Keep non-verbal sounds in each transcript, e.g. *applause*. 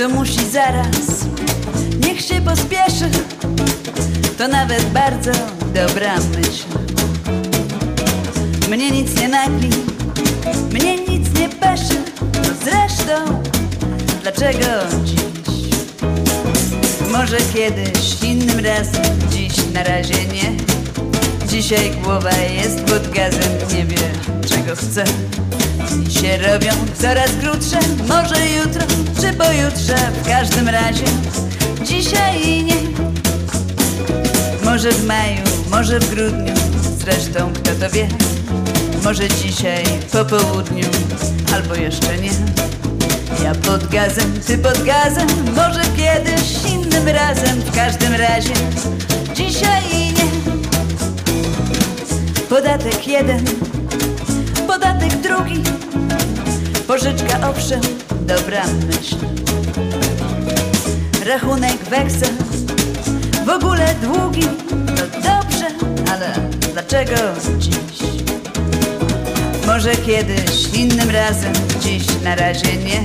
kto musi zaraz, niech się pospieszy. To nawet bardzo dobra myśl. Mnie nic nie nagli, mnie nic nie peszy. No zresztą, dlaczego dziś? Może kiedyś, innym razem, dziś na razie nie. Dzisiaj głowa jest pod gazem, nie wie czego chce. Się robią coraz krótsze, może jutro czy pojutrze, w każdym razie dzisiaj nie. Może w maju, może w grudniu, zresztą kto to wie. Może dzisiaj po południu, albo jeszcze nie. Ja pod gazem, ty pod gazem, może kiedyś innym razem, w każdym razie dzisiaj nie. Podatek jeden, pożyczka owszem, dobra myśl. Rachunek weksel, w ogóle długi, no dobrze, ale dlaczego dziś? Może kiedyś, innym razem, dziś na razie nie.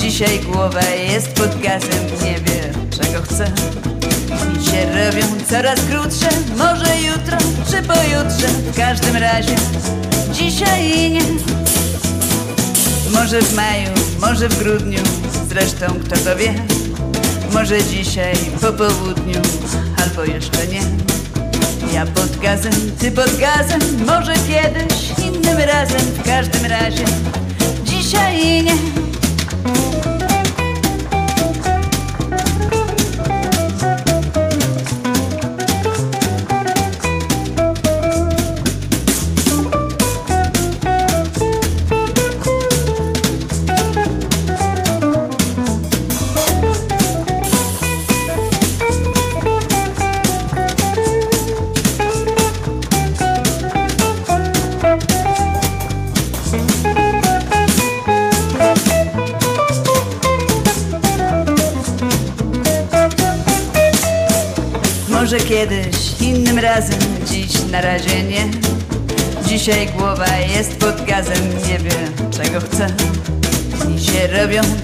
Dzisiaj głowa jest pod gazem, nie wie czego chce. Dni się robią coraz krótsze, może jutro czy pojutrze, w każdym razie dzisiaj nie. Może w maju, może w grudniu, zresztą kto to wie. Może dzisiaj po południu, albo jeszcze nie. Ja pod gazem, ty pod gazem, może kiedyś, innym razem, w każdym razie dzisiaj nie.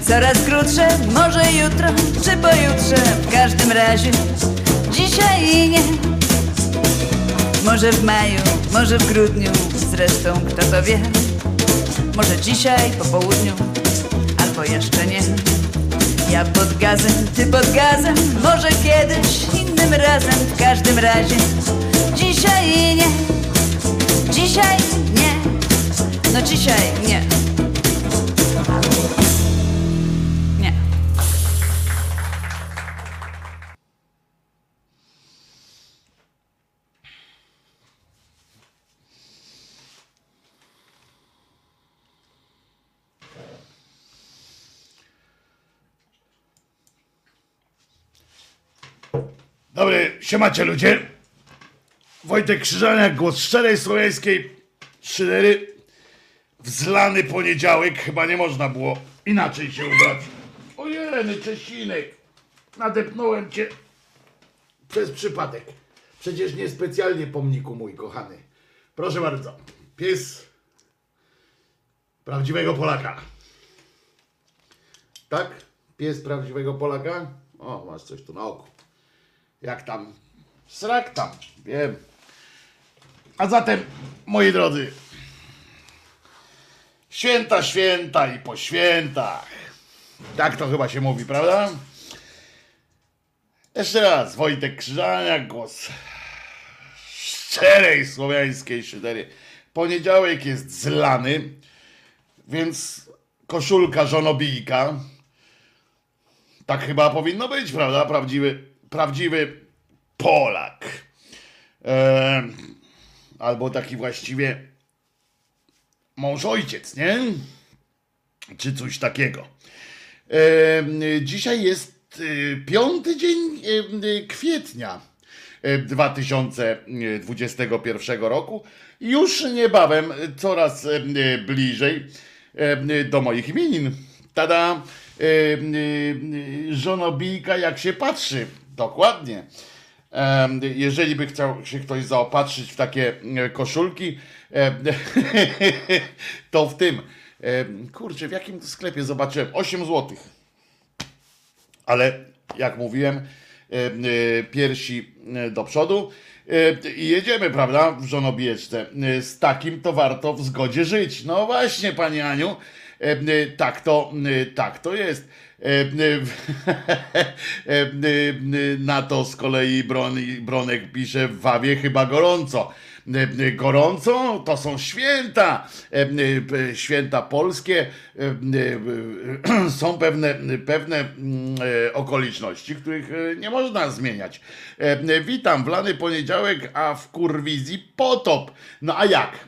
Coraz krótsze, może jutro czy pojutrze, w każdym razie dzisiaj nie. Może w maju, może w grudniu, zresztą kto to wie. Może dzisiaj po południu, albo jeszcze nie. Ja pod gazem, ty pod gazem, może kiedyś, innym razem, w każdym razie dzisiaj nie, dzisiaj nie, no dzisiaj nie. Nie. Siemacie ludzie. Wojtek Krzyżaniak, głos szczerej słowiańskiej szydery. Wzlany poniedziałek, chyba nie można było inaczej się ubrać. Ojeny, Czesinek, nadepnąłem cię przez przypadek. Przecież nie specjalnie pomniku, mój kochany. Proszę bardzo, pies prawdziwego Polaka. Tak? Pies prawdziwego Polaka? O, masz coś tu na oku. Jak tam? Srak tam, wiem. A zatem, moi drodzy, święta, święta i po świętach. Tak to chyba się mówi, prawda? Jeszcze raz, Wojtek Krzyżaniak, głos szczerej słowiańskiej szydery. Poniedziałek jest zlany, więc koszulka żonobijka. Tak chyba powinno być, prawda? Prawdziwy, prawdziwy Polak. E, albo taki właściwie mąż ojciec, nie? Czy coś takiego. E, dzisiaj jest e, piąty dzień e, kwietnia e, 2021 roku. Już niebawem, coraz bliżej do moich imienin. Tada! E, Żonobijka, jak się patrzy. Dokładnie. Jeżeli by chciał się ktoś zaopatrzyć w takie e, koszulki, *laughs* to w tym. Kurczę, w jakim sklepie zobaczyłem? 8 złotych. ale jak mówiłem, e, piersi e, do przodu i jedziemy, prawda, w żonobijeczce. Z takim to warto w zgodzie żyć. No właśnie, pani Aniu, tak to, tak to jest. E, *laughs* e, e, Na to z kolei Bron, Bronek pisze w Wawie chyba gorąco. Gorąco to są święta, święta polskie. *clears throat* Są pewne, pewne mm, okoliczności, których nie można zmieniać. Witam, w lany poniedziałek, a w kurwizji potop. No a jak?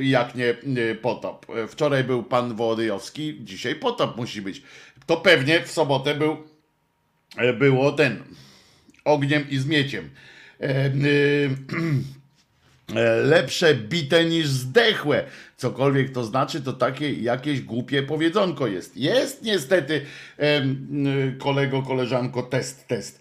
Jak nie potop? Wczoraj był pan Wołodyjowski, dzisiaj potop musi być. To pewnie w sobotę był, e, było ten ogniem i zmieciem. E, e, E, lepsze bite niż zdechłe. Cokolwiek to znaczy, to takie jakieś głupie powiedzonko jest. Jest niestety, y, kolego, koleżanko, test, test.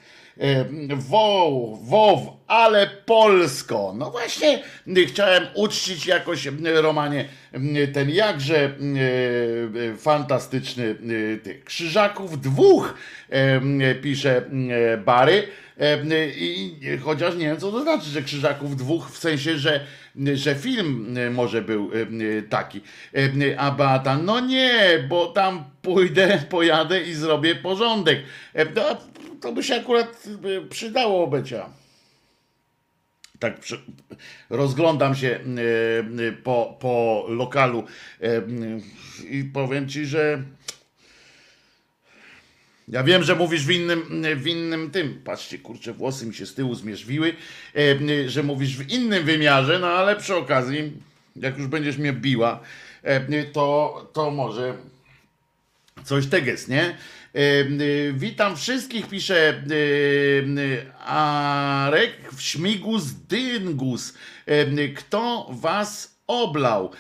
Wow, wow, ale Polsko. No właśnie, chciałem uczcić jakoś, Romanie, ten jakże y, fantastyczny y, ty, Krzyżaków dwóch, pisze Bary. E, I chociaż nie wiem, co to znaczy, że Krzyżaków dwóch, w sensie, że, że film e, może był e, taki. E, A Beata, no nie, bo tam pójdę, *laughs* pojadę i zrobię porządek. To, by się akurat przydało, Becia. Tak przy, rozglądam się e, e, po, po lokalu e, i powiem ci, że ja wiem, że mówisz w innym, w innym tym. Patrzcie, kurczę, włosy mi się z tyłu zmierzwiły, że mówisz w innym wymiarze, no ale przy okazji, jak już będziesz mnie biła, to, to może coś teges, nie? E, witam wszystkich, pisze e, Arek śmigus dyngus. E, kto was oblał?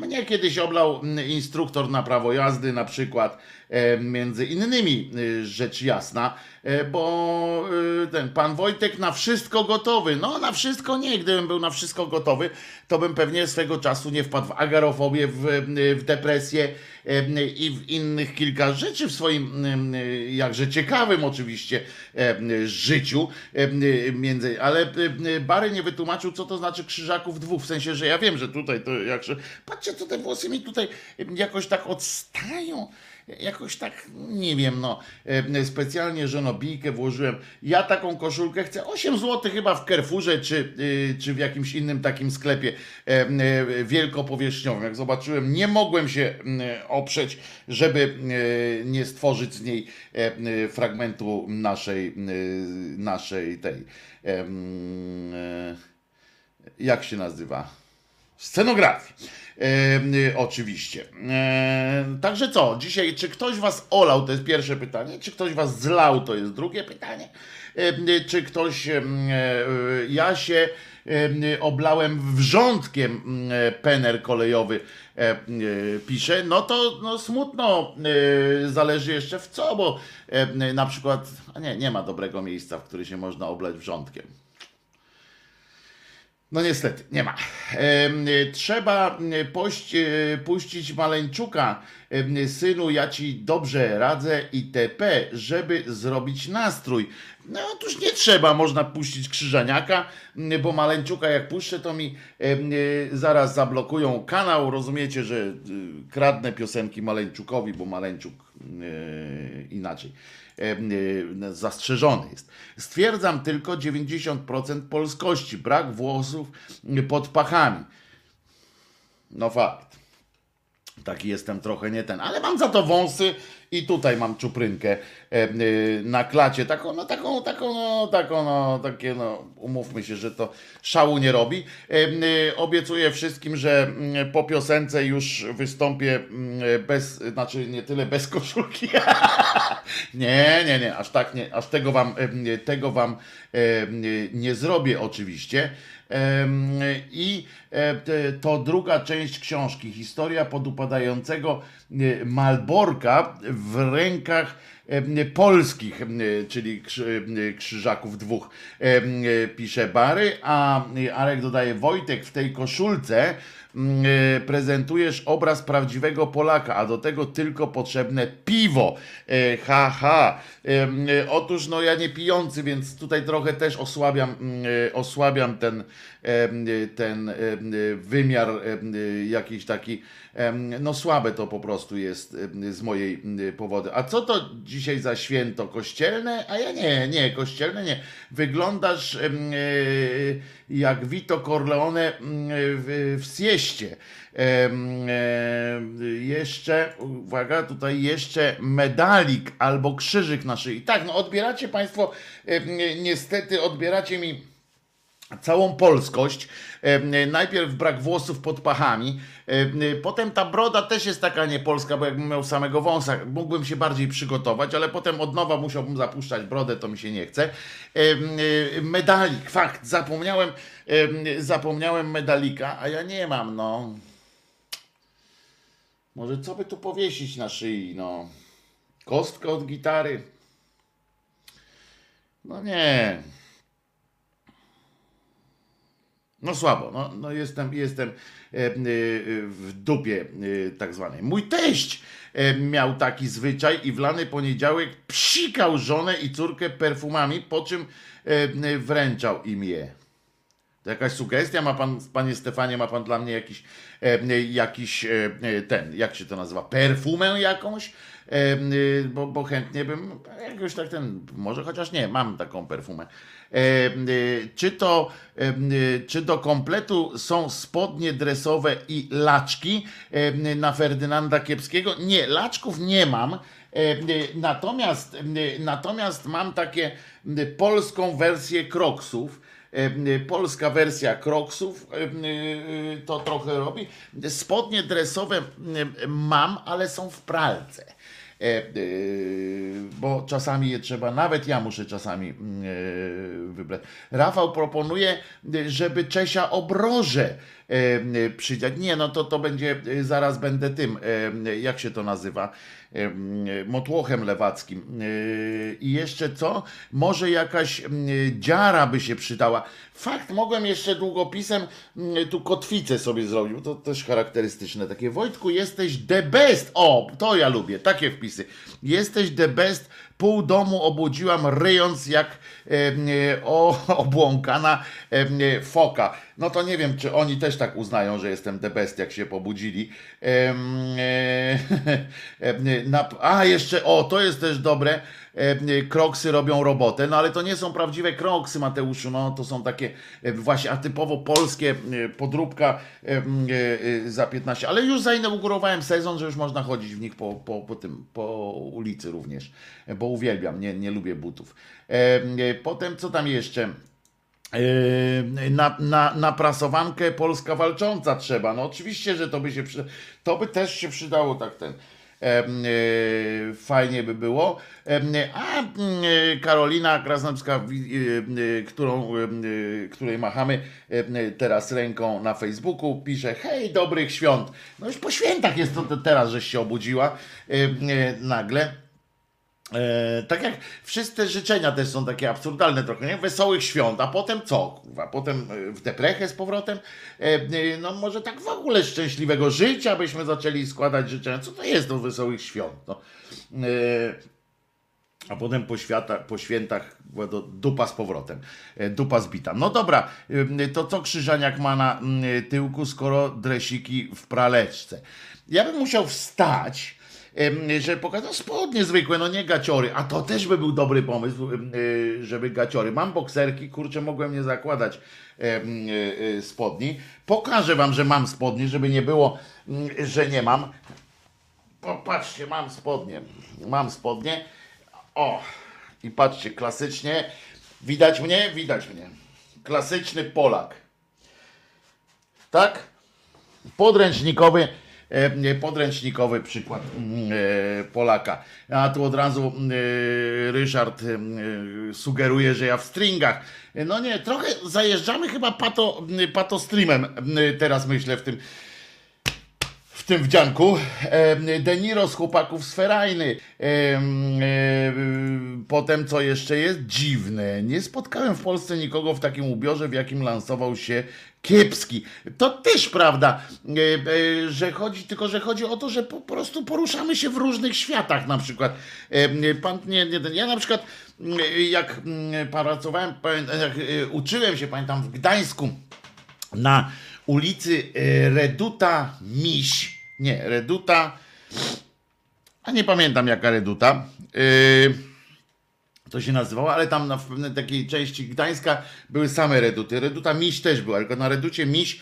Mnie kiedyś oblał mm, instruktor na prawo jazdy, na przykład, między innymi, e, rzecz jasna, e, bo e, ten pan Wojtek na wszystko gotowy. No, na wszystko nie. Gdybym był na wszystko gotowy, to bym pewnie swego czasu nie wpadł w agarofobię, w, w depresję e, i w innych kilka rzeczy w swoim e, jakże ciekawym oczywiście e, życiu. e, Między, ale e, Bary nie wytłumaczył, co to znaczy krzyżaków dwóch. W sensie, że ja wiem, że tutaj to jakże. Patrzcie, co te włosy mi tutaj jakoś tak odstają. Jakoś tak, nie wiem, no, e, specjalnie żonobijkę włożyłem. Ja taką koszulkę chcę 8 zł chyba w Carrefourze, czy, y, czy w jakimś innym takim sklepie e, e, wielkopowierzchniowym. Jak zobaczyłem, nie mogłem się oprzeć, żeby nie stworzyć z niej fragmentu naszej, naszej tej, jak się nazywa? Scenografii. Y, oczywiście. Także co? Dzisiaj, czy ktoś was olał? To jest pierwsze pytanie. Czy ktoś was zlał? To jest drugie pytanie. Y, czy ktoś. E, e, ja się oblałem wrzątkiem e, pener kolejowy, e, pisze. No to no, smutno. Zależy jeszcze w co, bo na przykład. Nie, nie ma dobrego miejsca, w którym się można oblać wrzątkiem. No niestety, nie ma. Y, Trzeba y, pość, y, puścić Maleńczuka, synu, ja ci dobrze radzę itp., żeby zrobić nastrój. No otóż nie trzeba, można puścić Krzyżaniaka, bo Maleńczuka jak puszczę, to mi zaraz zablokują kanał. Rozumiecie, że y, kradnę piosenki Maleńczukowi, bo Maleńczuk inaczej zastrzeżony jest. Stwierdzam tylko 90% polskości, brak włosów pod pachami. No fakt. Taki jestem trochę nie ten, ale mam za to wąsy i tutaj mam czuprynkę y, na klacie, taką, no taką, taką, no, taką, no, takie, no, umówmy się, że to szału nie robi. Y, Obiecuję wszystkim, że mm, po piosence już wystąpię mm, bez, znaczy nie tyle bez koszulki, *laughs* nie, nie, nie, aż tak nie, aż tego wam, tego wam nie zrobię oczywiście. I e, to druga część książki, historia podupadającego e, Malborka w rękach e, polskich, e, czyli krzy, e, krzyżaków dwóch, e, e, pisze Bary, a Arek dodaje Wojtek w tej koszulce e, prezentujesz obraz prawdziwego Polaka, a do tego tylko potrzebne piwo. E, Ha. E, e, Otóż no ja nie pijący, więc tutaj trochę też osłabiam, mm, e, osłabiam ten, e, ten wymiar jakiś taki, no słabe to po prostu jest z mojej powody. A co to dzisiaj za święto kościelne? A ja nie, nie, kościelne nie. Wyglądasz e, jak Vito Corleone w, w sieście. E, jeszcze, uwaga, tutaj jeszcze medalik albo krzyżyk na szyi. Tak, no odbieracie Państwo, niestety odbieracie mi całą polskość. E, Najpierw brak włosów pod pachami, e, potem ta broda też jest taka niepolska, bo jakbym miał samego wąsa, mógłbym się bardziej przygotować, ale potem od nowa musiałbym zapuszczać brodę, to mi się nie chce. E, Medalik, fakt, zapomniałem, zapomniałem medalika, a ja nie mam, no. Może co by tu powiesić na szyi, no. Kostka od gitary. No nie. No słabo, no, no jestem, jestem e, e, w dupie e, tak zwanej. Mój teść miał taki zwyczaj i w lany poniedziałek psikał żonę i córkę perfumami, po czym wręczał im je. To jakaś sugestia ma pan, panie Stefanie, ma pan dla mnie jakiś, jakiś ten, jak się to nazywa, perfumę jakąś? E, bo, bo chętnie bym jakoś tak ten, może chociaż nie, mam taką perfumę. E, czy to, e, czy do kompletu są spodnie dresowe i laczki na Ferdynanda Kiepskiego? Nie, laczków nie mam. Natomiast, natomiast mam takie polską wersję kroksów. Polska wersja kroksów to trochę robi. Spodnie dresowe mam, ale są w pralce. E, e, Bo czasami je trzeba, nawet ja muszę czasami mm, e, wybrać. Rafał proponuje, żeby Czesia obroże przydziać. Nie, no to to będzie, e, zaraz będę tym, e, jak się to nazywa, e, motłochem lewackim. E, I jeszcze co? Może jakaś dziara by się przydała. Fakt, mogłem jeszcze długopisem tu kotwicę sobie zrobił. To też charakterystyczne takie. Wojtku, jesteś the best. O, to ja lubię, takie wpisy. Jesteś the best. Pół domu obudziłam ryjąc jak e, e, o, *laughs* obłąkana e, foka. No to nie wiem, czy oni też tak uznają, że jestem the best, jak się pobudzili. *laughs* A, jeszcze, o, to jest też dobre. E, Kroksy robią robotę, no ale to nie są prawdziwe kroksy, Mateuszu, no to są takie e, właśnie atypowo polskie e, podróbka za 15, ale już zainaugurowałem sezon, że już można chodzić w nich po, po, po tym, po ulicy również, bo uwielbiam, nie, nie lubię butów. Potem co tam jeszcze? Na, na, na prasowankę Polska walcząca trzeba. No oczywiście, że to by się przyda, to by też się przydało tak ten. E, Fajnie by było. A e, Karolina Krasnodębska, wi- e, którą, której machamy teraz ręką na Facebooku, pisze: Hej, dobrych świąt. No już po świętach jest to teraz, żeś się obudziła nagle. E, tak jak wszystkie życzenia też są takie absurdalne trochę, nie? Wesołych świąt, a potem co? Kurwa, potem e, w deprechę z powrotem? E, e, no może tak w ogóle szczęśliwego życia byśmy zaczęli składać życzenia. Co to jest do wesołych świąt? No. E, a potem po, świata, po świętach dupa z powrotem. E, Dupa zbita. No dobra, to co Krzyżaniak ma na tyłku, skoro dresiki w praleczce? Ja bym musiał wstać, em, żeby pokazać spodnie zwykłe, no nie gaciory. A to też by był dobry pomysł, e, żeby gaciory. Mam bokserki, kurczę, mogłem nie zakładać e, e, spodni. Pokażę wam, że mam spodnie, żeby nie było, mm, że nie mam. Popatrzcie, mam spodnie. Mam spodnie. O, i patrzcie, klasycznie. Widać mnie? Widać mnie. Klasyczny Polak. Tak? Podręcznikowy, podręcznikowy przykład mm, e, Polaka. A tu od razu e, Ryszard e, sugeruje, że ja w stringach. No nie, trochę zajeżdżamy chyba pato, pato streamem teraz myślę w tym tym wdzianku. De Niro z chłopaków z Ferajny. E, potem co jeszcze jest? Dziwne. Nie spotkałem w Polsce nikogo w takim ubiorze, w jakim lansował się kiepski. To też prawda, e, że chodzi, tylko że chodzi o to, że po prostu poruszamy się w różnych światach na przykład. Pan, nie, nie, ja na przykład jak mm, pracowałem, jak e, uczyłem się, pamiętam, w Gdańsku, na ulicy e, Reduta Miś. Nie, Reduta. A nie pamiętam jaka Reduta. Yy, to się nazywało, ale tam na w pewnej takiej części Gdańska były same Reduty. Reduta Miś też była, tylko na Reducie Miś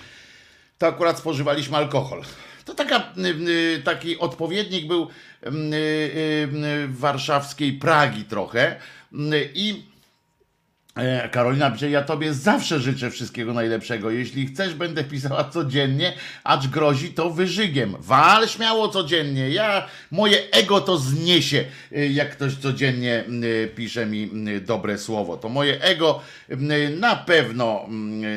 to akurat spożywaliśmy alkohol. To taka, y, y, taki odpowiednik był y, y, warszawskiej Pragi trochę. I Karolina pisze, ja tobie zawsze życzę wszystkiego najlepszego. Jeśli chcesz, będę pisała codziennie, acz grozi to wyżygiem. Wal śmiało codziennie. Ja, moje ego to zniesie, e, jak ktoś codziennie m, pisze mi dobre słowo. To moje ego na pewno,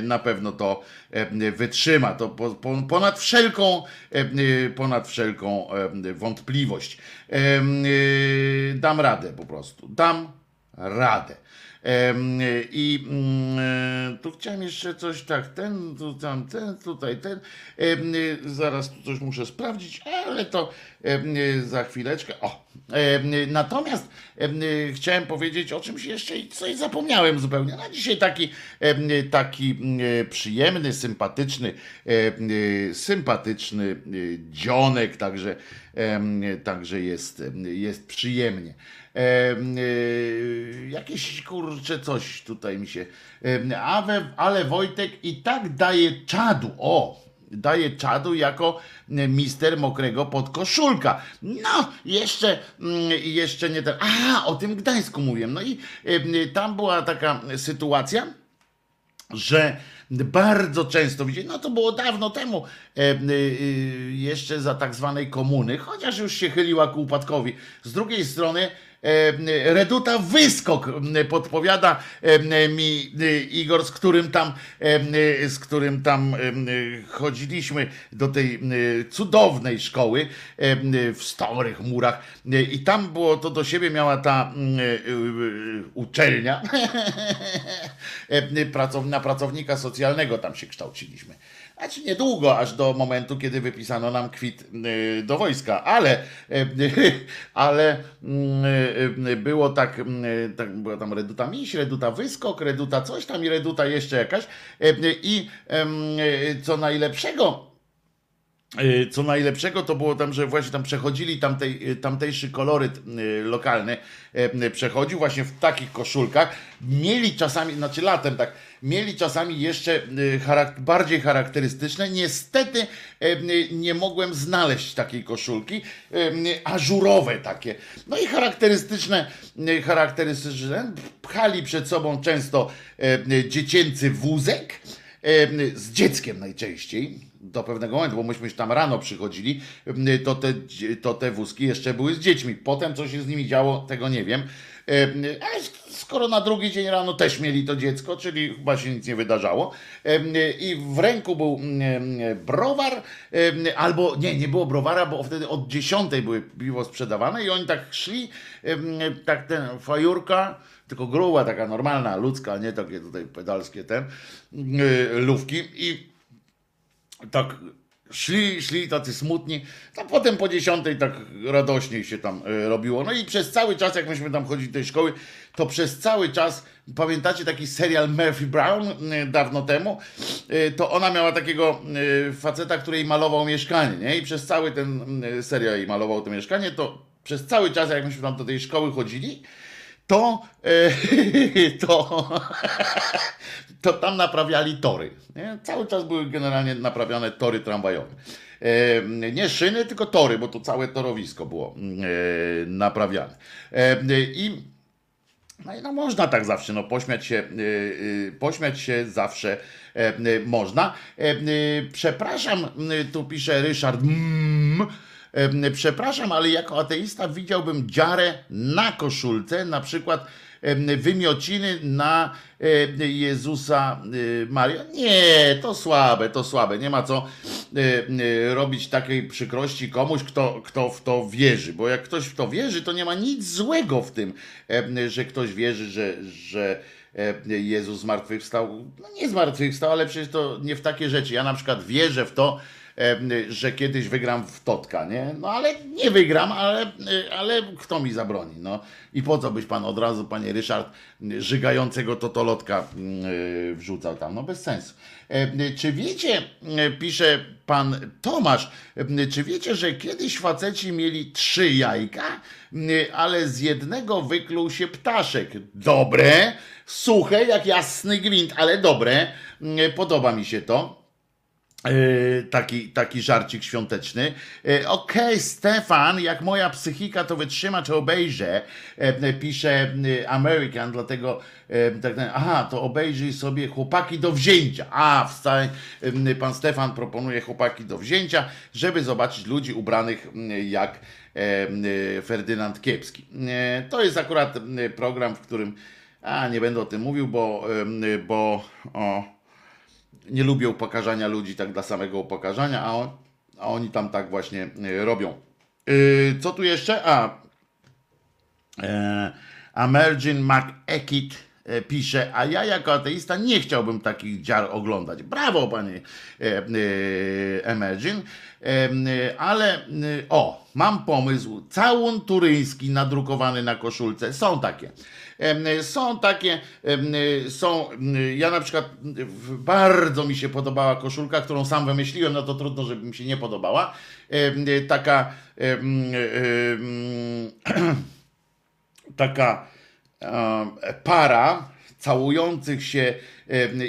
na pewno to e, wytrzyma. To po, po, ponad wszelką, e, ponad wszelką e, wątpliwość. E, e, Dam radę po prostu. Dam radę. I mm, tu chciałem jeszcze coś tak, ten, tu, tam, ten, tutaj, ten. Em, zaraz tu coś muszę sprawdzić, ale to em, za chwileczkę. O. Natomiast em, chciałem powiedzieć o czymś jeszcze i coś zapomniałem zupełnie. No dzisiaj taki, taki mm, przyjemny, sympatyczny, sympatyczny dzionek, także, także jest, jest przyjemnie. Y, jakieś kurcze coś tutaj mi się. Ale, ale Wojtek i tak daje czadu. O! Daje czadu jako mister mokrego podkoszulka. No, jeszcze, mm, jeszcze nie ten. A, o tym Gdańsku mówiłem. No i tam była taka sytuacja, że bardzo często widzieli, no to było dawno temu, e, e, jeszcze za tak zwanej komuny, chociaż już się chyliła ku upadkowi. Z drugiej strony Reduta Wyskok podpowiada e, mi e, Igor, z którym tam, e, z którym tam e, chodziliśmy do tej e, cudownej szkoły e, w Storych Murach E, i tam było to do siebie miała ta *laughs* e, e, uczelnia E, pracow, na pracownika socjalnego tam się kształciliśmy. Znaczy niedługo, aż do momentu, kiedy wypisano nam kwit y, do wojska, ale, e, *laughs* ale mm, y, było tak, tak, była tam reduta miś, reduta wyskok, reduta coś tam i reduta jeszcze jakaś i y, co najlepszego, Y, Co najlepszego to było tam, że właśnie tam przechodzili tamtej, y, tamtejszy koloryt y, lokalny, y, przechodził właśnie w takich koszulkach. Mieli czasami, znaczy latem tak, mieli czasami jeszcze y, bardziej charakterystyczne. Niestety y, nie mogłem znaleźć takiej koszulki, y, ażurowe takie. No i charakterystyczne, charakterystyczne, pchali przed sobą często dziecięcy wózek z dzieckiem najczęściej do pewnego momentu, bo myśmy tam rano przychodzili, to te, to te wózki jeszcze były z dziećmi. Potem co się z nimi działo, tego nie wiem. Skoro na drugi dzień rano też mieli to dziecko, czyli chyba się nic nie wydarzało. I w ręku był browar, albo nie, nie było browara, bo wtedy od 10 były piwo sprzedawane i oni tak szli, tak ten fajurka, tylko gruba, taka normalna, ludzka, nie takie tutaj pedalskie te lówki i tak szli, szli tacy smutni, a potem po dziesiątej tak radośniej się tam e, robiło. No i przez cały czas, jak myśmy tam chodzili do tej szkoły, to przez cały czas, pamiętacie taki serial Murphy Brown e, dawno temu? E, To ona miała takiego faceta, który jej malował mieszkanie, nie? I przez cały ten e, serial jej malował to mieszkanie, to przez cały czas, jak myśmy tam do tej szkoły chodzili, to, *laughs* to, to tam naprawiali tory. Nie? Cały czas były generalnie naprawiane tory tramwajowe. E, nie szyny, tylko tory, bo to całe torowisko było e, naprawiane. E, I no, i no można tak zawsze, no pośmiać się, pośmiać się zawsze można. Przepraszam, tu pisze Ryszard, mm, przepraszam, ale jako ateista widziałbym dziarę na koszulce, na przykład wymiociny na Jezusa e, Maria. Nie, to słabe, to słabe. Nie ma co robić takiej przykrości komuś, kto, kto w to wierzy. Bo jak ktoś w to wierzy, to nie ma nic złego w tym, że ktoś wierzy, że, że Jezus zmartwychwstał. No nie zmartwychwstał, ale przecież to nie w takie rzeczy. Ja na przykład wierzę w to, że kiedyś wygram w Totka, nie? No ale nie wygram, ale, ale kto mi zabroni, no? I po co byś pan od razu, panie Ryszard, żygającego totolotka e, wrzucał tam? No bez sensu. Czy wiecie, pisze pan Tomasz, czy wiecie, że kiedyś faceci mieli trzy jajka, ale z jednego wykluł się ptaszek? Dobre, suche jak jasny gwint, ale dobre. Podoba mi się to. E, taki, taki żarcik świąteczny. E, Okej, Stefan, jak moja psychika to wytrzyma, czy obejrzę, e, pisze American, dlatego e, tak, aha, to obejrzyj sobie chłopaki do wzięcia. A, wstań, pan Stefan proponuje chłopaki do wzięcia, żeby zobaczyć ludzi ubranych jak Ferdynand Kiepski. To jest akurat program, w którym, a nie będę o tym mówił, bo, bo o, nie lubię upokarzania ludzi tak dla samego upokarzania, a, on, a oni tam tak właśnie y, robią. Y, co tu jeszcze? A, e, Amergin McEkit e, pisze, a ja jako ateista nie chciałbym takich dziar oglądać. Brawo, panie e, e, Emergin. E, e, ale e, o, mam pomysł. Całun turyński nadrukowany na koszulce. Są takie. Są takie, są, ja na przykład bardzo mi się podobała koszulka, którą sam wymyśliłem, no to trudno, żeby mi się nie podobała. Taka *clears throat* taka para całujących się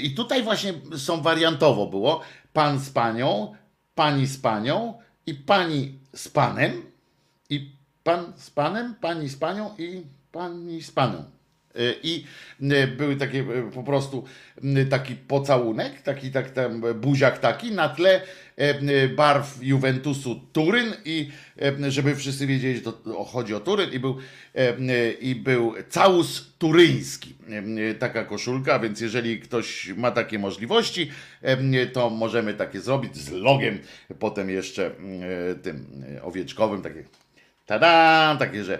i tutaj właśnie są wariantowo było pan z panią, pani z panią i pani z panem i pan z panem, pani z panią i pani z panem. I y, były takie y, po prostu y, taki pocałunek, taki tak tam buziak taki na tle barw Juventusu Turyn i żeby wszyscy wiedzieli, że to chodzi o Turyn i był, i był całus turyński. Taka koszulka, więc jeżeli ktoś ma takie możliwości, to możemy takie zrobić z logiem, potem jeszcze tym owieczkowym, takie Tada! Takie, że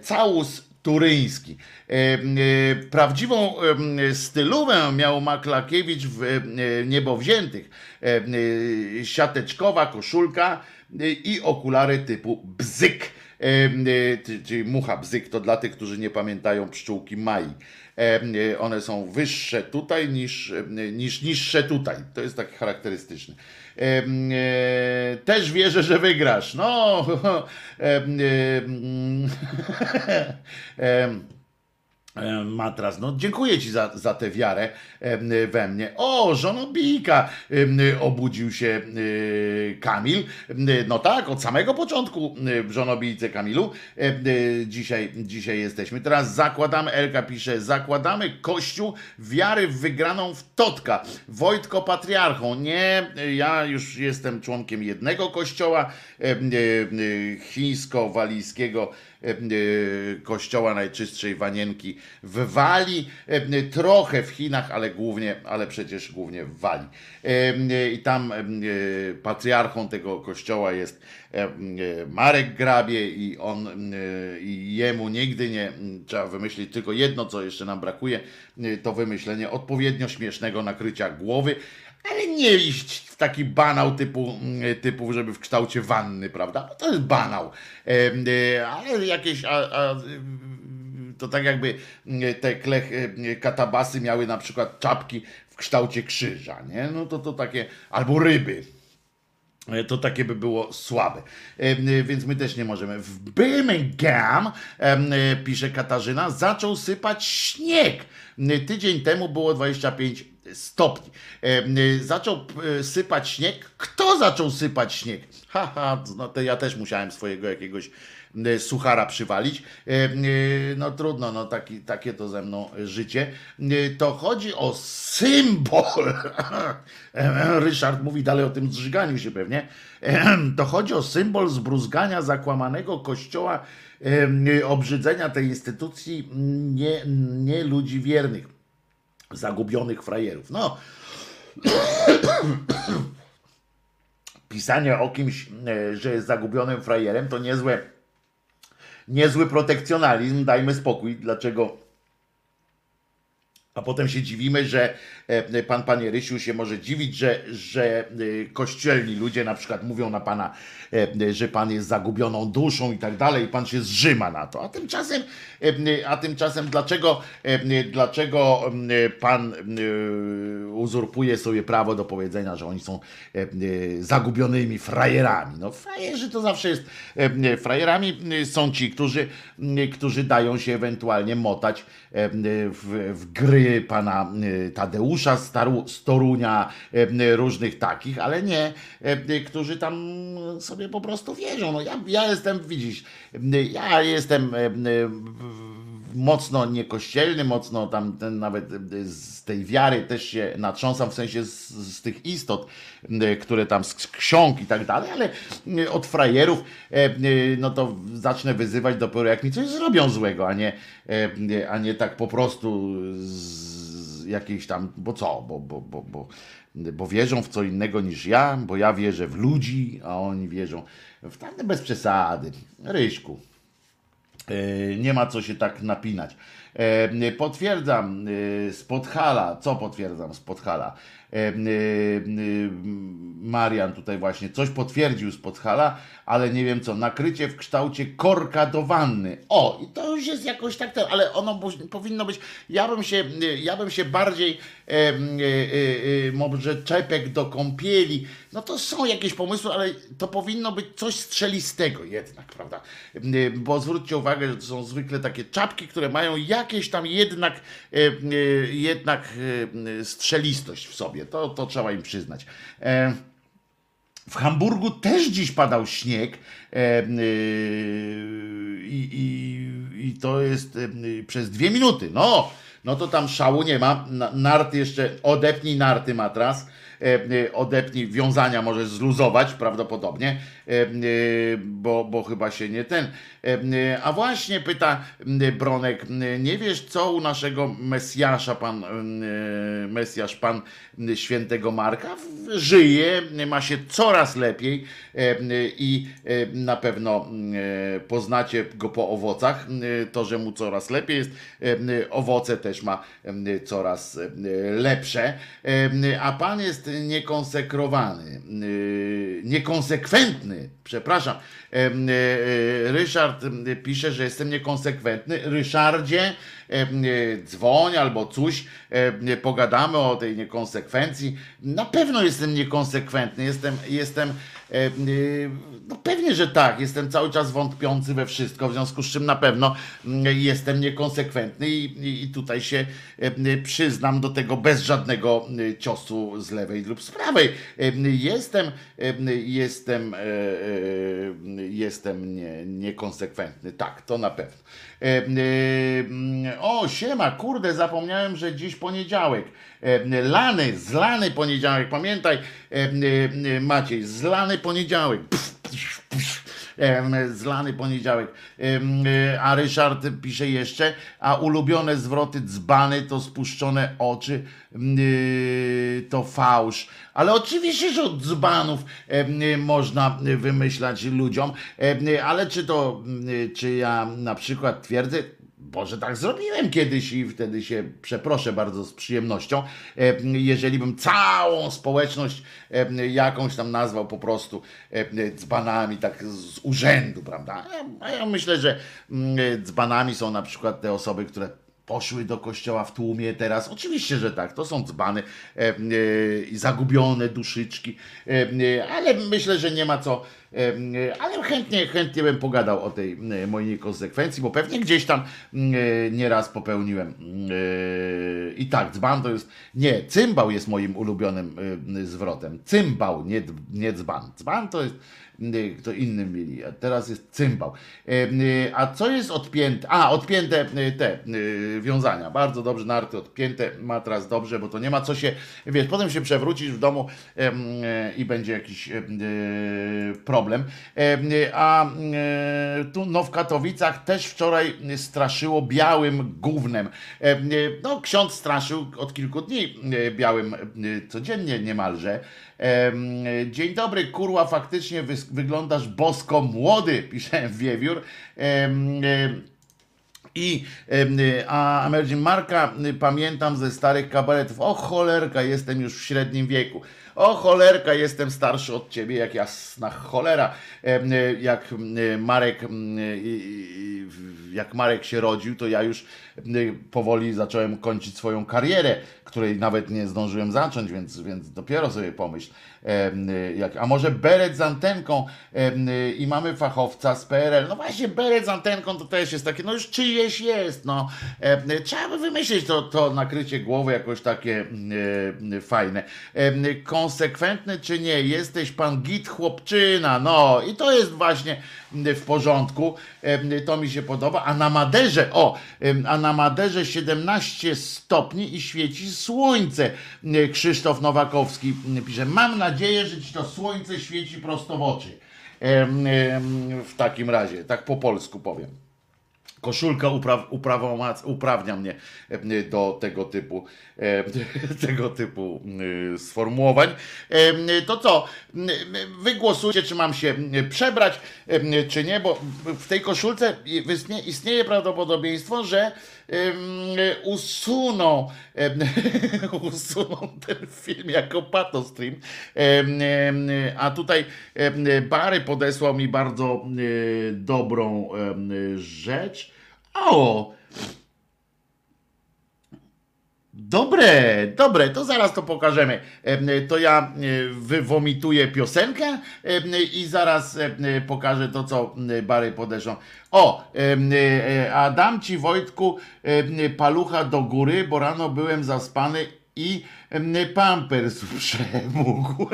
całus turyński. E, e, Prawdziwą e, stylówę miał Maklakiewicz w Niebowziętych. Siateczkowa koszulka i okulary typu bzyk. Czyli mucha bzyk to dla tych, którzy nie pamiętają pszczółki Mai. E, e, One są wyższe tutaj niż, e, niż niższe tutaj. To jest tak charakterystyczne. E, też wierzę, że wygrasz. No, *laughs* em, *laughs* matras. No, dziękuję Ci za, za tę wiarę we mnie. O, żonobijka obudził się y, Kamil. No tak, od samego początku w żonobijce Kamilu. Y, Dzisiaj, dzisiaj jesteśmy. Teraz zakładamy, Elka pisze, zakładamy kościół wiary wygraną w Totka. Wojtko patriarchą. Nie, ja już jestem członkiem jednego kościoła chińsko-walijskiego kościoła najczystszej wanienki w Walii, em, trochę w Chinach, ale głównie, ale przecież głównie w Walii. I tam patriarchą tego kościoła jest Marek Grabie i on i jemu nigdy nie trzeba wymyślić tylko jedno, co jeszcze nam brakuje, to wymyślenie odpowiednio śmiesznego nakrycia głowy, ale nie iść w taki banał typu, mm, typu żeby w kształcie wanny, prawda? No To jest banał. Y, Ale jakieś. A, a, to tak jakby y, te klech, y, katabasy miały na przykład czapki w kształcie krzyża, nie? No to to takie. Albo ryby. E, To takie by było słabe. Więc my też nie możemy. W Birmingham, pisze Katarzyna, zaczął sypać śnieg. Tydzień temu było 25 stopni. Em, y, Zaczął y, sypać śnieg. Kto zaczął sypać śnieg? Haha, no to ja też musiałem swojego jakiegoś e, suchara przywalić. E, e, No trudno, no taki, takie to ze mną życie. E, To chodzi o symbol. *laughs* Ryszard mówi dalej o tym zżyganiu się pewnie. To chodzi o symbol zbruzgania zakłamanego kościoła, e, obrzydzenia tej instytucji nie, nie ludzi wiernych, zagubionych frajerów. No, *coughs* pisanie o kimś, e, że jest zagubionym frajerem, to niezłe, niezły protekcjonalizm, dajmy spokój. Dlaczego? A potem się dziwimy, że pan, panie Rysiu się może dziwić, że, że e, kościelni ludzie na przykład mówią na pana, e, że pan jest zagubioną duszą i tak dalej, i pan się zrzyma na to. A tymczasem, e, a tymczasem dlaczego, e, dlaczego e, pan e, uzurpuje sobie prawo do powiedzenia, że oni są e, e, zagubionymi frajerami? No frajerzy to zawsze jest, e, frajerami e, są ci, którzy, e, którzy dają się ewentualnie motać e, w, w gry pana e, Tadeusza Staru, z Torunia, e, różnych takich, ale nie, e, którzy tam sobie po prostu wierzą. No ja, ja jestem, widzisz, ja jestem e, mocno niekościelny, mocno tam ten, nawet z tej wiary też się natrząsam, w sensie z, z tych istot, które tam z ksiąg i tak dalej, ale od frajerów, no to zacznę wyzywać dopiero jak mi coś zrobią złego, a nie, a nie tak po prostu z jakiejś tam, bo co, bo, bo, bo, bo, bo wierzą w co innego niż ja, bo ja wierzę w ludzi, a oni wierzą w tamte bez przesady. Ryśku, E, Nie ma co się tak napinać. E, Potwierdzam e, z Podhala. Co potwierdzam z Podhala? E, e, Marian tutaj właśnie coś potwierdził z Podhala, ale nie wiem co. Nakrycie w kształcie korka do wanny. O, i to już jest jakoś tak, ale ono powinno być. Ja bym się, ja bym się bardziej e, e, e, e, może czepek do kąpieli. No to są jakieś pomysły, ale to powinno być coś strzelistego jednak, prawda? Bo zwróćcie uwagę, że to są zwykle takie czapki, które mają jakieś tam jednak, jednak strzelistość w sobie. To, to trzeba im przyznać. E, w Hamburgu też dziś padał śnieg e, e, i, i, i to jest przez dwie minuty. No, no to tam szału nie ma. Na- Narty jeszcze, odepnij narty matras, odepnij wiązania możesz zluzować prawdopodobnie, bo, bo chyba się nie ten. E, e, A właśnie pyta e, Bronek, e, nie wiesz co u naszego Mesjasza, pan e, Mesjasz, pan świętego Marka, żyje, ma się coraz lepiej e, i e, na pewno e, poznacie go po owocach. E, To, że mu coraz lepiej jest, e, owoce też ma e, coraz e, lepsze, E, a pan jest niekonsekrowany, e, niekonsekwentny, przepraszam. E, e, Ryszard e, pisze, że jestem niekonsekwentny. Ryszardzie, dzwoń albo coś, pogadamy o tej niekonsekwencji. Na pewno jestem niekonsekwentny, jestem, jestem no pewnie, że tak, jestem cały czas wątpiący we wszystko, w związku z czym na pewno mm, jestem niekonsekwentny i, i, tutaj się e, przyznam do tego bez żadnego e, ciosu z lewej lub z prawej. E, Jestem, e, jestem, e, e, jestem nie, niekonsekwentny, tak, to na pewno. E, e, mm, O, siema, kurde, zapomniałem, że dziś poniedziałek. E, Lany, zlany poniedziałek, pamiętaj, Maciej, zlany poniedziałek. Pff, pff, pff. Zlany poniedziałek. E, A Ryszard pisze jeszcze, a ulubione zwroty dzbany to spuszczone oczy, y, to fałsz. Ale oczywiście, że od dzbanów y, można wymyślać ludziom, ale czy to, czy ja na przykład twierdzę, Boże, tak zrobiłem kiedyś i wtedy się przeproszę bardzo z przyjemnością, e, jeżeli bym całą społeczność e, jakąś tam nazwał po prostu e, dzbanami, tak z urzędu, prawda? A ja myślę, że mm, dzbanami są na przykład te osoby, które poszły do kościoła w tłumie teraz. Oczywiście, że tak, to są dzbany e, e, i zagubione duszyczki, e, e, ale myślę, że nie ma co ale chętnie, chętnie bym pogadał o tej e, mojej niekonsekwencji, bo pewnie gdzieś tam e, nieraz popełniłem. E, I tak, dzban to jest, nie, cymbał jest moim ulubionym e, zwrotem. Cymbał, nie, nie dzban. Dzban to jest kto innym mieli, a teraz jest cymbał. E, y, A co jest odpięte? A, odpięte y, te y, wiązania. Bardzo dobrze, narty odpięte, matras dobrze, bo to nie ma co się, wiesz, potem się przewrócisz w domu i będzie jakiś em, problem. Em, A tu no w Katowicach też wczoraj straszyło białym gównem. Em, No ksiądz straszył od kilku dni białym codziennie niemalże. Dzień dobry, kurła, faktycznie wys- wyglądasz bosko młody, *laughs* pisze Wiewiór. I a Emerging Marka y, pamiętam ze starych kabaretów. O cholerka, jestem już w średnim wieku. O cholerka, jestem starszy od ciebie, jak jasna cholera. Y, Jak y, Marek, jak Marek się rodził, to ja już powoli zacząłem kończyć swoją karierę, której nawet nie zdążyłem zacząć, więc, więc dopiero sobie pomyśl. Y, a może beret z antenką y, i mamy fachowca z PRL. No właśnie, beret z antenką to też jest takie, no już czyjeś jest, no. Y, Trzeba by wymyślić to, to nakrycie głowy jakoś takie y, y, fajne. Y, Konsekwentny czy nie, jesteś pan git chłopczyna, no i to jest właśnie y, w porządku, to mi się podoba, a na Maderze, o, a na Maderze 17 stopni i świeci słońce. Krzysztof Nowakowski pisze, mam nadzieję, że ci to słońce świeci prosto w oczy. W takim razie, tak po polsku powiem. Koszulka upraw, uprawomac- uprawnia mnie do tego typu, *laughs* tego typu e, sformułowań. E, To co, m, wy głosujcie, czy mam się przebrać, e, czy nie, bo w tej koszulce istnieje, prawdopodobieństwo, że usuną, *laughs* usuną ten film jako patostream. A tutaj Bary podesłał mi bardzo e, dobrą rzecz. O! Dobre, dobre, to zaraz to pokażemy. Em, To ja e, wywomituję piosenkę i zaraz pokażę to, co Bary podeszą. O, em, e, a dam ci Wojtku palucha do góry, bo rano byłem zaspany i pampers przemógł. *laughs*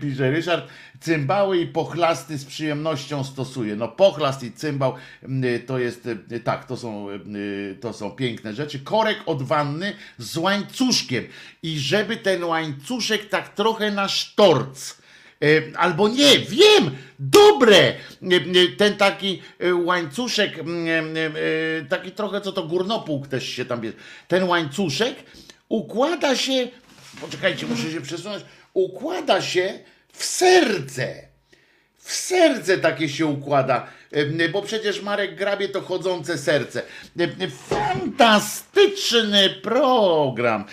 Pisze Ryszard, cymbały i pochlasty z przyjemnością stosuje. No pochlast i cymbał to jest, tak, to są, to są piękne rzeczy. Korek od wanny z łańcuszkiem i żeby ten łańcuszek tak trochę na sztorc. Albo nie, wiem, dobre. Ten taki e, łańcuszek, m, e, taki trochę co to górnopług też się tam bierze. Ten łańcuszek układa się, poczekajcie, muszę się przesunąć, układa się w serce. W serce takie się układa, bo przecież Marek Grabie to chodzące serce. Fantastyczny program,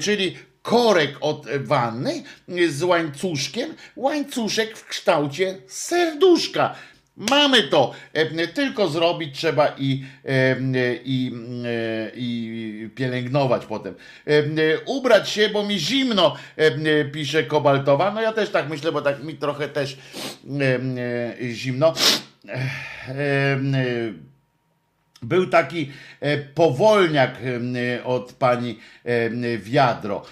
czyli korek od wanny z łańcuszkiem, łańcuszek w kształcie serduszka. Mamy to, E, tylko zrobić trzeba i, e, i, e, i pielęgnować potem. Ubrać się, bo mi zimno, pisze Kobaltowa. No ja też tak myślę, bo tak mi trochę też zimno. Był taki e, powolniak e, od pani e, Wiadro.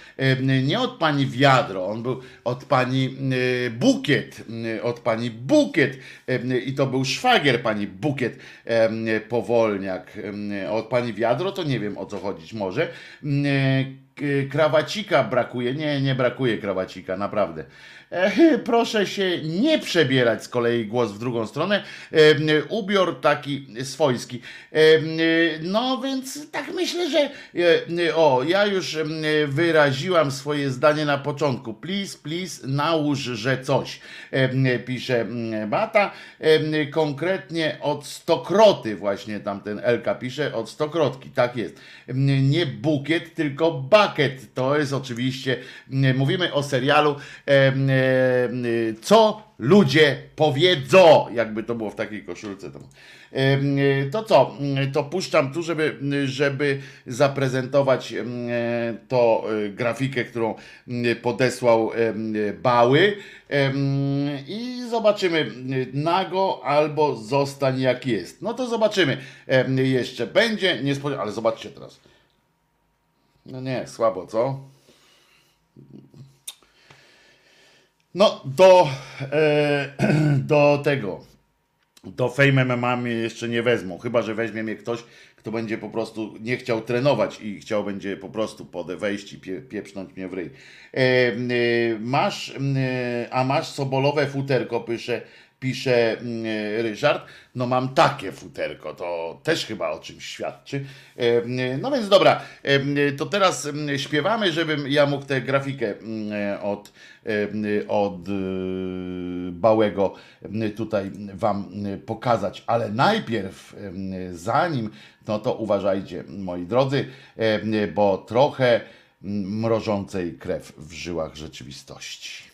Nie od pani Wiadro, on był od pani Bukiet. Od pani Bukiet. I to był szwagier pani Bukiet Powolniak. Od pani Wiadro to nie wiem o co chodzić może. Krawacika brakuje. Nie, nie brakuje krawacika, naprawdę. E, *laughs* Proszę się nie przebierać z kolei głos w drugą stronę. E, Ubiór taki swojski. E, No więc tak myślę, że o, ja już wyraziłam swoje zdanie na początku. Please, please, nałóż, że coś. Pisze Bata. Konkretnie od stokroty właśnie tamten Elka pisze, od stokrotki, tak jest. Nie bukiet, tylko pakiet. To jest oczywiście, mówimy o serialu Co ludzie powiedzą, jakby to było w takiej koszulce. Tam. Em, To co, to puszczam tu, żeby, żeby zaprezentować to e, grafikę, którą podesłał Bały i zobaczymy nago albo zostań jak jest. No to zobaczymy jeszcze. Będzie niespodzianka, ale zobaczcie teraz. No nie, słabo, co? No, do, e, *clears throat* do tego, do Fame MMA mnie jeszcze nie wezmą, chyba, że weźmie mnie ktoś, kto będzie po prostu nie chciał trenować i chciał będzie po prostu pode wejść i pie, pieprznąć mnie w ryj. E, masz, e, a masz sobolowe futerko, pisze, pisze mm, Ryszard. No mam takie futerko, to też chyba o czymś świadczy. No więc dobra, to teraz śpiewamy, żebym ja mógł tę grafikę od, od Bałego tutaj wam pokazać, ale najpierw zanim, no to uważajcie moi drodzy, bo trochę mrożącej krew w żyłach rzeczywistości.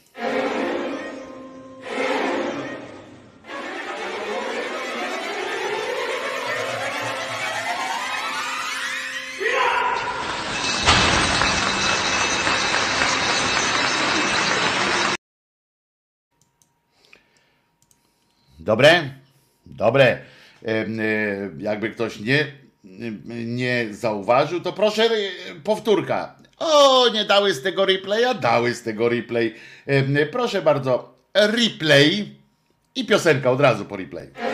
Dobre? Dobre. E, Jakby ktoś nie, nie zauważył, to proszę e, powtórka. O, nie dały z tego replaya? Dały z tego replay. Proszę bardzo, replay i piosenka od razu po replay.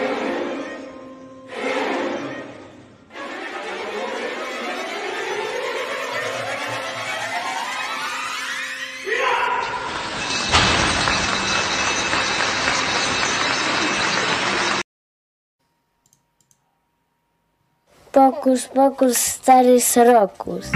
Pokus, pokus, stary srokus.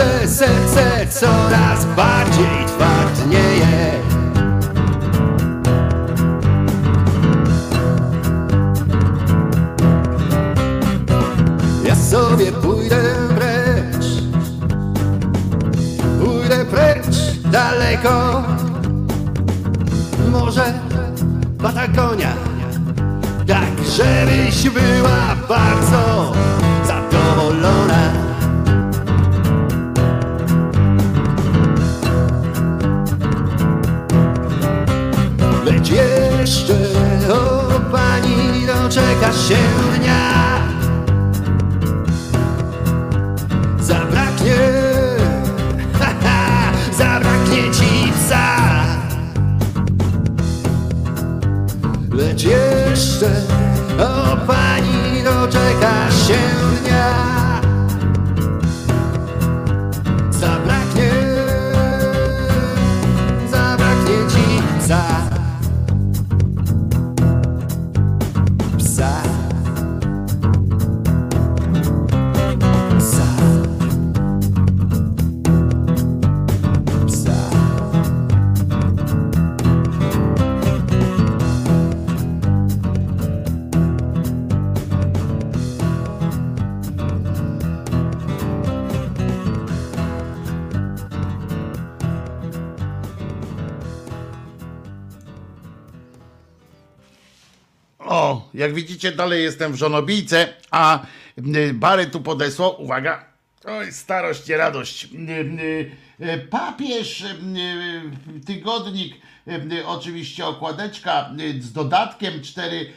Dziewczęce serce coraz bardziej twardnieje Ja sobie pójdę precz Pójdę precz daleko. Może Patagonia Tak, żebyś była bardzo share. Jak widzicie, dalej jestem w żonobijce, a Bary tu podesłał, uwaga, oj, starość i radość. Y, Papież, y, tygodnik, y, oczywiście okładeczka z dodatkiem, cztery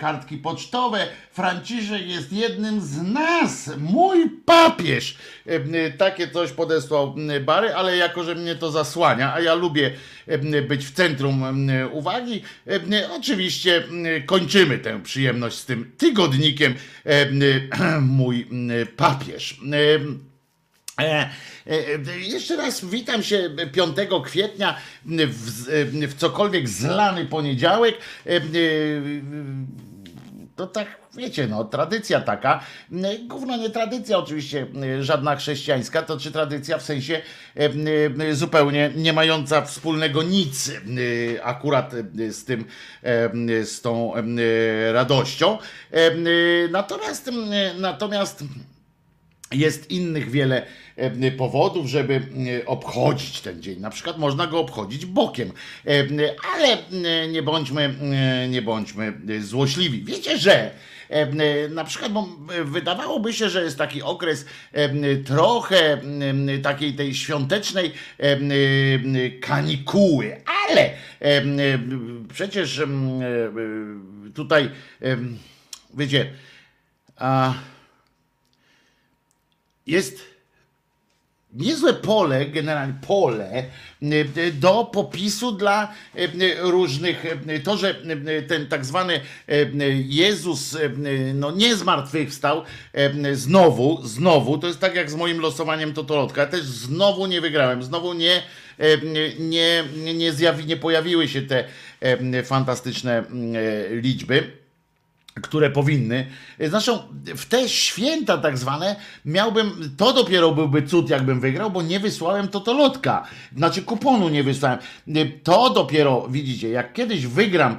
kartki pocztowe. Franciszek jest jednym z nas, mój papież. Y, y, Takie coś podesłał y, Bary, ale jako, że mnie to zasłania, a ja lubię y, być w centrum y, uwagi, y, oczywiście y, kończymy tę przyjemność z tym tygodnikiem y, y, *clears throat* mój y, papież. Y, E, e, jeszcze raz witam się 5 kwietnia w, w cokolwiek zlany poniedziałek. E, e, To tak, wiecie, no, tradycja taka. E, Gówno nie tradycja oczywiście, e, żadna chrześcijańska, to czy tradycja w sensie e, e, zupełnie nie mająca wspólnego nic e, akurat e, z tym, e, z tą e, radością. E, e, Natomiast, e, natomiast jest innych wiele e, powodów, żeby e, obchodzić ten dzień. Na przykład można go obchodzić bokiem, E, ale e, nie bądźmy, e, nie bądźmy e, złośliwi. Wiecie, że e, e, na przykład bo e, wydawałoby się, że jest taki okres e, trochę e, takiej tej świątecznej e, e, kanikuły, ale e, e, przecież e, e, tutaj e, wiecie, jest niezłe pole, generalnie pole y, do popisu dla y, różnych, to, że ten tak zwany Jezus no nie zmartwychwstał znowu, znowu, to jest tak jak z moim losowaniem Totolotka, też znowu nie wygrałem, znowu nie nie, nie, zjawi, nie pojawiły się te e, fantastyczne e, liczby które powinny. Zresztą w te święta tak zwane miałbym, to dopiero byłby cud, jakbym wygrał, bo nie wysłałem totolotka. Znaczy kuponu nie wysłałem. To dopiero, widzicie, jak kiedyś wygram,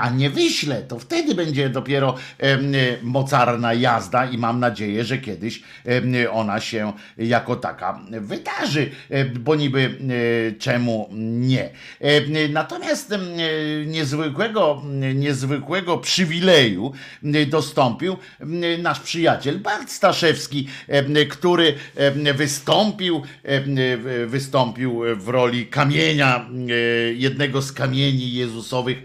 a nie wyślę, to wtedy będzie dopiero mocarna jazda i mam nadzieję, że kiedyś ona się jako taka wydarzy, bo niby czemu nie. Natomiast niezwykłego, niezwykłego przywileju, dostąpił nasz przyjaciel Bart Staszewski, który wystąpił, wystąpił w roli kamienia, jednego z kamieni Jezusowych,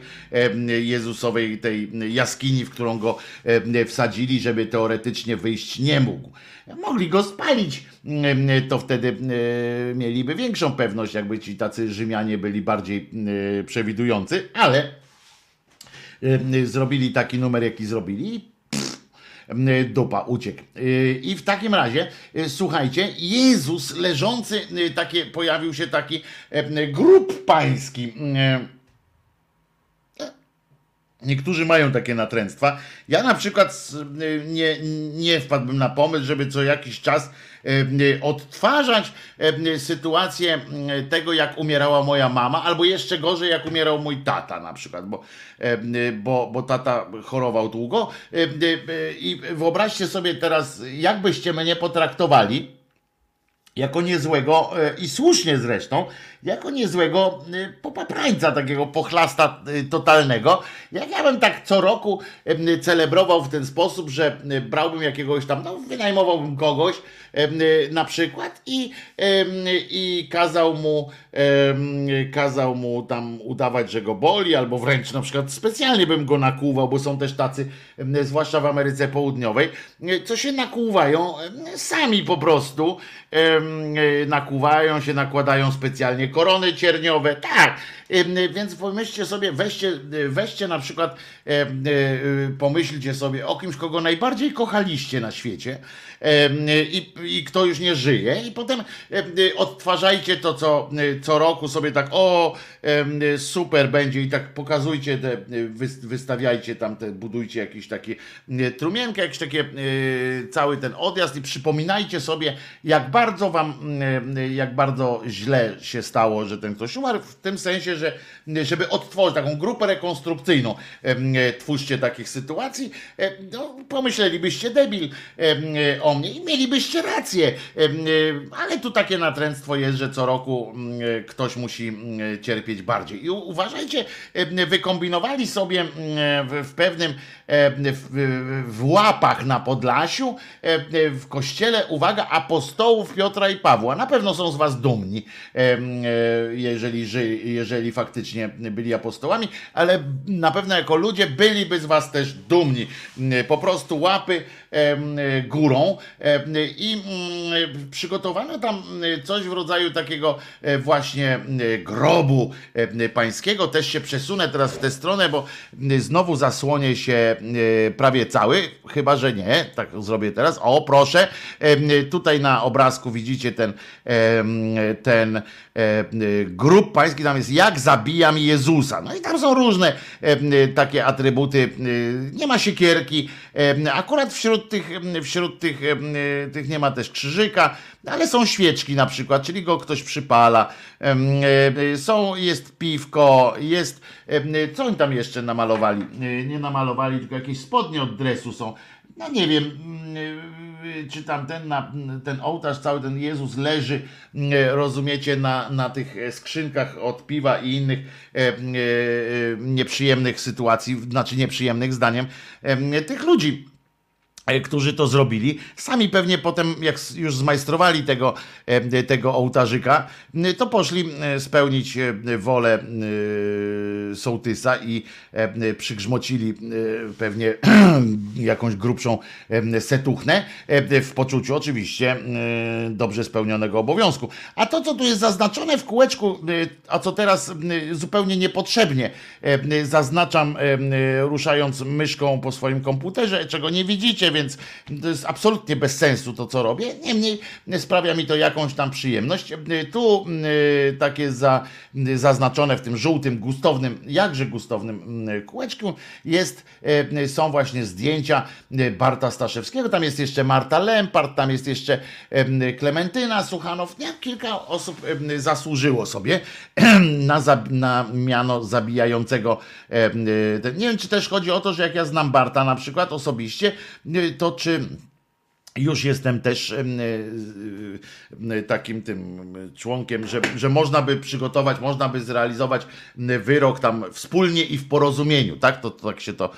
Jezusowej tej jaskini, w którą go wsadzili, żeby teoretycznie wyjść nie mógł. Mogli go spalić, to wtedy mieliby większą pewność, jakby ci tacy Rzymianie byli bardziej przewidujący, ale zrobili taki numer, jaki zrobili y, dupa uciekł. Y, I w takim razie, y, słuchajcie, Jezus leżący, y, takie, pojawił się taki y, grób pański. y, Niektórzy mają takie natręctwa. Ja na przykład y, nie, nie wpadłbym na pomysł, żeby co jakiś czas y, y, odtwarzać y, sytuację tego, jak umierała moja mama, albo jeszcze gorzej, jak umierał mój tata na przykład, bo, bo, bo tata chorował długo. I wyobraźcie sobie teraz, jakbyście mnie potraktowali, jako niezłego e, i słusznie zresztą, jako niezłego e, popaprańca, takiego pochlasta e, totalnego. Jak ja bym tak co roku celebrował w ten sposób, że brałbym jakiegoś tam, no wynajmowałbym kogoś na przykład i, i kazał mu kazał mu tam udawać, że go boli, albo wręcz na przykład specjalnie bym go nakłuwał, bo są też tacy, zwłaszcza w Ameryce Południowej, co się nakłuwają sami po prostu, e, nakłuwają się, nakładają specjalnie korony cierniowe, tak, więc pomyślcie sobie, weźcie, weźcie na przykład, e, pomyślcie sobie o kimś, kogo najbardziej kochaliście na świecie i, i kto już nie żyje. I potem em, odtwarzajcie to, co, co roku sobie tak, o, super będzie. I tak pokazujcie, te, wys- wystawiajcie tam, te, budujcie jakieś takie trumienkę, jakieś takie, e, cały ten odjazd. I przypominajcie sobie, jak bardzo wam, jak bardzo źle się stało, że ten ktoś umarł, w tym sensie, że żeby odtworzyć taką grupę rekonstrukcyjną, twórzcie takich sytuacji, e, no, pomyślelibyście debil. E, o mnie i mielibyście rację, e, ale tu takie natręctwo jest, że co roku mm, e, ktoś musi mm, cierpieć bardziej. I uważajcie, wykombinowali sobie mm, w, pewnym, w, łapach na Podlasiu, w kościele, uwaga, apostołów Piotra i Pawła. Na pewno są z was dumni, e, jeżeli, jeżeli faktycznie byli apostołami, ale na pewno jako ludzie byliby z was też dumni. Po prostu łapy e, górą em, i mm, przygotowano tam mm, coś w rodzaju takiego e, właśnie grobu e, pańskiego. Też się przesunę teraz w tę stronę, bo znowu zasłonię się e, prawie cały, chyba że nie, tak zrobię teraz. O, proszę, tutaj na obrazku widzicie ten, ten e, grób pański, tam jest jak zabijam Jezusa. No i tam są różne takie atrybuty. Nie ma siekierki, akurat wśród tych, em, wśród tych, em, tych nie ma też krzyżyka, ale są świeczki na przykład, czyli go ktoś przypala. Em, e, Są, jest piwko, jest, co oni tam jeszcze namalowali? Nie namalowali, tylko jakieś spodnie od dresu są. No nie wiem, mm, y, czy tam ten, na, ten ołtarz, cały ten Jezus leży, mm, rozumiecie, na, na tych e, skrzynkach od piwa i innych e, e, nieprzyjemnych sytuacji, znaczy nieprzyjemnych zdaniem tych ludzi. E, którzy to zrobili. Sami pewnie potem, jak już zmajstrowali tego, e, tego ołtarzyka, e, to poszli spełnić wolę sołtysa i przygrzmocili pewnie *clears throat* jakąś grubszą setuchnę w poczuciu oczywiście dobrze spełnionego obowiązku. A to, co tu jest zaznaczone w kółeczku, a co teraz zupełnie niepotrzebnie zaznaczam, ruszając myszką po swoim komputerze, czego nie widzicie, więc to jest absolutnie bez sensu to, co robię. Niemniej e, sprawia mi to jakąś tam przyjemność. E, Tu e, takie za, zaznaczone w tym żółtym, gustownym, jakże gustownym mm, kółeczku jest, są właśnie zdjęcia Barta Staszewskiego. Tam jest jeszcze Marta Lempart, tam jest jeszcze em, Klementyna Suchanow. Kilka osób zasłużyło sobie *clears throat* na, na miano zabijającego. Nie wiem, czy też chodzi o to, że jak ja znam Barta na przykład osobiście, to czy już jestem też takim tym em, członkiem, że, że można by przygotować, można by zrealizować wyrok tam wspólnie i w porozumieniu, tak? To, to tak się to,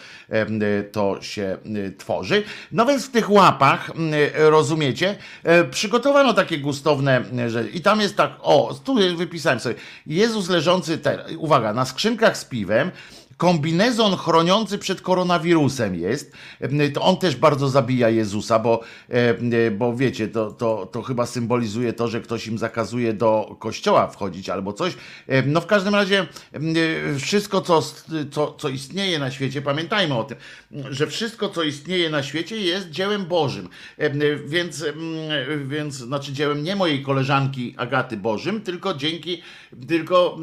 to się tworzy. No więc w tych łapach, rozumiecie, e, przygotowano takie gustowne rzeczy. I tam jest tak, o, tu wypisałem sobie, Jezus leżący, uwaga, na skrzynkach z piwem, kombinezon chroniący przed koronawirusem jest. To on też bardzo zabija Jezusa, bo, e, bo wiecie, to, to, to chyba symbolizuje to, że ktoś im zakazuje do kościoła wchodzić albo coś. No w każdym razie e, wszystko, co, co, co istnieje na świecie, pamiętajmy o tym, że wszystko, co istnieje na świecie jest dziełem Bożym. E, Więc, więc znaczy dziełem nie mojej koleżanki Agaty Bożym, tylko dzięki, tylko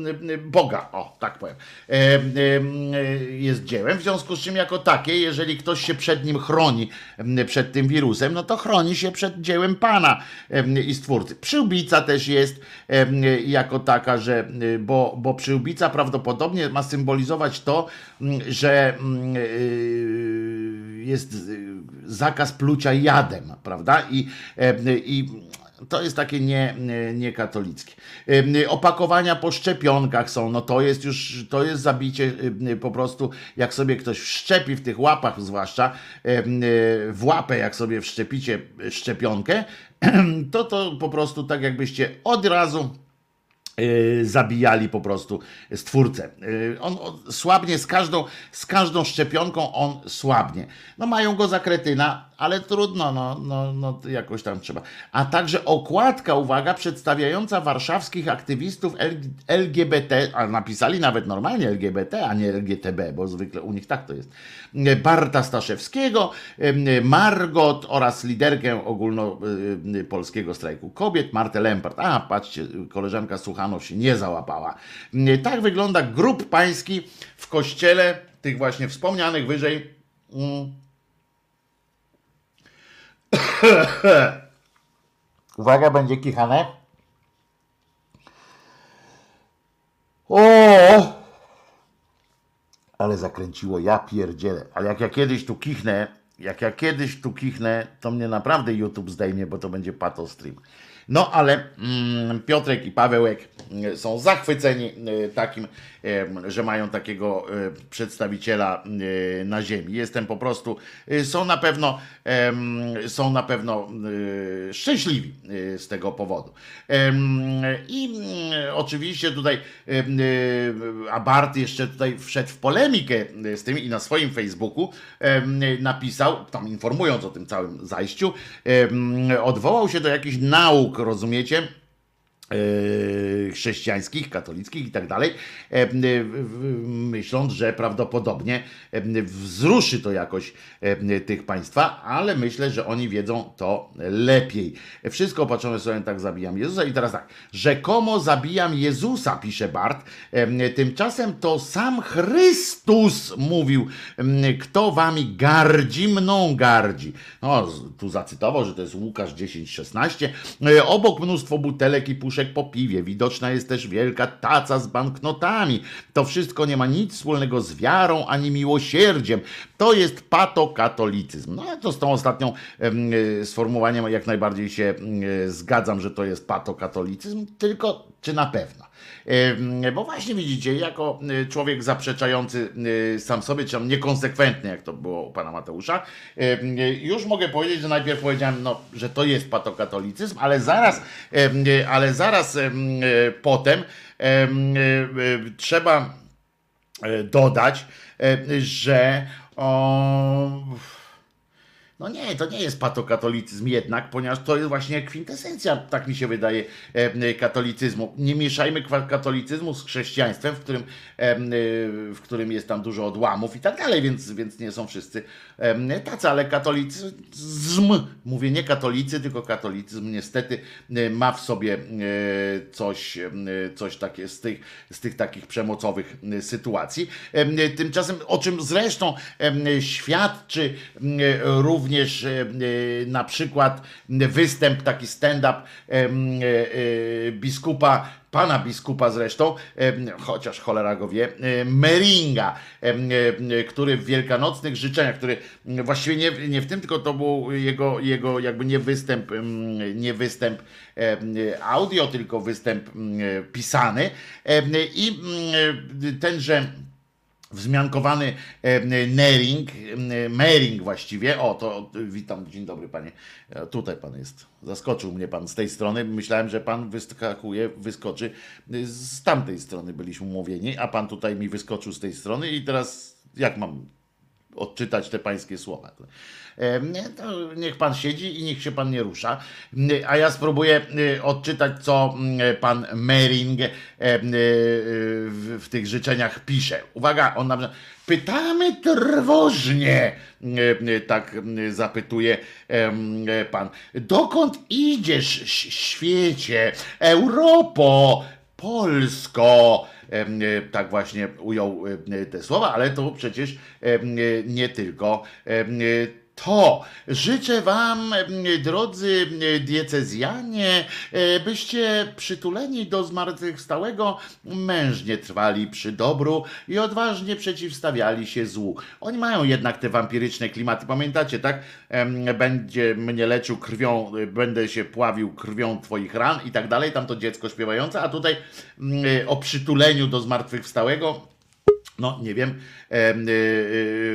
Boga, o tak powiem. E, Jest dziełem, w związku z czym jako takie, jeżeli ktoś się przed nim chroni, mm, przed tym wirusem, no to chroni się przed dziełem Pana em, i Stwórcy. Przyłbica też jest jako taka, że, y, bo, bo przyłbica prawdopodobnie ma symbolizować to, że y, jest y, zakaz plucia jadem, prawda? I, i to jest takie nie, nie, niekatolickie. Em, Opakowania po szczepionkach są, no to jest już, to jest zabicie em, po prostu, jak sobie ktoś wszczepi w tych łapach zwłaszcza, em, w łapę jak sobie wszczepicie szczepionkę, *clears throat* to to po prostu tak jakbyście od razu zabijali po prostu stwórcę. On słabnie z każdą, z każdą szczepionką, on słabnie. No mają go za kretyna, ale trudno, no, no, no jakoś tam trzeba. A także okładka, uwaga, przedstawiająca warszawskich aktywistów LGBT, a napisali nawet normalnie LGBT, a nie LGTB, bo zwykle u nich tak to jest. Barta Staszewskiego, Margot oraz liderkę ogólnopolskiego strajku kobiet, Martę Lempart. A, patrzcie, koleżanka Suchanow się nie załapała. Tak wygląda grób pański w kościele tych właśnie wspomnianych wyżej. *coughs* Uwaga, będzie kichane. O! Ale zakręciło, ja pierdzielę. Ale jak ja kiedyś tu kichnę, jak ja kiedyś tu kichnę, to mnie naprawdę YouTube zdejmie, bo to będzie pato stream. No ale mm, Piotrek i Pawełek mm, są zachwyceni y, takim, że mają takiego y, przedstawiciela y, na ziemi. Jestem po prostu, są na pewno, są na pewno szczęśliwi z tego powodu. I mm, oczywiście tutaj, em, y, a Bart jeszcze tutaj wszedł w polemikę z tym i na swoim Facebooku napisał, tam informując o tym całym zajściu, odwołał się do jakichś nauk, rozumiecie? E, chrześcijańskich, katolickich i tak dalej, e, myśląc, że prawdopodobnie e, wzruszy to jakoś tych państwa, ale myślę, że oni wiedzą to lepiej. Wszystko opatrzone słowem tak zabijam Jezusa i teraz tak, rzekomo zabijam Jezusa, pisze Bart, tymczasem to sam Chrystus mówił, kto wami gardzi, mną gardzi. No, tu zacytował, że to jest Łukasz 10-16. E, Obok mnóstwo butelek i puszek po piwie. Widoczna jest też wielka taca z banknotami. To wszystko nie ma nic wspólnego z wiarą ani miłosierdziem. To jest patokatolicyzm. No to z tą ostatnią e, sformułowaniem jak najbardziej się e, zgadzam, że to jest patokatolicyzm, tylko czy na pewno? Bo właśnie widzicie, jako e, człowiek zaprzeczający e, sam sobie, czy tam niekonsekwentny, jak to było u pana Mateusza, e, już mogę powiedzieć, że najpierw powiedziałem, no, że to jest patokatolicyzm, ale zaraz, ale zaraz potem trzeba dodać, że o, no nie, to nie jest patokatolicyzm jednak, ponieważ to jest właśnie kwintesencja, tak mi się wydaje, e, katolicyzmu. Nie mieszajmy katolicyzmu z chrześcijaństwem, w którym, e, w którym jest tam dużo odłamów i tak dalej, więc, więc nie są wszyscy tacy, ale katolicyzm, mówię nie katolicy, tylko katolicyzm niestety e, ma w sobie coś, coś takie z tych, z tych takich przemocowych sytuacji. Tymczasem, o czym zresztą świadczy e, również e, e, na przykład występ, taki stand-up e, biskupa pana biskupa zresztą, chociaż cholera go wie, Meringa, który w wielkanocnych życzeniach, który właściwie nie, nie w tym, tylko to był jego, jego jakby nie występ, nie występ audio, tylko występ pisany. I mm, tenże wzmiankowany Nering, Mering właściwie, o to witam, dzień dobry panie, E, tutaj pan jest, zaskoczył mnie pan z tej strony, myślałem, że pan wyskakuje, wyskoczy z tamtej strony byliśmy umówieni, a pan tutaj mi wyskoczył z tej strony i teraz jak mam odczytać te pańskie słowa. To niech pan siedzi i niech się pan nie rusza. A ja spróbuję odczytać, co pan Mering w, tych życzeniach pisze. Uwaga, on nam pytamy trwożnie, tak zapytuje pan. Dokąd idziesz, świecie, Europo, Polsko? E, Tak właśnie ujął e, te słowa, ale to przecież e, nie tylko to. Życzę Wam, em, drodzy e, diecezjanie, e, byście przytuleni do zmartwychwstałego mężnie trwali przy dobru i odważnie przeciwstawiali się złu. Oni mają jednak te wampiryczne klimaty. Pamiętacie, tak? Będzie mnie leczył krwią, e, będę się pławił krwią Twoich ran i tak dalej. Tam to dziecko śpiewające, a tutaj mm, o przytuleniu do zmartwychwstałego. No, nie wiem,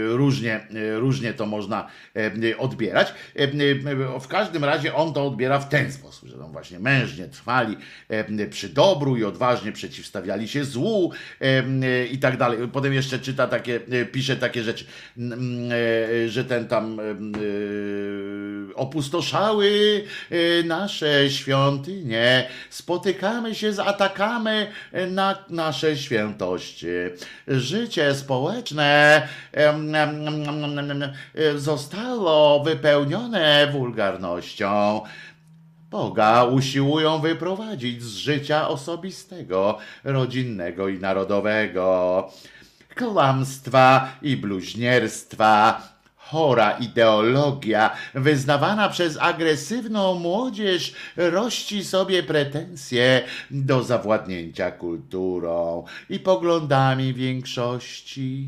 różnie, e, różnie to można e, odbierać. E, e, W każdym razie on to odbiera w ten sposób, że tam właśnie mężnie trwali e, przy dobru i odważnie przeciwstawiali się złu e, e, i tak dalej. Potem jeszcze czyta takie, e, pisze takie rzeczy, m, e, że ten tam e, e, opustoszały e, nasze świątynie, spotykamy się z atakami na nasze świętości. Życie społeczne zostało wypełnione wulgarnością. Boga usiłują wyprowadzić z życia osobistego, rodzinnego i narodowego. Kłamstwa i bluźnierstwa, chora ideologia wyznawana przez agresywną młodzież rości sobie pretensje do zawładnięcia kulturą i poglądami większości.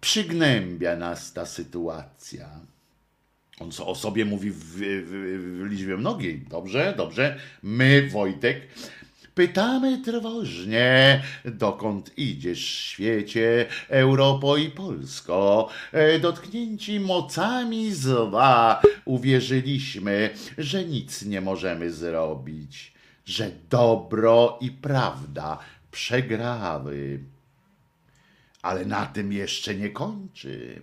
Przygnębia nas ta sytuacja. On o sobie mówi w, w, w liczbie mnogiej. Dobrze, dobrze. My, Wojtek, pytamy trwożnie, dokąd idziesz, świecie, Europo i Polsko. E, Dotknięci mocami zła, uwierzyliśmy, że nic nie możemy zrobić, że dobro i prawda przegrały. Ale na tym jeszcze nie kończy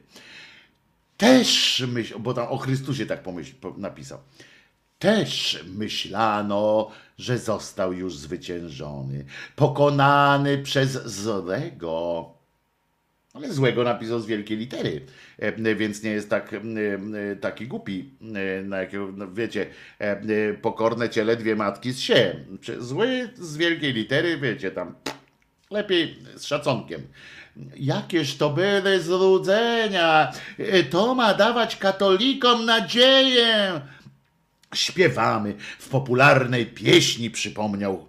też myśl, bo tam o Chrystusie tak pomyśl, po- napisał. Też myślano, że został już zwyciężony, pokonany przez złego. Ale złego napisał z wielkiej litery, e, więc nie jest tak, e, e, taki głupi, na jakiego, no wiecie, pokorne ciele dwie matki z się. Zły z wielkiej litery, wiecie, tam lepiej z szacunkiem. Jakież to były złudzenia! E, To ma dawać katolikom nadzieję! Śpiewamy w popularnej pieśni, przypomniał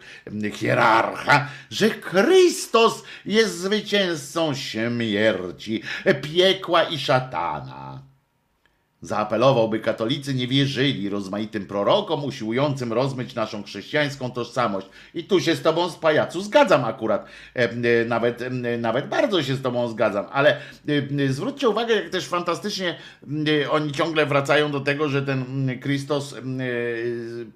hierarcha, że Chrystus jest zwycięzcą śmierci, piekła i szatana. Zaapelował, by katolicy nie wierzyli rozmaitym prorokom usiłującym rozmyć naszą chrześcijańską tożsamość. I tu się z tobą z pajacu zgadzam akurat. E, e, Nawet, e, nawet bardzo się z tobą zgadzam, ale zwróćcie uwagę, jak też fantastycznie oni ciągle wracają do tego, że ten Chrystus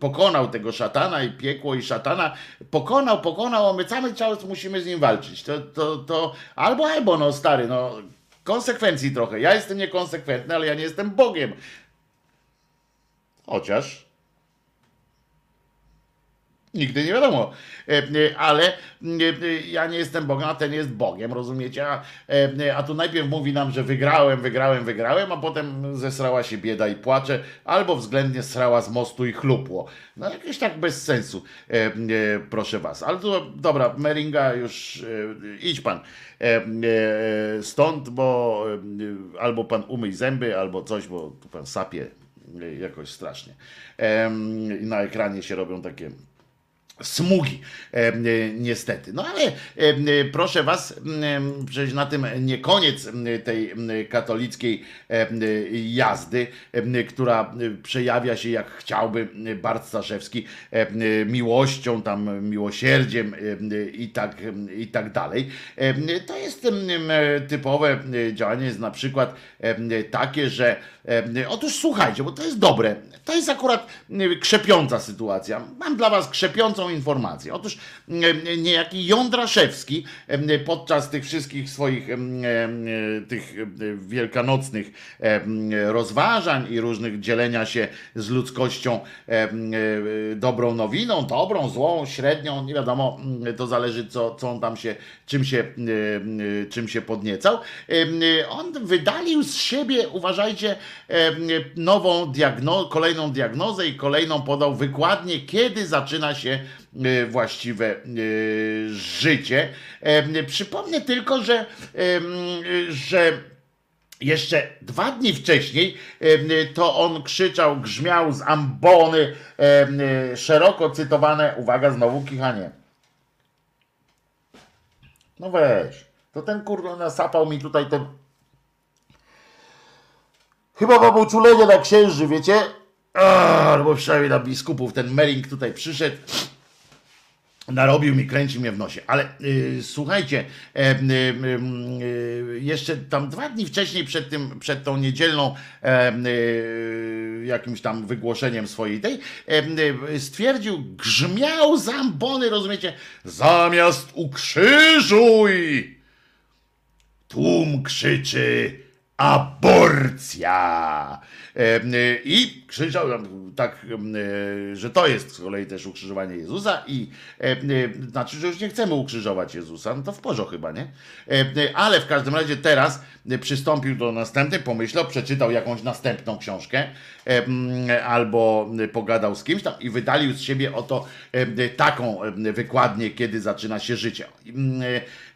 pokonał tego szatana i piekło i szatana. Pokonał, pokonał, a my cały czas musimy z nim walczyć. To, to, to albo, albo, no stary, no konsekwencji trochę. Ja jestem niekonsekwentny, ale ja nie jestem Bogiem. Chociaż Nigdy nie wiadomo. E, e, Ale e, e, ja nie jestem Bogiem, a ten jest Bogiem, rozumiecie? A, a tu najpierw mówi nam, że wygrałem, wygrałem, wygrałem, a potem zesrała się bieda i płacze, albo względnie srała z mostu i chlupło. No jakieś tak bez sensu, proszę was. Ale to dobra, Meringa już idź pan stąd, bo albo pan umyj zęby, albo coś, bo tu pan sapie jakoś strasznie. Na ekranie się robią takie smugi, e, e, niestety. No ale e, proszę Was, przecież na tym nie koniec tej katolickiej jazdy, która przejawia się jak chciałby Bart Staszewski miłością, tam miłosierdziem i tak, i tak dalej. To jest typowe działanie, jest na przykład takie, że otóż słuchajcie, bo to jest dobre, to jest akurat krzepiąca sytuacja. Mam dla Was krzepiącą informację. Otóż e, niejaki Jądraszewski e, podczas tych wszystkich swoich e, tych wielkanocnych rozważań i różnych dzielenia się z ludzkością dobrą nowiną, dobrą, złą, średnią, nie wiadomo, to zależy co, co on tam się, czym się, czym się podniecał. On wydalił z siebie, uważajcie, nową diagno, kolejną diagnozę i kolejną podał wykładnię, kiedy zaczyna się właściwe e, życie. E, Przypomnę tylko, że, że jeszcze dwa dni wcześniej to on krzyczał, grzmiał z ambony, szeroko cytowane, uwaga, znowu kichanie. No weź, to ten kurwa nasapał mi tutaj ten... Chyba mam uczulenie na księży, wiecie? Albo przynajmniej na biskupów. Ten Mering tutaj przyszedł narobił mi, kręci mnie w nosie. Ale y, słuchajcie, e, y, y, jeszcze tam dwa dni wcześniej przed, tym, przed tą niedzielną e, y, jakimś tam wygłoszeniem swojej tej, e, y, stwierdził, grzmiał z ambony, rozumiecie, zamiast ukrzyżuj, tłum krzyczy aborcja. Y, I krzyczał tak, y, że to jest z kolei też ukrzyżowanie Jezusa i e, y, znaczy, że już nie chcemy ukrzyżować Jezusa, no to w porządku chyba, nie? E, Ale w każdym razie teraz przystąpił do następnej, pomyślał, przeczytał jakąś następną książkę e, albo pogadał z kimś tam i wydalił z siebie oto e, taką e, wykładnię, kiedy zaczyna się życie. I,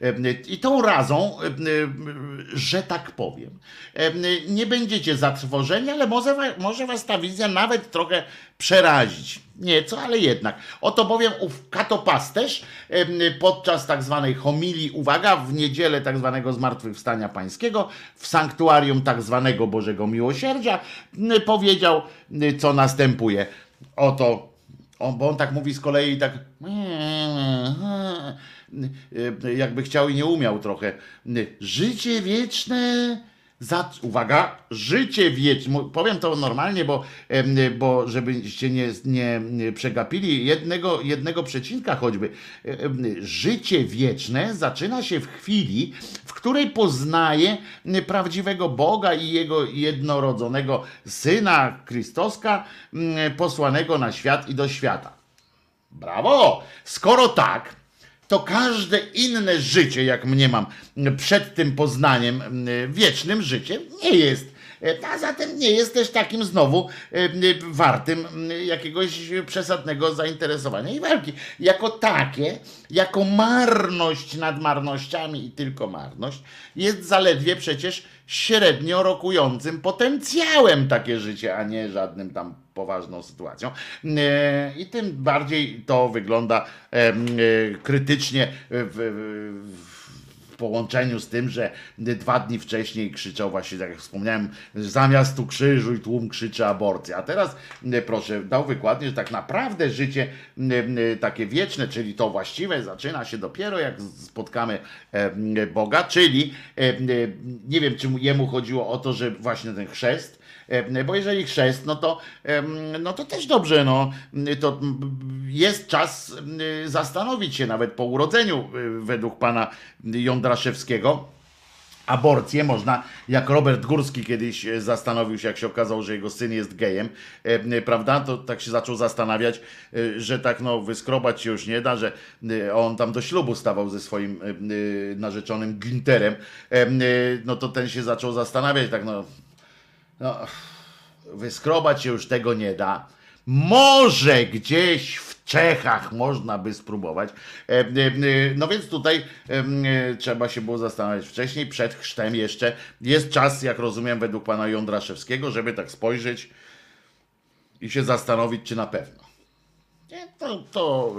e, e, tą razą, e, e, że tak powiem, e, nie będziecie zatrwożeni, ale może, może was ta wizja nawet trochę przerazić. Nieco, ale jednak. Oto bowiem ów katopasterz podczas tak zwanej homilii, uwaga, w niedzielę tak zwanego zmartwychwstania pańskiego, w sanktuarium tak zwanego Bożego Miłosierdzia, powiedział, co następuje. Oto, on, bo on tak mówi z kolei tak jakby chciał i nie umiał trochę. Życie wieczne za, uwaga, życie wieczne, powiem to normalnie, bo, bo żebyście nie, nie przegapili jednego, jednego przecinka choćby. Życie wieczne zaczyna się w chwili, w której poznaje prawdziwego Boga i Jego jednorodzonego Syna Chrystoska, posłanego na świat i do świata. Brawo! Skoro tak, to każde inne życie, jak mniemam, przed tym poznaniem wiecznym życiem nie jest. A zatem nie jest też takim znowu wartym jakiegoś przesadnego zainteresowania i walki. Jako takie, jako marność nad marnościami i tylko marność, jest zaledwie przecież średnio rokującym potencjałem takie życie, a nie żadnym tam poważną sytuacją. E, I tym bardziej to wygląda em, e, krytycznie w, w, połączeniu z tym, że dwa dni wcześniej krzyczał właśnie, tak jak wspomniałem, zamiast tu krzyżu i tłum krzyczy aborcja. A teraz, e, proszę, dał wykładnie, że tak naprawdę życie e, e, takie wieczne, czyli to właściwe, zaczyna się dopiero jak spotkamy e, Boga, czyli e, e, nie wiem, czy mu- jemu chodziło o to, że właśnie ten chrzest, E, Bo jeżeli chrzest, no to, no to też dobrze, no, to jest czas mm, zastanowić się nawet po urodzeniu y, według pana Jądraszewskiego. Aborcję można, jak Robert Górski kiedyś e, zastanowił się, jak się okazało, że jego syn jest gejem, e, prawda? To tak się zaczął zastanawiać, e, że tak no wyskrobać się już nie da, że e, on tam do ślubu stawał ze swoim e, e, narzeczonym Ginterem. E, e, No to ten się zaczął zastanawiać, tak no, no, wyskrobać się już tego nie da. Może gdzieś w Czechach można by spróbować. E, e, e, No więc tutaj trzeba się było zastanawiać wcześniej, przed chrztem jeszcze. Jest czas, jak rozumiem, według pana Jądraszewskiego, żeby tak spojrzeć i się zastanowić, czy na pewno. To, to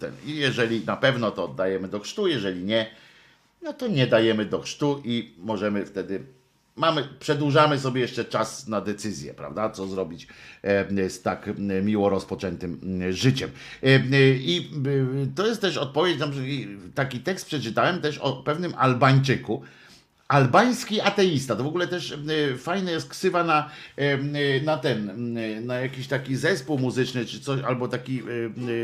ten. Jeżeli na pewno, to oddajemy do chrztu, jeżeli nie, no to nie dajemy do chrztu i możemy wtedy. Mamy, przedłużamy sobie jeszcze czas na decyzję, prawda? Co zrobić e, z tak e, miło rozpoczętym e, życiem. I to jest też odpowiedź, taki tekst przeczytałem też o pewnym Albańczyku, Albański ateista. To w ogóle też e, fajne jest ksywa na, e, na ten, e, na jakiś taki zespół muzyczny czy coś, albo taki e,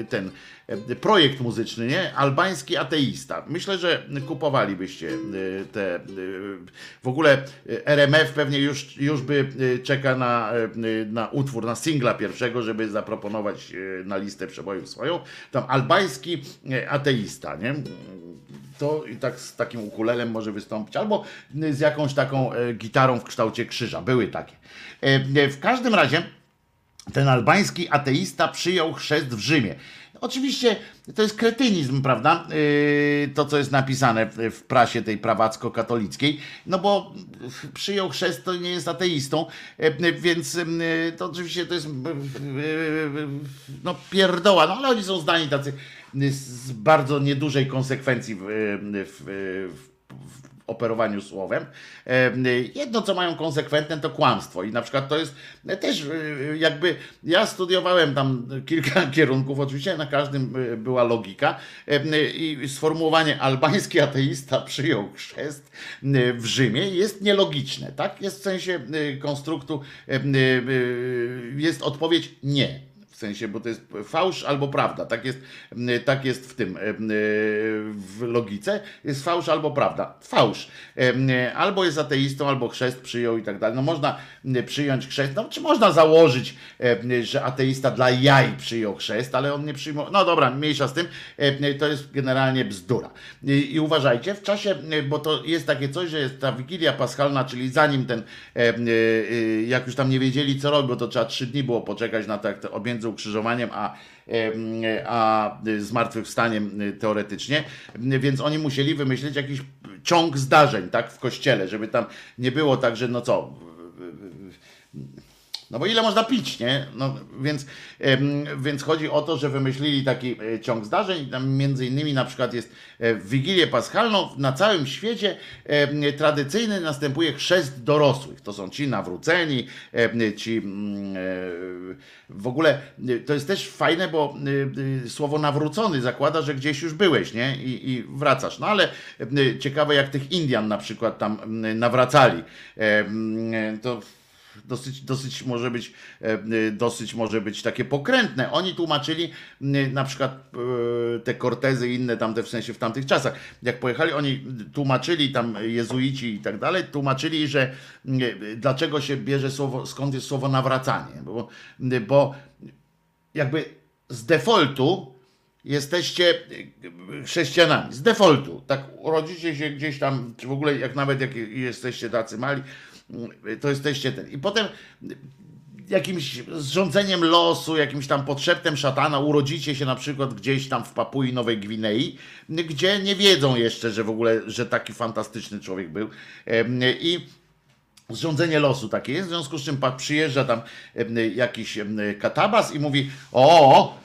e, ten e, projekt muzyczny, nie? Albański ateista. Myślę, że kupowalibyście e, te. e, W ogóle e, RMF pewnie już, już by e, czeka na, e, na utwór, na singla pierwszego, żeby zaproponować e, na listę przebojów swoją. Tam albański e, ateista, nie? I tak z takim ukulelem może wystąpić, albo z jakąś taką e, gitarą w kształcie krzyża. Były takie. E, e, W każdym razie ten albański ateista przyjął chrzest w Rzymie. Oczywiście to jest kretynizm, prawda? To, co jest napisane w- prasie tej prawacko-katolickiej, no bo przyjął chrzest, to nie jest ateistą, więc to oczywiście to jest no pierdoła, no ale oni są zdani tacy z bardzo niedużej konsekwencji w, w, w, w operowaniu słowem. Jedno, co mają konsekwentne, to kłamstwo. I na przykład to jest też jakby, ja studiowałem tam kilka *laughs* kierunków, oczywiście na każdym była logika i sformułowanie albański ateista przyjął chrzest w Rzymie jest nielogiczne, tak? Jest w sensie konstruktu, jest odpowiedź nie. W sensie, bo to jest fałsz albo prawda. Tak jest, tak jest w tym, em, w logice. Jest fałsz albo prawda. Fałsz. Em, Albo jest ateistą, albo chrzest przyjął i tak dalej. No można przyjąć chrzest, no czy można założyć, że ateista dla jaj przyjął chrzest, ale on nie przyjmował. No dobra, mniejsza z tym. To jest generalnie bzdura. I, uważajcie, w czasie, bo to jest takie coś, że jest ta Wigilia Paschalna, czyli zanim ten, e, e, jak już tam nie wiedzieli co robią, to trzeba trzy dni było poczekać na to między ukrzyżowaniem a, a zmartwychwstaniem e, teoretycznie, więc oni musieli wymyślić jakiś ciąg zdarzeń, tak, w kościele, żeby tam nie było tak, że no co, no bo ile można pić, nie? No, więc, więc chodzi o to, że wymyślili taki e, ciąg zdarzeń. Między innymi na przykład jest e, w Wigilię Paschalną na całym świecie tradycyjny następuje chrzest dorosłych. To są ci nawróceni, ci mm, e, w ogóle to jest też fajne, bo słowo nawrócony zakłada, że gdzieś już byłeś, nie? I, i wracasz. No ale ciekawe jak tych Indian na przykład tam nawracali. To dosyć, dosyć może być e, e, dosyć może być takie pokrętne. Oni tłumaczyli na przykład e, te Cortezy i inne tamte w sensie w tamtych czasach. Jak pojechali, oni tłumaczyli tam jezuici i tak dalej, tłumaczyli, że dlaczego się bierze słowo, skąd jest słowo nawracanie. Bo, bo jakby z defaultu jesteście chrześcijanami. Z defaultu. Tak urodzicie się gdzieś tam, czy w ogóle jak nawet jak jesteście tacy mali, to jesteście ten. I potem jakimś zrządzeniem losu, jakimś tam podszeptem szatana urodzicie się na przykład gdzieś tam w Papui Nowej Gwinei, gdzie nie wiedzą jeszcze, że w ogóle, że taki fantastyczny człowiek był. I zrządzenie losu takie jest, w związku z czym przyjeżdża tam jakiś katabas i mówi, o,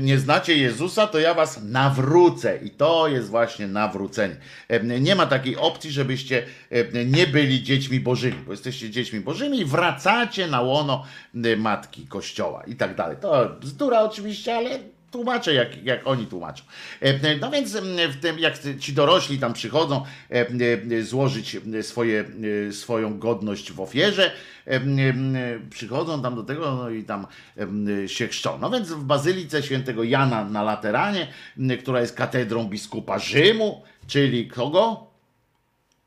nie znacie Jezusa, to ja was nawrócę. I to jest właśnie nawrócenie. E, Nie ma takiej opcji, żebyście nie byli dziećmi bożymi, bo jesteście dziećmi bożymi i wracacie na łono y, matki kościoła i tak dalej. To bzdura oczywiście, ale tłumaczę, jak, jak oni tłumaczą. E, No więc w tym, jak ci dorośli tam przychodzą e, e, złożyć swoje, e, swoją godność w ofierze, przychodzą tam do tego no i tam się chrzczą. No więc w Bazylice Świętego Jana na Lateranie, która jest katedrą biskupa Rzymu, czyli kogo?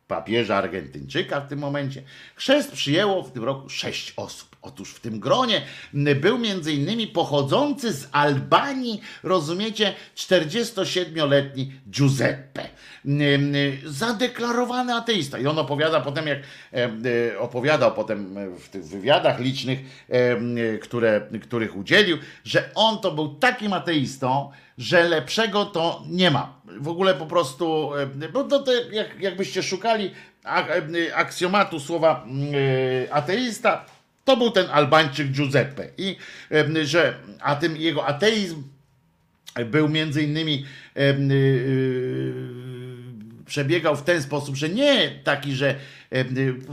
papieża Argentyńczyka w tym momencie. Chrzest przyjęło w tym roku sześć osób. Otóż w tym gronie był między innymi pochodzący z Albanii, rozumiecie, 47-letni Giuseppe. Zadeklarowany ateista. I on opowiada potem, jak e, e, opowiadał potem w tych wywiadach licznych, e, które, których udzielił, że on to był takim ateistą, że lepszego to nie ma. W ogóle po prostu, e, bo to, to jak, jakbyście szukali e, aksjomatu słowa e, ateista, to był ten Albańczyk Giuseppe. I że a tym jego ateizm był między innymi y, y, przebiegał w ten sposób, że nie taki, że y,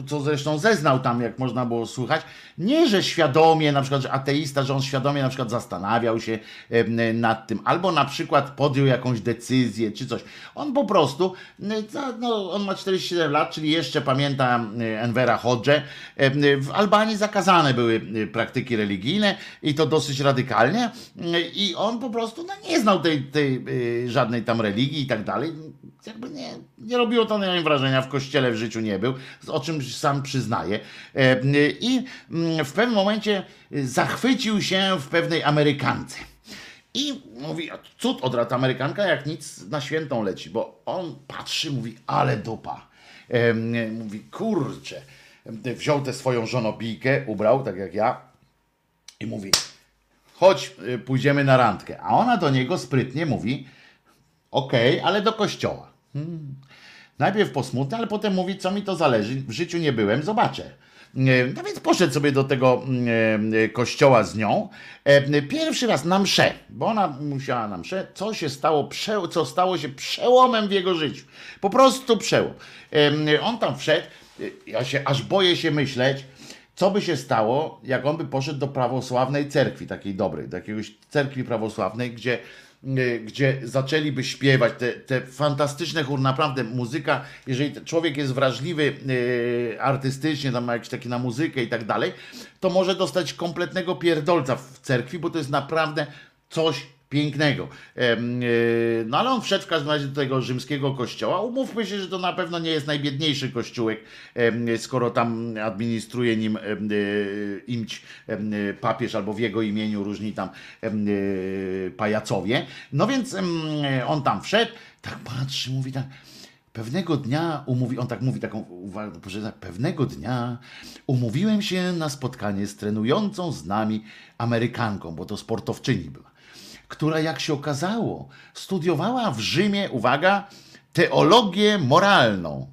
co zresztą zeznał tam, jak można było słuchać, nie, że świadomie, na przykład, że ateista, że on świadomie na przykład zastanawiał się nad tym, albo na przykład podjął jakąś decyzję, czy coś. On po prostu, no, on ma 47 lat, czyli jeszcze pamięta Envera y, w Albanii zakazane były praktyki religijne i to dosyć radykalnie i on po prostu no, nie znał tej, tej y, żadnej tam religii i tak dalej. Jakby nie, nie robiło to na nim wrażenia, w kościele w życiu nie był, o czym sam przyznaje. E, I mm, w pewnym momencie y, zachwycił się w pewnej Amerykance. I mówi, cud odrat Amerykanka, jak nic na świętą leci, bo on patrzy, mówi, ale dupa. Em, mówi, kurczę. Em, Wziął tę swoją żonobijkę, ubrał, tak jak ja, i mówi, chodź, pójdziemy na randkę. A ona do niego sprytnie mówi, okej, ale do kościoła. Hmm. Najpierw posmutny, ale potem mówi, co mi to zależy, w życiu nie byłem, zobaczę. E, No więc poszedł sobie do tego mm, e, kościoła z nią. E, Pierwszy raz na mszę, bo ona musiała na mszę. Co się stało, co stało się przełomem w jego życiu. Po prostu przełom. On tam wszedł, ja się aż boję się myśleć, co by się stało, jak on by poszedł do prawosławnej cerkwi, takiej dobrej, do jakiegoś cerkwi prawosławnej, gdzie, gdzie zaczęliby śpiewać. Te, te fantastyczne chór, naprawdę muzyka, jeżeli człowiek jest wrażliwy y, artystycznie, tam ma jakiś taki na muzykę i tak dalej, to może dostać kompletnego pierdolca w cerkwi, bo to jest naprawdę coś pięknego. Yy, No ale on wszedł w każdym razie do tego rzymskiego kościoła. Umówmy się, że to na pewno nie jest najbiedniejszy kościółek, skoro tam administruje nim yy, imć yy, papież albo w jego imieniu różni tam pajacowie. No więc on tam wszedł, tak patrzy, mówi tak. Pewnego dnia umówi, on tak mówi taką uwagę, tak, pewnego dnia umówiłem się na spotkanie z trenującą z nami Amerykanką, bo to sportowczyni była która, jak się okazało, studiowała w Rzymie, uwaga, teologię moralną.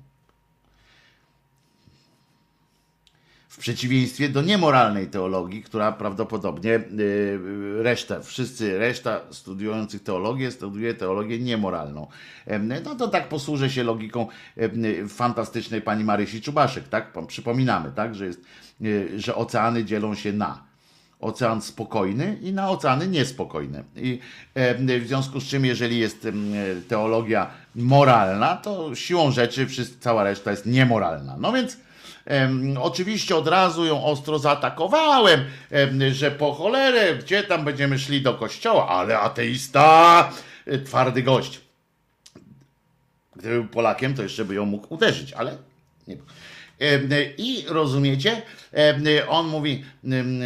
W przeciwieństwie do niemoralnej teologii, która prawdopodobnie yy, reszta, wszyscy, reszta studiujących teologię studiuje teologię niemoralną. Em, No to tak posłużę się logiką fantastycznej pani Marysi Czubaszek, tak? Przypominamy, tak, że, jest, yy, że oceany dzielą się na ocean spokojny i na oceany niespokojne. I e, w związku z czym, jeżeli jest teologia moralna, to siłą rzeczy wszyscy, cała reszta jest niemoralna. No więc oczywiście od razu ją ostro zaatakowałem, em, że po cholerę, gdzie tam będziemy szli do kościoła, ale ateista, e, twardy gość. Gdyby był Polakiem, to jeszcze by ją mógł uderzyć, ale nie I rozumiecie, on mówi,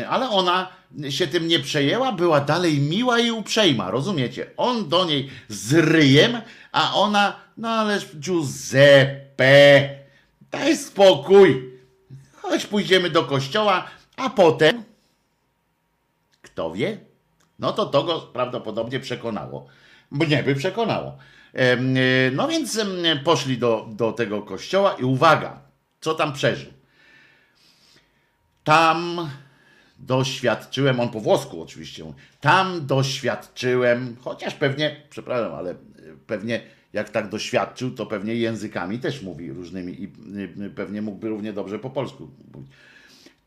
ale ona się tym nie przejęła, była dalej miła i uprzejma, rozumiecie? On do niej z ryjem, a ona, no ależ Giuseppe, daj spokój, chodź pójdziemy do kościoła, a potem, kto wie, no to to go prawdopodobnie przekonało. Mnie by przekonało. E, No więc poszli do, do tego kościoła i uwaga, co tam przeżył. Tam doświadczyłem, on po włosku oczywiście, tam doświadczyłem, chociaż pewnie, przepraszam, ale y, pewnie jak tak doświadczył, to pewnie językami też mówi różnymi i y, y, pewnie mógłby równie dobrze po polsku mówić.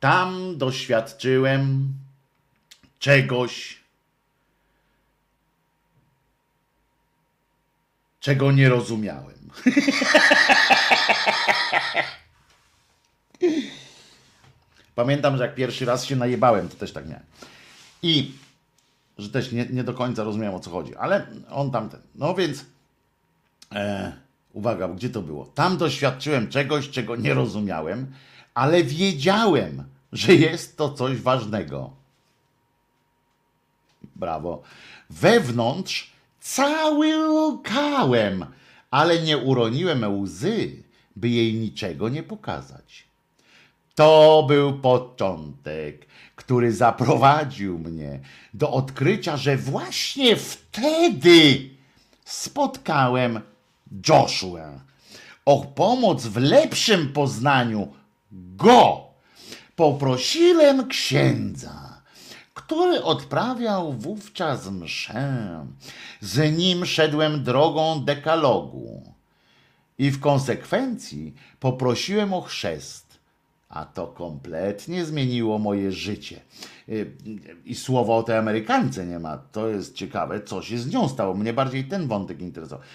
Tam doświadczyłem czegoś, czego nie rozumiałem. *laughs* Pamiętam, że jak pierwszy raz się najebałem, to też tak miałem. I że też nie, nie do końca rozumiałem o co chodzi, ale on tamten. No więc e, uwaga, gdzie to było? Tam doświadczyłem czegoś, czego nie rozumiałem, ale wiedziałem, że jest to coś ważnego. Brawo. Wewnątrz cały łkałem, ale nie uroniłem łzy, by jej niczego nie pokazać. To był początek, który zaprowadził mnie do odkrycia, że właśnie wtedy spotkałem Joshua. O pomoc w lepszym poznaniu go poprosiłem księdza, który odprawiał wówczas mszę. Z nim szedłem drogą dekalogu i w konsekwencji poprosiłem o chrzest. A to kompletnie zmieniło moje życie. Y, I słowa o tej Amerykance nie ma. To jest ciekawe, co się z nią stało. Mnie bardziej ten wątek interesował.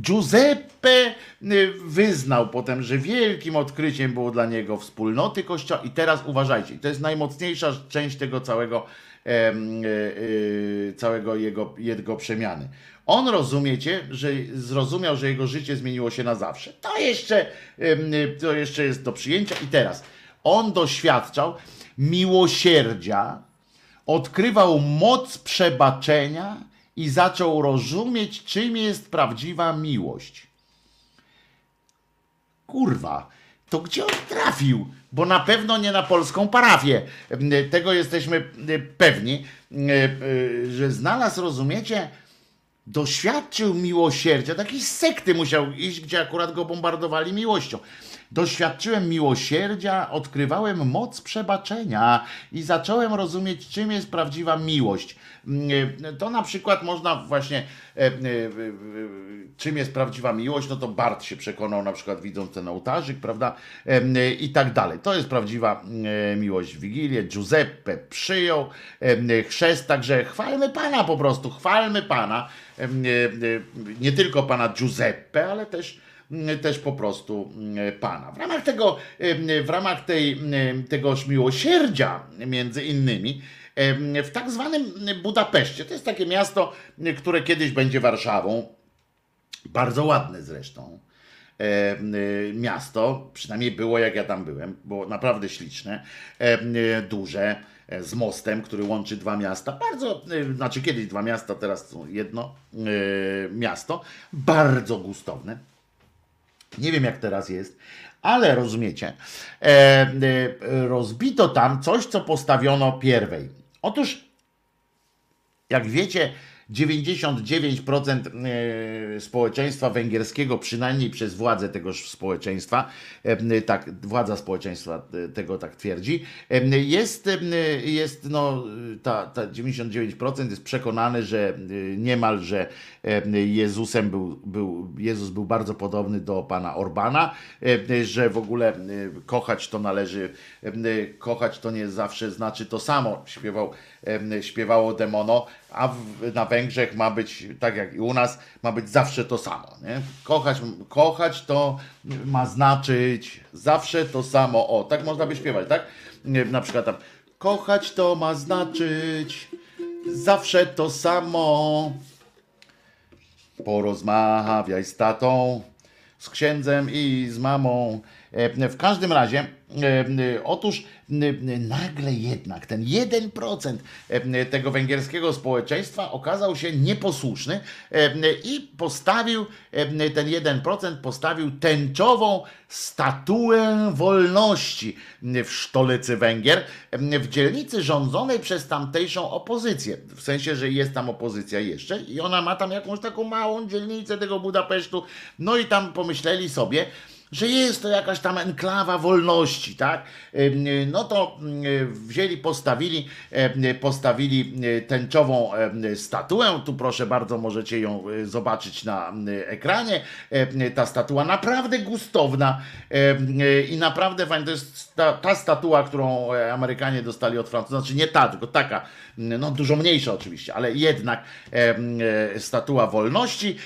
Giuseppe y, wyznał potem, że wielkim odkryciem było dla niego wspólnoty kościoła. I teraz uważajcie, to jest najmocniejsza część tego całego, y, całego jego, jego przemiany. On rozumiecie, że zrozumiał, że jego życie zmieniło się na zawsze. To jeszcze, to jeszcze jest do przyjęcia. I teraz on doświadczał miłosierdzia, odkrywał moc przebaczenia i zaczął rozumieć, czym jest prawdziwa miłość. Kurwa, to gdzie on trafił? Bo na pewno nie na polską parafię. Tego jesteśmy e, pewni, e, e, że znalazł, rozumiecie, doświadczył miłosierdzia. Do jakiejś sekty musiał iść, gdzie akurat go bombardowali miłością. Doświadczyłem miłosierdzia, odkrywałem moc przebaczenia i zacząłem rozumieć, czym jest prawdziwa miłość. Mm, To na przykład można właśnie, e, e, e, czym jest prawdziwa miłość, no to Bart się przekonał, na przykład widząc ten ołtarzyk, prawda, i tak dalej. To jest prawdziwa e, miłość w Wigilię. Giuseppe przyjął chrzest, także chwalmy Pana po prostu, chwalmy Pana. E, e, Nie tylko Pana Giuseppe, ale też mm, też po prostu mm, Pana. W ramach tego, em, w ramach tej, tegoż miłosierdzia, między innymi, w tak zwanym Budapeszcie, to jest takie miasto, które kiedyś będzie Warszawą, bardzo ładne zresztą, y, miasto, przynajmniej było jak ja tam byłem, było naprawdę śliczne, y, duże, e, z mostem, który łączy dwa miasta, bardzo, y, znaczy kiedyś dwa miasta, teraz jedno miasto, bardzo gustowne. Nie wiem jak teraz jest, ale rozumiecie, e, e, rozbito tam coś, co postawiono pierwej. Otóż jak wiecie, 99% e, społeczeństwa węgierskiego, przynajmniej przez władze tegoż społeczeństwa, e, tak, władza społeczeństwa e, tego tak twierdzi, jest, jest no, ta, ta 99% jest przekonane, że niemalże Jezusem był, był, Jezus był bardzo podobny do pana Orbana, że w ogóle kochać to należy, kochać to nie zawsze znaczy to samo, śpiewał, śpiewało Demono, a w, na Węgrzech ma być, tak jak i u nas, ma być zawsze to samo. Nie? Kochać, kochać to ma znaczyć zawsze to samo. O, tak można by śpiewać, tak? Na przykład tam, kochać to ma znaczyć zawsze to samo. Porozmawiaj z tatą, z księdzem i z mamą. E, W każdym razie, e, e, otóż nagle jednak ten 1% e, tego węgierskiego społeczeństwa okazał się nieposłuszny i postawił, ten 1% postawił tęczową statuę wolności w stolicy Węgier, w dzielnicy rządzonej przez tamtejszą opozycję. W sensie, że jest tam opozycja jeszcze i ona ma tam jakąś taką małą dzielnicę tego Budapesztu. No i tam pomyśleli sobie, że jest to jakaś tam enklawa wolności, tak? Em, No to mm, wzięli, postawili, em, postawili tęczową statuę. Tu proszę bardzo, możecie ją zobaczyć na ekranie. Ta statua naprawdę gustowna i naprawdę fajna. To jest ta, ta statua, którą e, Amerykanie dostali od Francuzów. Znaczy nie ta, tylko taka, no dużo mniejsza oczywiście, ale jednak statua wolności,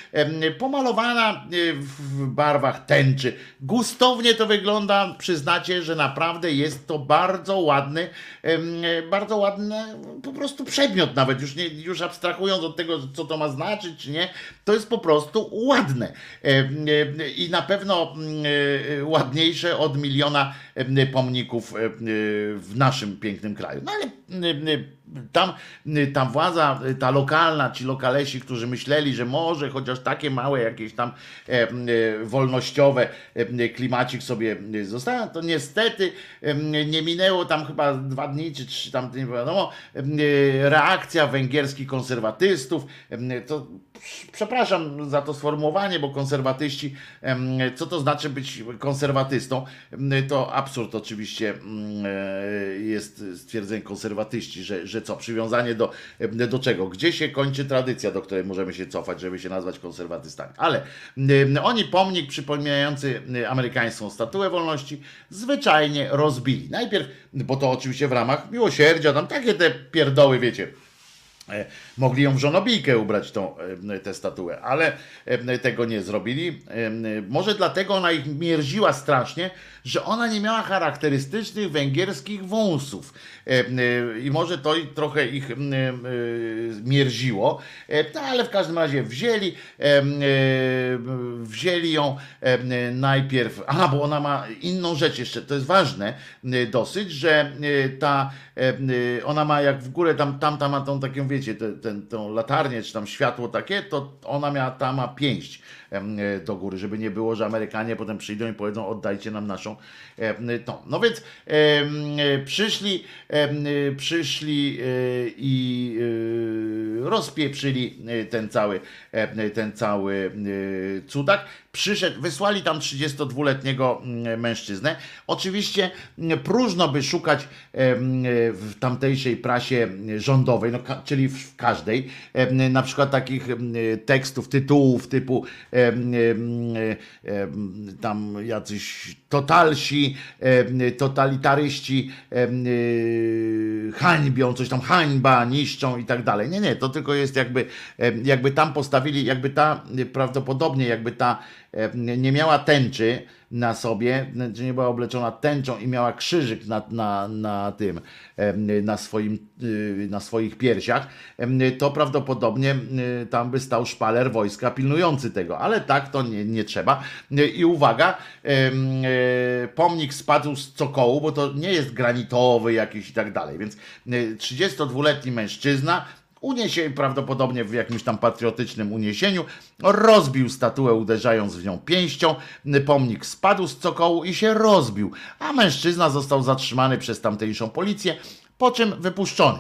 pomalowana w barwach tęczy. Gustownie to wygląda, przyznacie, że naprawdę jest to bardzo ładny, e, bardzo ładny po prostu przedmiot nawet, już, nie, już abstrahując od tego, co to ma znaczyć, czy nie, to jest po prostu ładne. Em, e, I na pewno e, ładniejsze od miliona pomników w naszym pięknym kraju. No ale tam ta władza, ta lokalna, ci lokalesi, którzy myśleli, że może chociaż takie małe jakieś tam e, e, wolnościowe e, klimacik sobie zostaną, to niestety e, nie minęło tam chyba dwa dni czy trzy, tam nie wiadomo, e, reakcja węgierskich konserwatystów, e, to przepraszam za to sformułowanie, bo konserwatyści, co to znaczy być konserwatystą? To absurd oczywiście e, jest stwierdzenie konserwatyści, że, że co, przywiązanie do, do czego? Gdzie się kończy tradycja, do której możemy się cofać, żeby się nazwać konserwatystami? Ale oni pomnik przypominający amerykańską statuę wolności zwyczajnie rozbili. Najpierw, bo to oczywiście w ramach miłosierdzia, tam takie te pierdoły, wiecie, Mogli ją w żonobijkę ubrać, tą, e, tę statuę, ale e, tego nie zrobili. E, Może dlatego ona ich mierziła strasznie, że ona nie miała charakterystycznych węgierskich wąsów. E, e, I może to trochę ich e, mierziło. No ale w każdym razie wzięli, wzięli ją najpierw. Aha, bo ona ma inną rzecz jeszcze, to jest ważne dosyć, że ta ona ma jak w górę, tam, tam, tam ma tą taką, wiecie, te, ten, tą latarnię, czy tam światło takie, to ona miała, ta ma pięść do góry, żeby nie było, że Amerykanie potem przyjdą i powiedzą, oddajcie nam naszą em, tą. No więc e, przyszli, e, przyszli e, i e, rozpieprzyli e, ten cały, e, ten cały e, cudak. Przyszedł, wysłali tam 32-letniego mm, mężczyznę. Oczywiście mm, próżno by szukać w tamtejszej prasie rządowej, no, czyli w każdej, na przykład takich tekstów, tytułów typu tam jacyś totalsi, totalitaryści y, hańbią, coś tam hańba, niszczą i tak dalej. Nie, nie, to tylko jest jakby, jakby tam postawili, jakby ta, y, prawdopodobnie jakby ta nie miała tęczy na sobie, czy nie była obleczona tęczą i miała krzyżyk na, na, na tym, em, na, swoim, y, na swoich piersiach, to prawdopodobnie tam by stał szpaler wojska pilnujący tego, ale tak to nie, nie trzeba. I uwaga, e, pomnik spadł z cokołu, bo to nie jest granitowy jakiś i tak dalej, więc y, 32-letni mężczyzna Uniesie prawdopodobnie w jakimś tam patriotycznym uniesieniu, rozbił statuę uderzając w nią pięścią, pomnik spadł z cokołu i się rozbił, a mężczyzna został zatrzymany przez tamtejszą policję, po czym wypuszczony.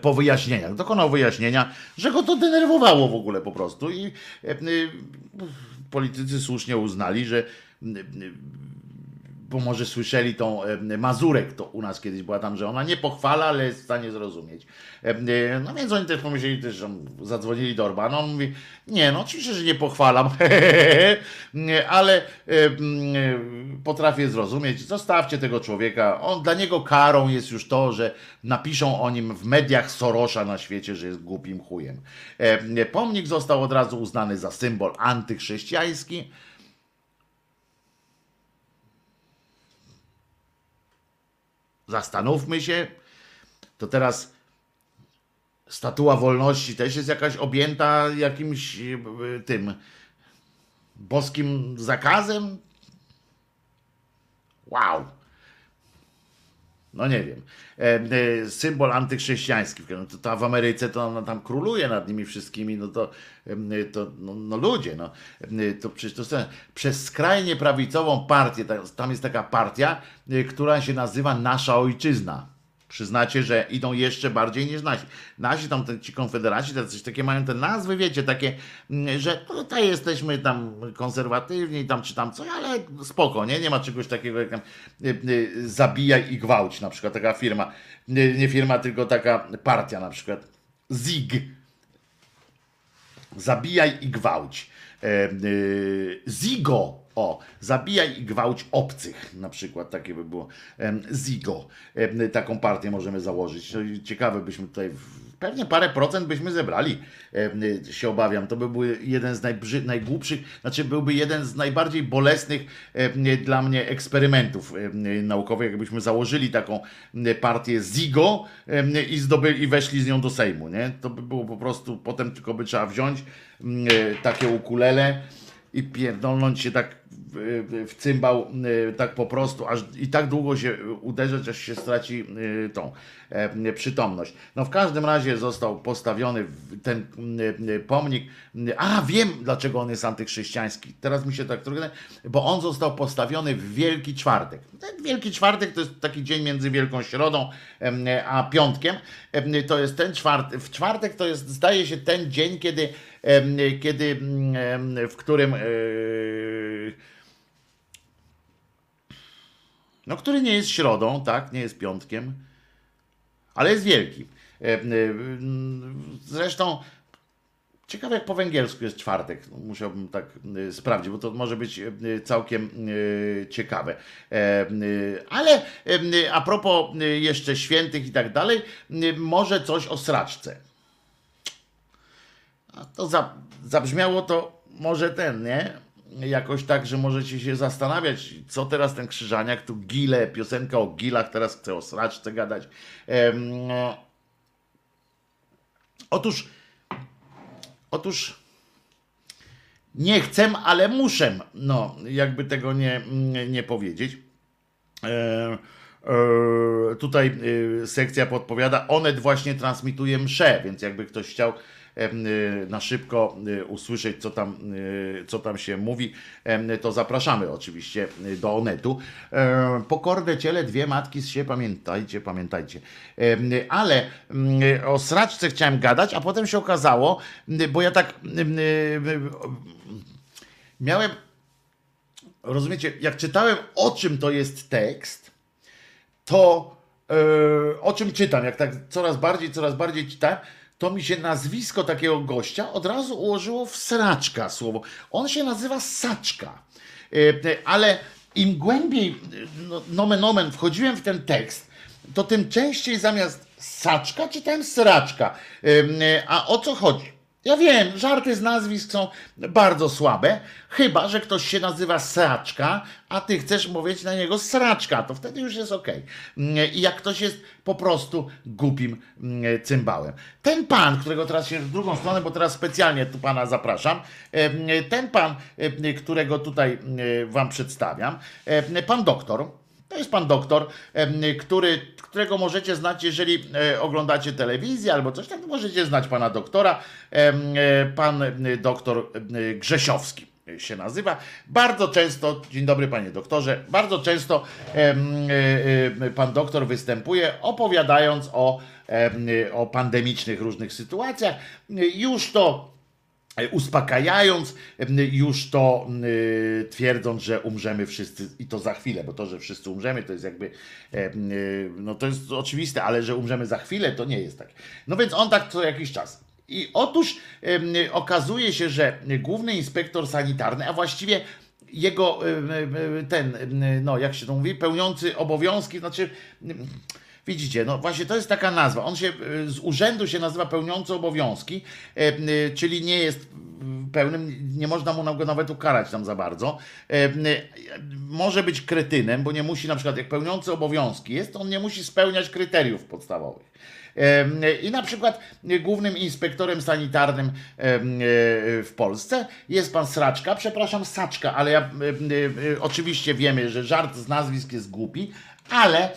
Po wyjaśnieniach. Dokonał wyjaśnienia, że go to denerwowało w ogóle po prostu i e, e, politycy słusznie uznali, że e, bo może słyszeli tą Mazurek, to u nas kiedyś była tam, że ona nie pochwala, ale jest w stanie zrozumieć. E, No więc oni też pomyśleli, też że zadzwonili do Orbana, on mówi, nie, no oczywiście, że nie pochwalam, *laughs* ale e, potrafię zrozumieć, zostawcie tego człowieka, on, dla niego karą jest już to, że napiszą o nim w mediach Sorosza na świecie, że jest głupim chujem. Pomnik został od razu uznany za symbol antychrześcijański, zastanówmy się, to teraz statua wolności też jest jakaś objęta jakimś e, tym boskim zakazem? Wow. No nie wiem. E, e, symbol antychrześcijański. No to, to w Ameryce to ona tam króluje nad nimi wszystkimi. No to, e, to no, no ludzie, no. To przecież to przez skrajnie prawicową partię, ta- tam jest taka partia, która się nazywa Nasza Ojczyzna. Przyznacie, że idą jeszcze bardziej niż nasi. Nasi tam te, ci konfederaci, te coś takie mają te nazwy, wiecie, takie, mm, że tutaj jesteśmy tam konserwatywni, tam czy tam coś, ale spoko, nie? Nie ma czegoś takiego jak tam y, y, zabijaj i gwałć, na przykład taka firma, nie, nie firma, tylko taka partia na przykład. ZIG. Zabijaj i gwałć. E, y, Zigo. O, zabijaj i gwałć obcych, na przykład takie by było. Zigo. Taką partię możemy założyć. No Ciekawe byśmy tutaj, pewnie parę procent byśmy zebrali, się obawiam. To by był jeden z najbrzy, najgłupszych, znaczy byłby jeden z najbardziej bolesnych dla mnie eksperymentów naukowych, jakbyśmy założyli taką partię Zigo i, zdobyli, i weszli z nią do Sejmu, nie? To by było po prostu, potem tylko by trzeba wziąć takie ukulele i pierdolnąć się tak w, cymbał y, tak po prostu, aż i tak długo się uderzać, aż się straci y, tą e, przytomność. No w każdym razie został postawiony ten y, y, pomnik. A wiem, dlaczego on jest antychrześcijański. Teraz mi się tak trochę, bo on został postawiony w Wielki Czwartek. Ten Wielki Czwartek to jest taki dzień między Wielką Środą em, a Piątkiem. Em, To jest ten czwartek. W czwartek to jest, zdaje się, ten dzień, kiedy, kiedy em, w którym e, no, który nie jest środą, tak, nie jest piątkiem, ale jest wielki. E, e, Zresztą ciekawe jak po węgiersku jest czwartek. Musiałbym tak e, sprawdzić, bo to może być całkiem ciekawe. Ale a propos jeszcze świętych i tak dalej, może coś o sraczce. A to za, zabrzmiało to może ten, nie? Jakoś tak, że możecie się zastanawiać, co teraz ten krzyżaniak, tu gile, piosenka o gilach, teraz chce o sraczce gadać. No. Otóż, otóż nie chcę, ale muszę, no, jakby tego nie, nie powiedzieć. E, e, tutaj e, sekcja podpowiada, Onet właśnie transmituje mszę, więc jakby ktoś chciał na szybko e, usłyszeć, co tam, e, co tam się mówi, to zapraszamy oczywiście do Onetu. E, Pokorne ciele, dwie matki z się, pamiętajcie, pamiętajcie. Ale mm, o sraczce chciałem gadać, a potem się okazało, bo ja tak miałem rozumiecie, jak czytałem o czym to jest tekst, to e, o czym czytam, jak tak coraz bardziej, coraz bardziej czytałem, to mi się nazwisko takiego gościa od razu ułożyło w sraczka słowo. On się nazywa Saczka. E, ale im głębiej, e, no, nomen omen, wchodziłem w ten tekst, to tym częściej zamiast saczka czytałem sraczka. E, A o co chodzi? Ja wiem, żarty z nazwisk są bardzo słabe, chyba że ktoś się nazywa Sraczka, a ty chcesz mówić na niego Sraczka, to wtedy już jest. Mm, I jak ktoś jest po prostu głupim mm, cymbałem. Ten pan, którego teraz się w drugą stronę, bo teraz specjalnie tu pana zapraszam, em, ten pan, em, którego tutaj em, wam przedstawiam, pan doktor, to jest pan doktor, który, którego możecie znać, jeżeli e, oglądacie telewizję albo coś to możecie znać pana doktora. E, Pan e, doktor Grzesiowski się nazywa. Bardzo często, dzień dobry panie doktorze, bardzo często pan doktor występuje opowiadając o, o pandemicznych różnych sytuacjach. Już to uspokajając, em, już to y, twierdząc, że umrzemy wszyscy i to za chwilę, bo to, że wszyscy umrzemy, to jest jakby, y, no to jest oczywiste, ale że umrzemy za chwilę, to nie jest tak. No więc on tak co jakiś czas. I otóż okazuje się, że główny inspektor sanitarny, a właściwie jego ten, no jak się to mówi, pełniący obowiązki, znaczy Widzicie, no właśnie to jest taka nazwa. On się y, z urzędu się nazywa pełniący obowiązki, e, y, czyli nie jest pełnym, nie można mu nawet ukarać tam za bardzo. E, Może być kretynem, bo nie musi na przykład jak pełniący obowiązki jest, on nie musi spełniać kryteriów podstawowych. I na przykład głównym inspektorem sanitarnym e, w Polsce jest pan Sraczka, przepraszam, Saczka, ale ja e, e, oczywiście wiemy, że żart z nazwisk jest głupi, ale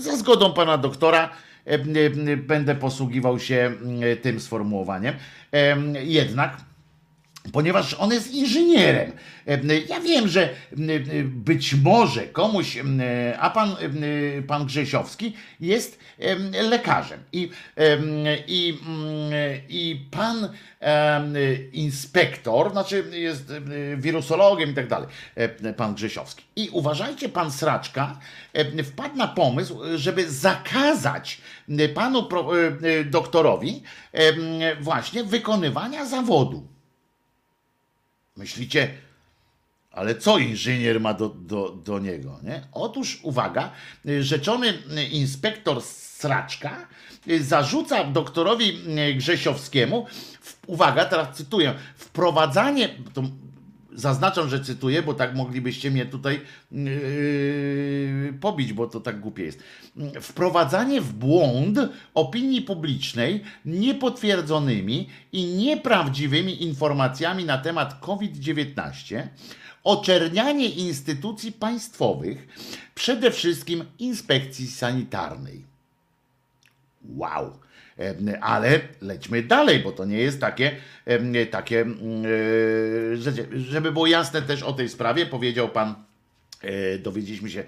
za zgodą pana doktora e, e, będę posługiwał się e, tym sformułowaniem. Jednak ponieważ on jest inżynierem. E, Ja wiem, że e, być może komuś, m, a pan, pan Grzesiowski jest em, lekarzem i, i, i pan inspektor, znaczy jest em, wirusologiem i tak dalej, e, pan Grzesiowski. I uważajcie, pan Sraczka wpadł na pomysł, żeby zakazać panu e, e, doktorowi właśnie wykonywania zawodu. Myślicie, ale co inżynier ma do, do, do niego? Nie? Otóż uwaga, rzeczony inspektor Sraczka zarzuca doktorowi Grzesiowskiemu, uwaga, teraz cytuję, wprowadzanie, to zaznaczam, że cytuję, bo tak moglibyście mnie tutaj yy, pobić, bo to tak głupie jest. Wprowadzanie w błąd opinii publicznej niepotwierdzonymi i nieprawdziwymi informacjami na temat COVID-19, oczernianie instytucji państwowych, przede wszystkim inspekcji sanitarnej. Wow. Ale lećmy dalej, bo to nie jest takie, takie e. Żeby było jasne też o tej sprawie, powiedział pan, e, dowiedzieliśmy się,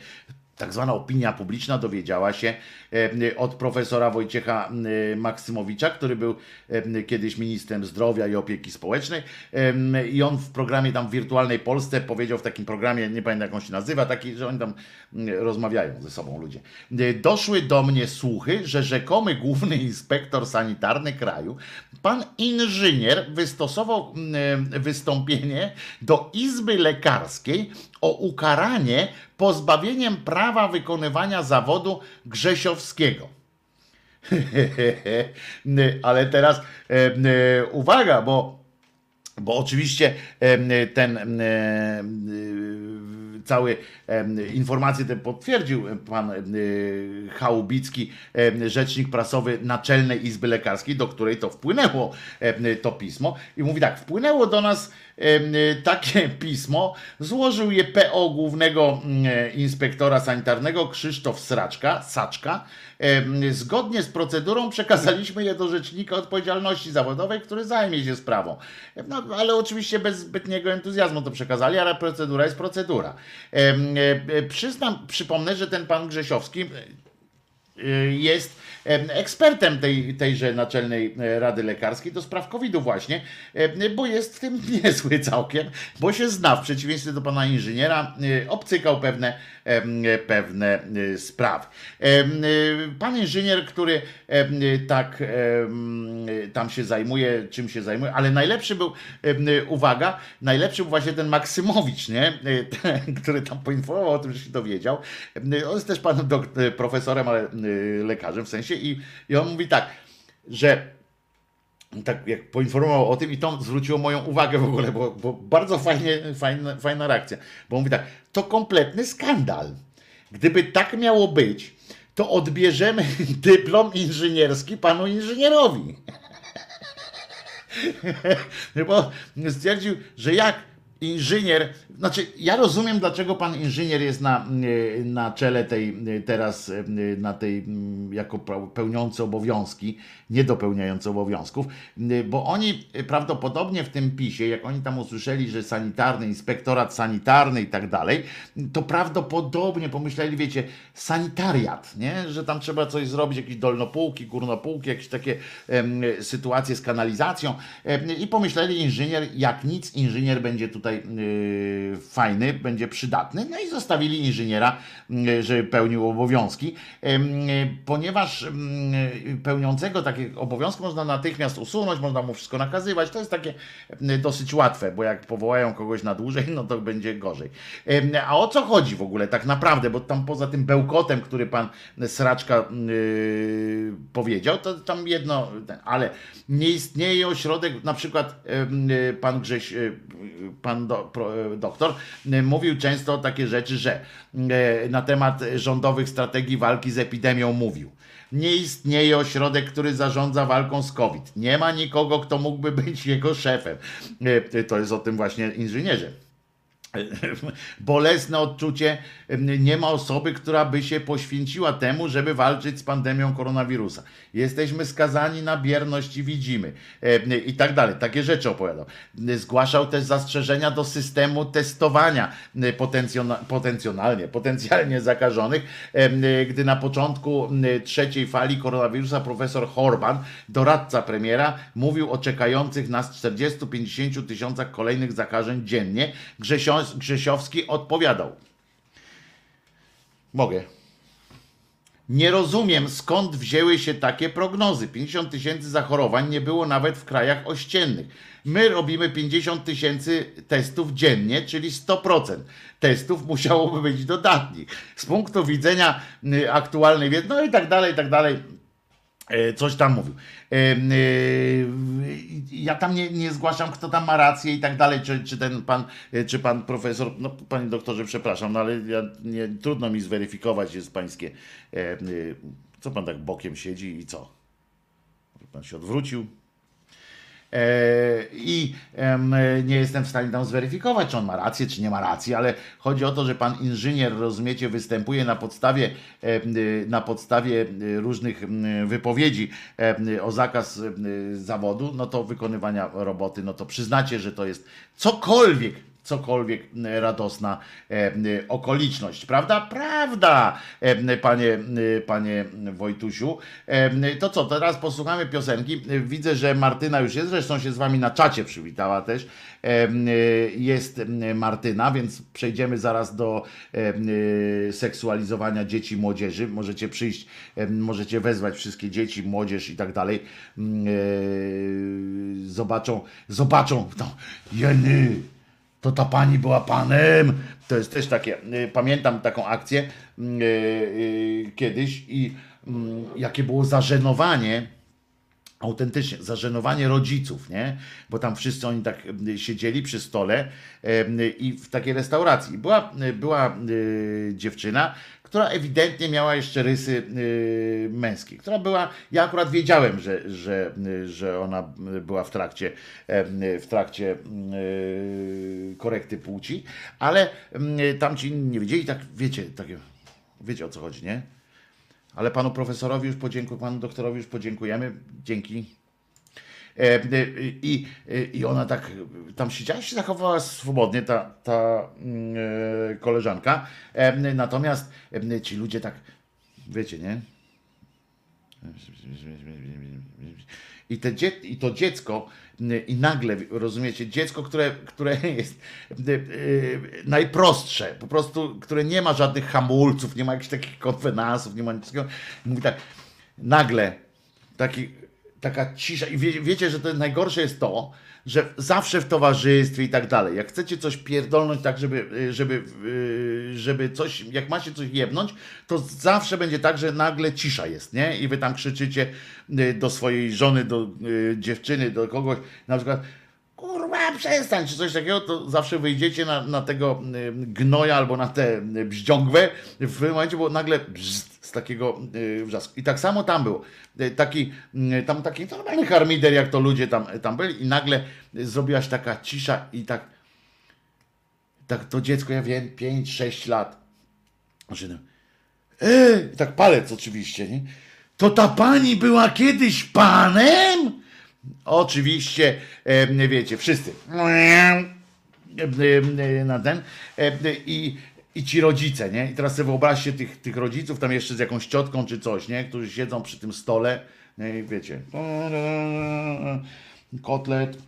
tak zwana opinia publiczna dowiedziała się e, od profesora Wojciecha e, Maksymowicza, który był e, kiedyś ministrem zdrowia i opieki społecznej e, i on w programie tam w Wirtualnej Polsce powiedział w takim programie, nie pamiętam jak on się nazywa, taki, że oni tam rozmawiają ze sobą ludzie. E, Doszły do mnie słuchy, że rzekomy główny inspektor sanitarny kraju, pan inżynier wystosował mm, wystąpienie do Izby Lekarskiej o ukaranie pozbawieniem prawa wykonywania zawodu Grzesiowskiego. *laughs* Ale teraz e, e, uwaga, bo bo oczywiście em, ten cały informacje te potwierdził pan Chałubicki, rzecznik prasowy Naczelnej Izby Lekarskiej, do której to wpłynęło to pismo. I mówi tak, wpłynęło do nas takie *laughs* pismo, złożył je PO głównego mm, inspektora sanitarnego Krzysztof Sraczka, Saczka. Zgodnie z procedurą przekazaliśmy je do Rzecznika Odpowiedzialności Zawodowej, który zajmie się sprawą. No, ale oczywiście bez zbytniego entuzjazmu to przekazali, ale procedura jest procedura. E, e, Przyznam, przypomnę, że ten pan Grzesiowski y, jest ekspertem tej, tejże Naczelnej e, Rady Lekarskiej do spraw COVID-u właśnie, bo jest w tym *laughs* niezły całkiem, bo się zna, w przeciwieństwie do pana inżyniera, y, obcykał pewne, pewne y, sprawy. Pan inżynier, który tak tam się zajmuje, czym się zajmuje, ale najlepszy był, uwaga, najlepszy był właśnie ten Maksymowicz, nie? Ten, który tam poinformował o tym, że się dowiedział. On jest też panem profesorem, ale lekarzem w sensie i, i on mówi tak, że tak jak poinformował o tym i to zwróciło moją uwagę w ogóle, bo, bo bardzo fajnie, fajna, fajna reakcja. Bo mówi tak, to kompletny skandal. Gdyby tak miało być, to odbierzemy *laughs* dyplom inżynierski panu inżynierowi. *laughs* Bo stwierdził, że jak inżynier, znaczy ja rozumiem, dlaczego pan inżynier jest na, y, na czele tej y, teraz, y, na tej jako pełniący obowiązki, nie dopełniający obowiązków, bo oni prawdopodobnie w tym pisie, jak oni tam usłyszeli, że sanitarny, inspektorat sanitarny i tak dalej, to prawdopodobnie pomyśleli, wiecie, sanitariat, nie? że tam trzeba coś zrobić, jakieś dolnopółki, górnopółki, jakieś takie em, sytuacje z kanalizacją em, i pomyśleli inżynier, jak nic, inżynier będzie tutaj y, fajny, będzie przydatny, no i zostawili inżyniera, y, żeby pełnił obowiązki, y, ponieważ mm, pełniącego takie obowiązki można natychmiast usunąć, można mu wszystko nakazywać, to jest takie dosyć łatwe, bo jak powołają kogoś na dłużej, no to będzie gorzej. A o co chodzi w ogóle tak naprawdę, bo tam poza tym bełkotem, który pan Sraczka powiedział, to tam jedno, ale nie istnieje ośrodek, na przykład pan Grześ, y, pan do, pro, doktor y, mówił często takie rzeczy, że y, na temat rządowych strategii walki z epidemią mówił. Nie istnieje ośrodek, który zarządza walką z COVID. Nie ma nikogo, kto mógłby być jego szefem. Y, To jest o tym właśnie inżynierze. *laughs* bolesne odczucie. Nie ma osoby, która by się poświęciła temu, żeby walczyć z pandemią koronawirusa. Jesteśmy skazani na bierność i widzimy. I tak dalej. Takie rzeczy opowiadał. Zgłaszał też zastrzeżenia do systemu testowania potencjona- potencjonalnie, potencjalnie zakażonych, gdy na początku trzeciej fali koronawirusa profesor Horban, doradca premiera, mówił o czekających nas 40-50 tysiącach kolejnych zakażeń dziennie. Grzesio- Grzesiowski odpowiadał. Mogę. Nie rozumiem, skąd wzięły się takie prognozy. 50 tysięcy zachorowań nie było nawet w krajach ościennych. My robimy 50 tysięcy testów dziennie, czyli 100% testów musiałoby być dodatnich. Z punktu widzenia y, aktualnej wiedzy, no i tak dalej, i tak dalej. E, Coś tam mówił. E, e, Ja tam nie, nie zgłaszam, kto tam ma rację i tak dalej, czy, czy ten pan, czy pan profesor, no panie doktorze, przepraszam, no ale ja, nie, trudno mi zweryfikować jest pańskie. Co pan tak bokiem siedzi i co? Pan się odwrócił. E, I nie jestem w stanie tam zweryfikować, czy on ma rację, czy nie ma racji, ale chodzi o to, że pan inżynier, rozumiecie, występuje na podstawie, na podstawie różnych wypowiedzi o zakaz zawodu, no to wykonywania roboty, no to przyznacie, że to jest cokolwiek cokolwiek m, radosna e, okoliczność. Prawda? Prawda, e, panie, panie Wojtusiu. E, To co, teraz posłuchamy piosenki. E, Widzę, że Martyna już jest, zresztą się z wami na czacie przywitała też. E, Jest Martyna, więc przejdziemy zaraz do e, seksualizowania dzieci i młodzieży. Możecie przyjść, e, możecie wezwać wszystkie dzieci, młodzież i tak dalej. E, Zobaczą, zobaczą, no, jeny, to ta pani była panem. To jest też takie, y, pamiętam taką akcję y, y, kiedyś i mm, jakie było zażenowanie, autentycznie, zażenowanie rodziców, nie? Bo tam wszyscy oni tak siedzieli przy stole i w takiej restauracji. Była, była dziewczyna, która ewidentnie miała jeszcze rysy y, męskie, która była, ja akurat wiedziałem, że, że, że ona była w trakcie, w trakcie y, korekty płci, ale y, tamci nie wiedzieli, tak wiecie, takie, wiecie o co chodzi, nie? Ale panu profesorowi już podziękuję, panu doktorowi już podziękujemy. Dzięki. E, e, I, e, I ona tak tam siedziała, się zachowała swobodnie, ta, ta mm, koleżanka. Natomiast ci ludzie tak, wiecie, nie? I, te dzie- I to dziecko, i nagle, rozumiecie, dziecko, które, które jest najprostsze, po prostu, które nie ma żadnych hamulców, nie ma jakichś takich konwenansów, nie ma nic takiego, mówi tak, nagle taki, taka cisza. I wie, wiecie, że to najgorsze jest to, że zawsze w towarzystwie i tak dalej, jak chcecie coś pierdolnąć tak, żeby, żeby, yy, żeby coś, jak macie coś jebnąć, to zawsze będzie tak, że nagle cisza jest, nie? I wy tam krzyczycie yy, do swojej żony, do yy, dziewczyny, do kogoś, na przykład kurwa, przestań, czy coś takiego, to zawsze wyjdziecie na, na tego y, gnoja albo na tę y, bździągwę w momencie, bo nagle z takiego y, wrzasku. I tak samo tam było. Y, Taki, y, tam taki normalny harmider, jak to ludzie tam, tam byli i nagle y, zrobiłaś taka cisza i tak tak to dziecko, ja wiem, 5-6 lat. Że e, i tak palec oczywiście, nie? To ta pani była kiedyś panem? Oczywiście, e, wiecie, wszyscy. Na ten. I, I ci rodzice, nie? I teraz sobie wyobraźcie tych, tych rodziców, tam jeszcze z jakąś ciotką czy coś, nie? Którzy siedzą przy tym stole, nie? I wiecie. Kotlet.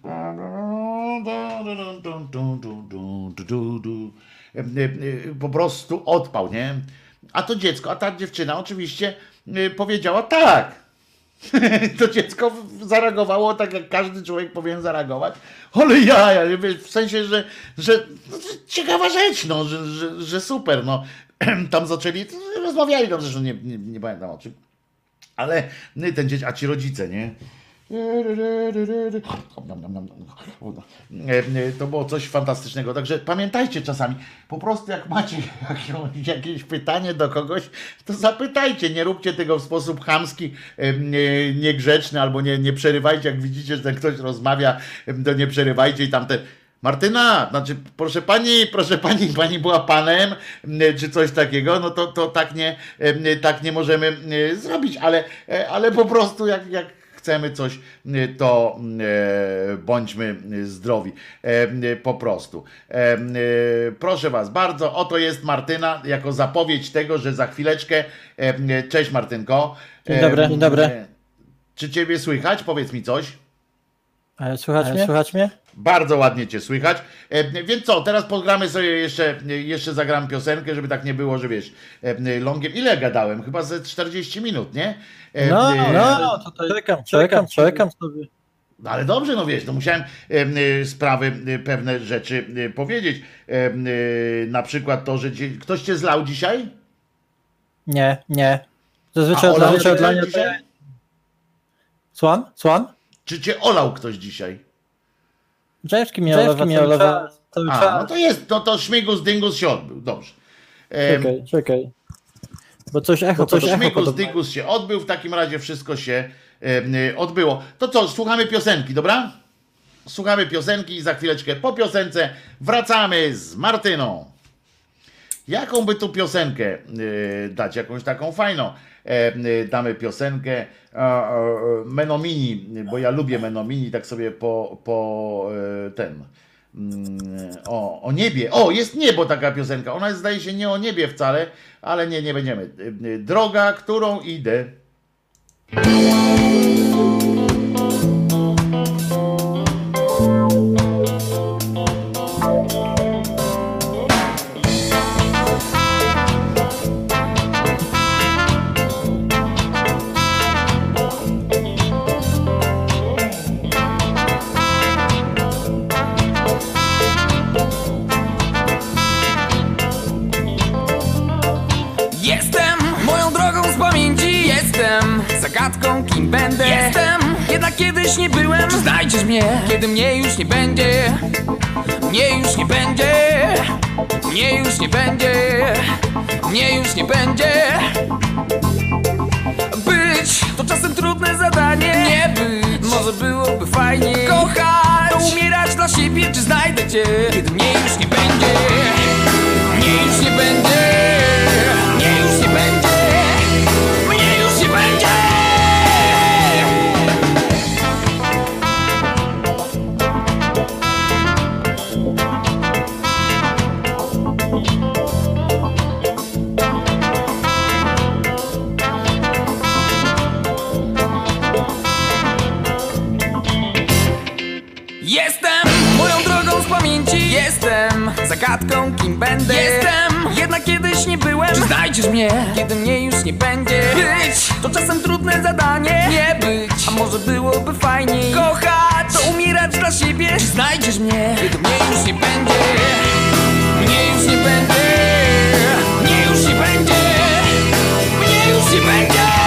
Po prostu odpał, nie? A to dziecko, a ta dziewczyna oczywiście e, powiedziała tak. *laughs* to dziecko zareagowało tak, jak każdy człowiek powinien zareagować. Ale ja, ja w sensie, że, że no, ciekawa rzecz, no, że, że, że super, no. *clears throat* Tam zaczęli, rozmawiali tam zresztą, nie, nie, nie pamiętam o czym. Ale no ten dzieciak, a ci rodzice, nie? To było coś fantastycznego. Także pamiętajcie czasami, po prostu jak macie *laughs* jakieś, pytanie do kogoś, to zapytajcie. Nie róbcie tego w sposób chamski, nie- niegrzeczny, albo nie, nie przerywajcie, jak widzicie, że ktoś rozmawia, to nie przerywajcie i tamte. Martyna, znaczy, proszę pani, proszę pani, pani była panem, czy coś takiego, no to, to tak, nie, tak nie możemy zrobić, ale, e, ale po prostu jak, jak chcemy coś, m, to e, bądźmy zdrowi, e, po prostu. E, Proszę was bardzo, oto jest Martyna jako zapowiedź tego, że za chwileczkę, e, cześć Martynko. Dzień dobry, dzień dobry. Czy ciebie słychać? Powiedz mi coś. Ale słychać mnie? Słychać mnie? Bardzo ładnie cię słychać. E, więc co, teraz podgramy sobie jeszcze, jeszcze zagram piosenkę, żeby tak nie było, że wiesz, e, longiem. Ile gadałem? Chyba ze 40 minut, nie? E, No, e, no, no, tutaj czekam, czekam, czekam sobie. no ale dobrze, no wiesz, no musiałem e, e, sprawy, e, pewne rzeczy e, powiedzieć. E, e, na przykład to, że dzie- ktoś cię zlał dzisiaj? Nie, nie. A Zazwyczaj dla mnie, to. Słucham? Słucham? Czy cię olał ktoś dzisiaj? Drzewki mnie Drzewki olewa mnie cały olewa czas. Cały A, czas. no to jest, to, to szmigus dyngus się odbył, dobrze. E, Czekaj, czekaj. Bo coś echo, to coś echo Szmigus podobno. Dygus się odbył, w takim razie wszystko się e, odbyło. To co, słuchamy piosenki, dobra? Słuchamy piosenki i za chwileczkę po piosence wracamy z Martyną. Jaką by tu piosenkę e, dać? Jakąś taką fajną. E, e, damy piosenkę Menomini, bo ja lubię Menomini, tak sobie po, po e, ten. mm, O, o niebie. O, jest niebo taka piosenka. Ona jest, zdaje się nie o niebie wcale, ale nie, nie będziemy. E, e, Droga, którą idę. Mnie już nie będzie. Mnie już nie będzie. Mnie już nie będzie. Być to czasem trudne zadanie. Nie być. Może byłoby fajnie Kochać. to umierać dla siebie Czy znajdę cię kiedy mnie już nie będzie. Mnie już nie będzie zagadką kim będę. Jestem. Jednak kiedyś nie byłem. Czy znajdziesz mnie? Kiedy mnie już nie będzie. Być. To czasem trudne zadanie. Nie być. A może byłoby fajniej. Kochać. To umierać dla siebie. Czy znajdziesz mnie? Kiedy mnie już nie będzie. Mnie już nie będzie. Mnie już nie będzie. Mnie już nie będzie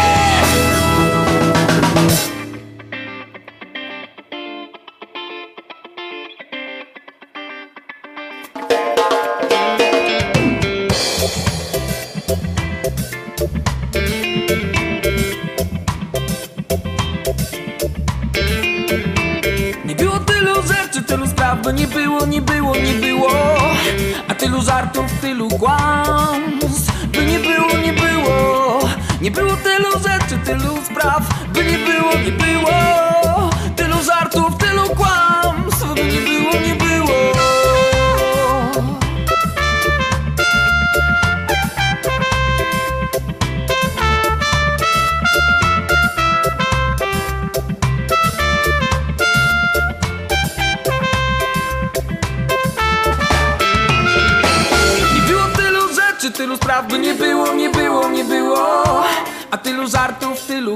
tylu żartów, tylu kłamstw, by nie było, nie było. Nie było tylu rzeczy, tylu spraw, by nie było, nie było A tylu żartów, tylu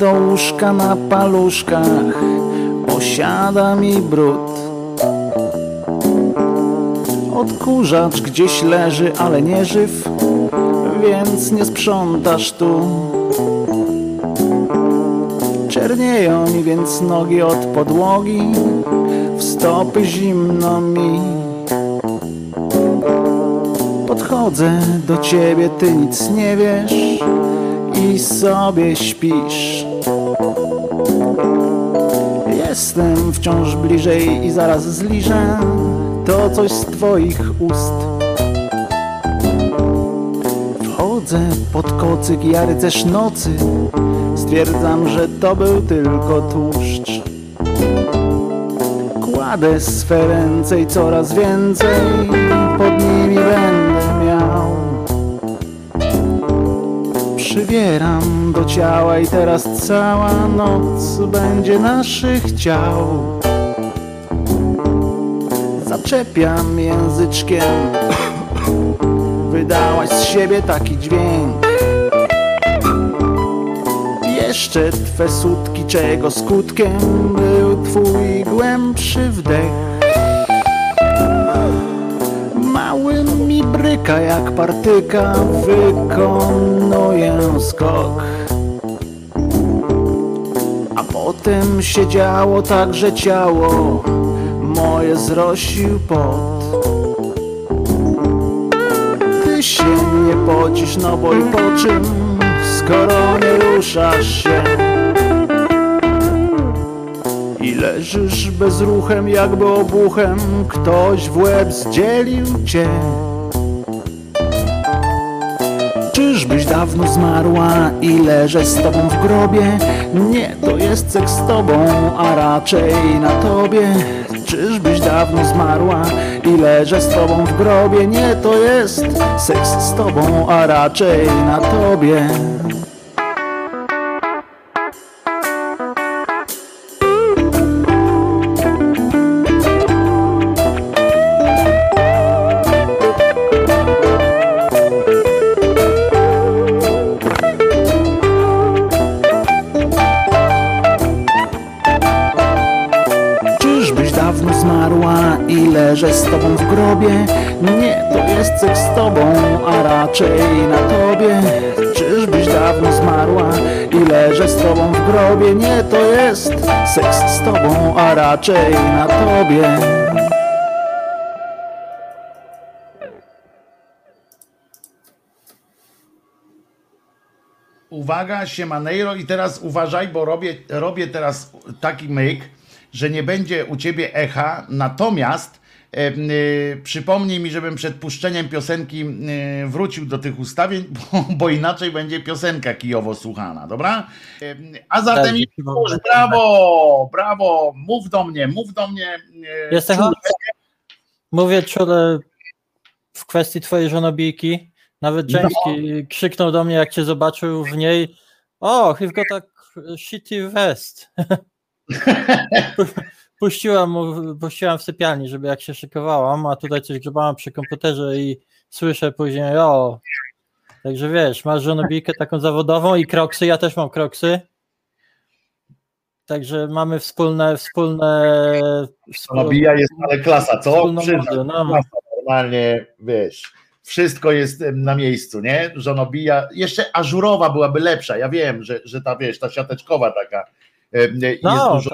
do łóżka na paluszkach, osiada mi brud. Odkurzacz gdzieś leży, ale nie żyw, więc nie sprzątasz tu. Czernieją mi więc nogi od podłogi, w stopy zimno mi. Podchodzę do ciebie, ty nic nie wiesz i sobie śpisz. Wciąż bliżej i zaraz zliżę to coś z twoich ust. Wchodzę pod kocyk, ja rycerz nocy, stwierdzam, że to był tylko tłuszcz. Kładę swe ręce i coraz więcej pod nimi będę miał. Przybieram do ciała i teraz cała noc będzie naszych ciał. Zaczepiam języczkiem, wydałaś z siebie taki dźwięk. Jeszcze twe sutki, czego skutkiem był twój głębszy wdech. Mały mi bryka jak partyka, wykonuję skok. A potem się działo tak, że ciało moje zrosił pot. Ty się nie pocisz, no bo i po czym, skoro nie ruszasz się. I leżysz bezruchem, jakby obuchem ktoś w łeb zdzielił cię. Dawno zmarła i leżę z tobą w grobie? Nie, to jest seks z tobą, a raczej na tobie. Czyżbyś dawno zmarła i leżę z tobą w grobie? Nie, to jest seks z tobą, a raczej na tobie. Tobą w grobie? Nie, to jest seks z tobą, a raczej na tobie. Uwaga, Siemanejro i teraz uważaj, bo robię, robię teraz taki myk, że nie będzie u ciebie echa, natomiast przypomnij mi, żebym przed puszczeniem piosenki y, wrócił do tych ustawień, *laughs* bo, bo inaczej będzie piosenka kijowo słuchana, dobra? A zatem Dobrze, już, brawo, brawo, mów do mnie, mów do mnie. e, Jest echo? czule. Mówię czule w kwestii twojej żonobijki. Nawet No. Jameski krzyknął do mnie, jak cię zobaczył w niej. O, he's got a shitty vest. *laughs* *laughs* Pu- Puściłam, mu, puściłam w sypialni, żeby jak się szykowałam, a tutaj coś grzebałam przy komputerze i słyszę później, o. Także wiesz, masz żonobijkę taką zawodową i kroksy, ja też mam kroksy. Także mamy wspólne, wspólne, wspólne jest ale klasa, co? Przyznam, no. klasa, normalnie, wiesz, wszystko jest na miejscu, nie? Żonobija, jeszcze ażurowa byłaby lepsza, ja wiem, że, że ta, wiesz, ta siateczkowa taka em, jest No, dużo.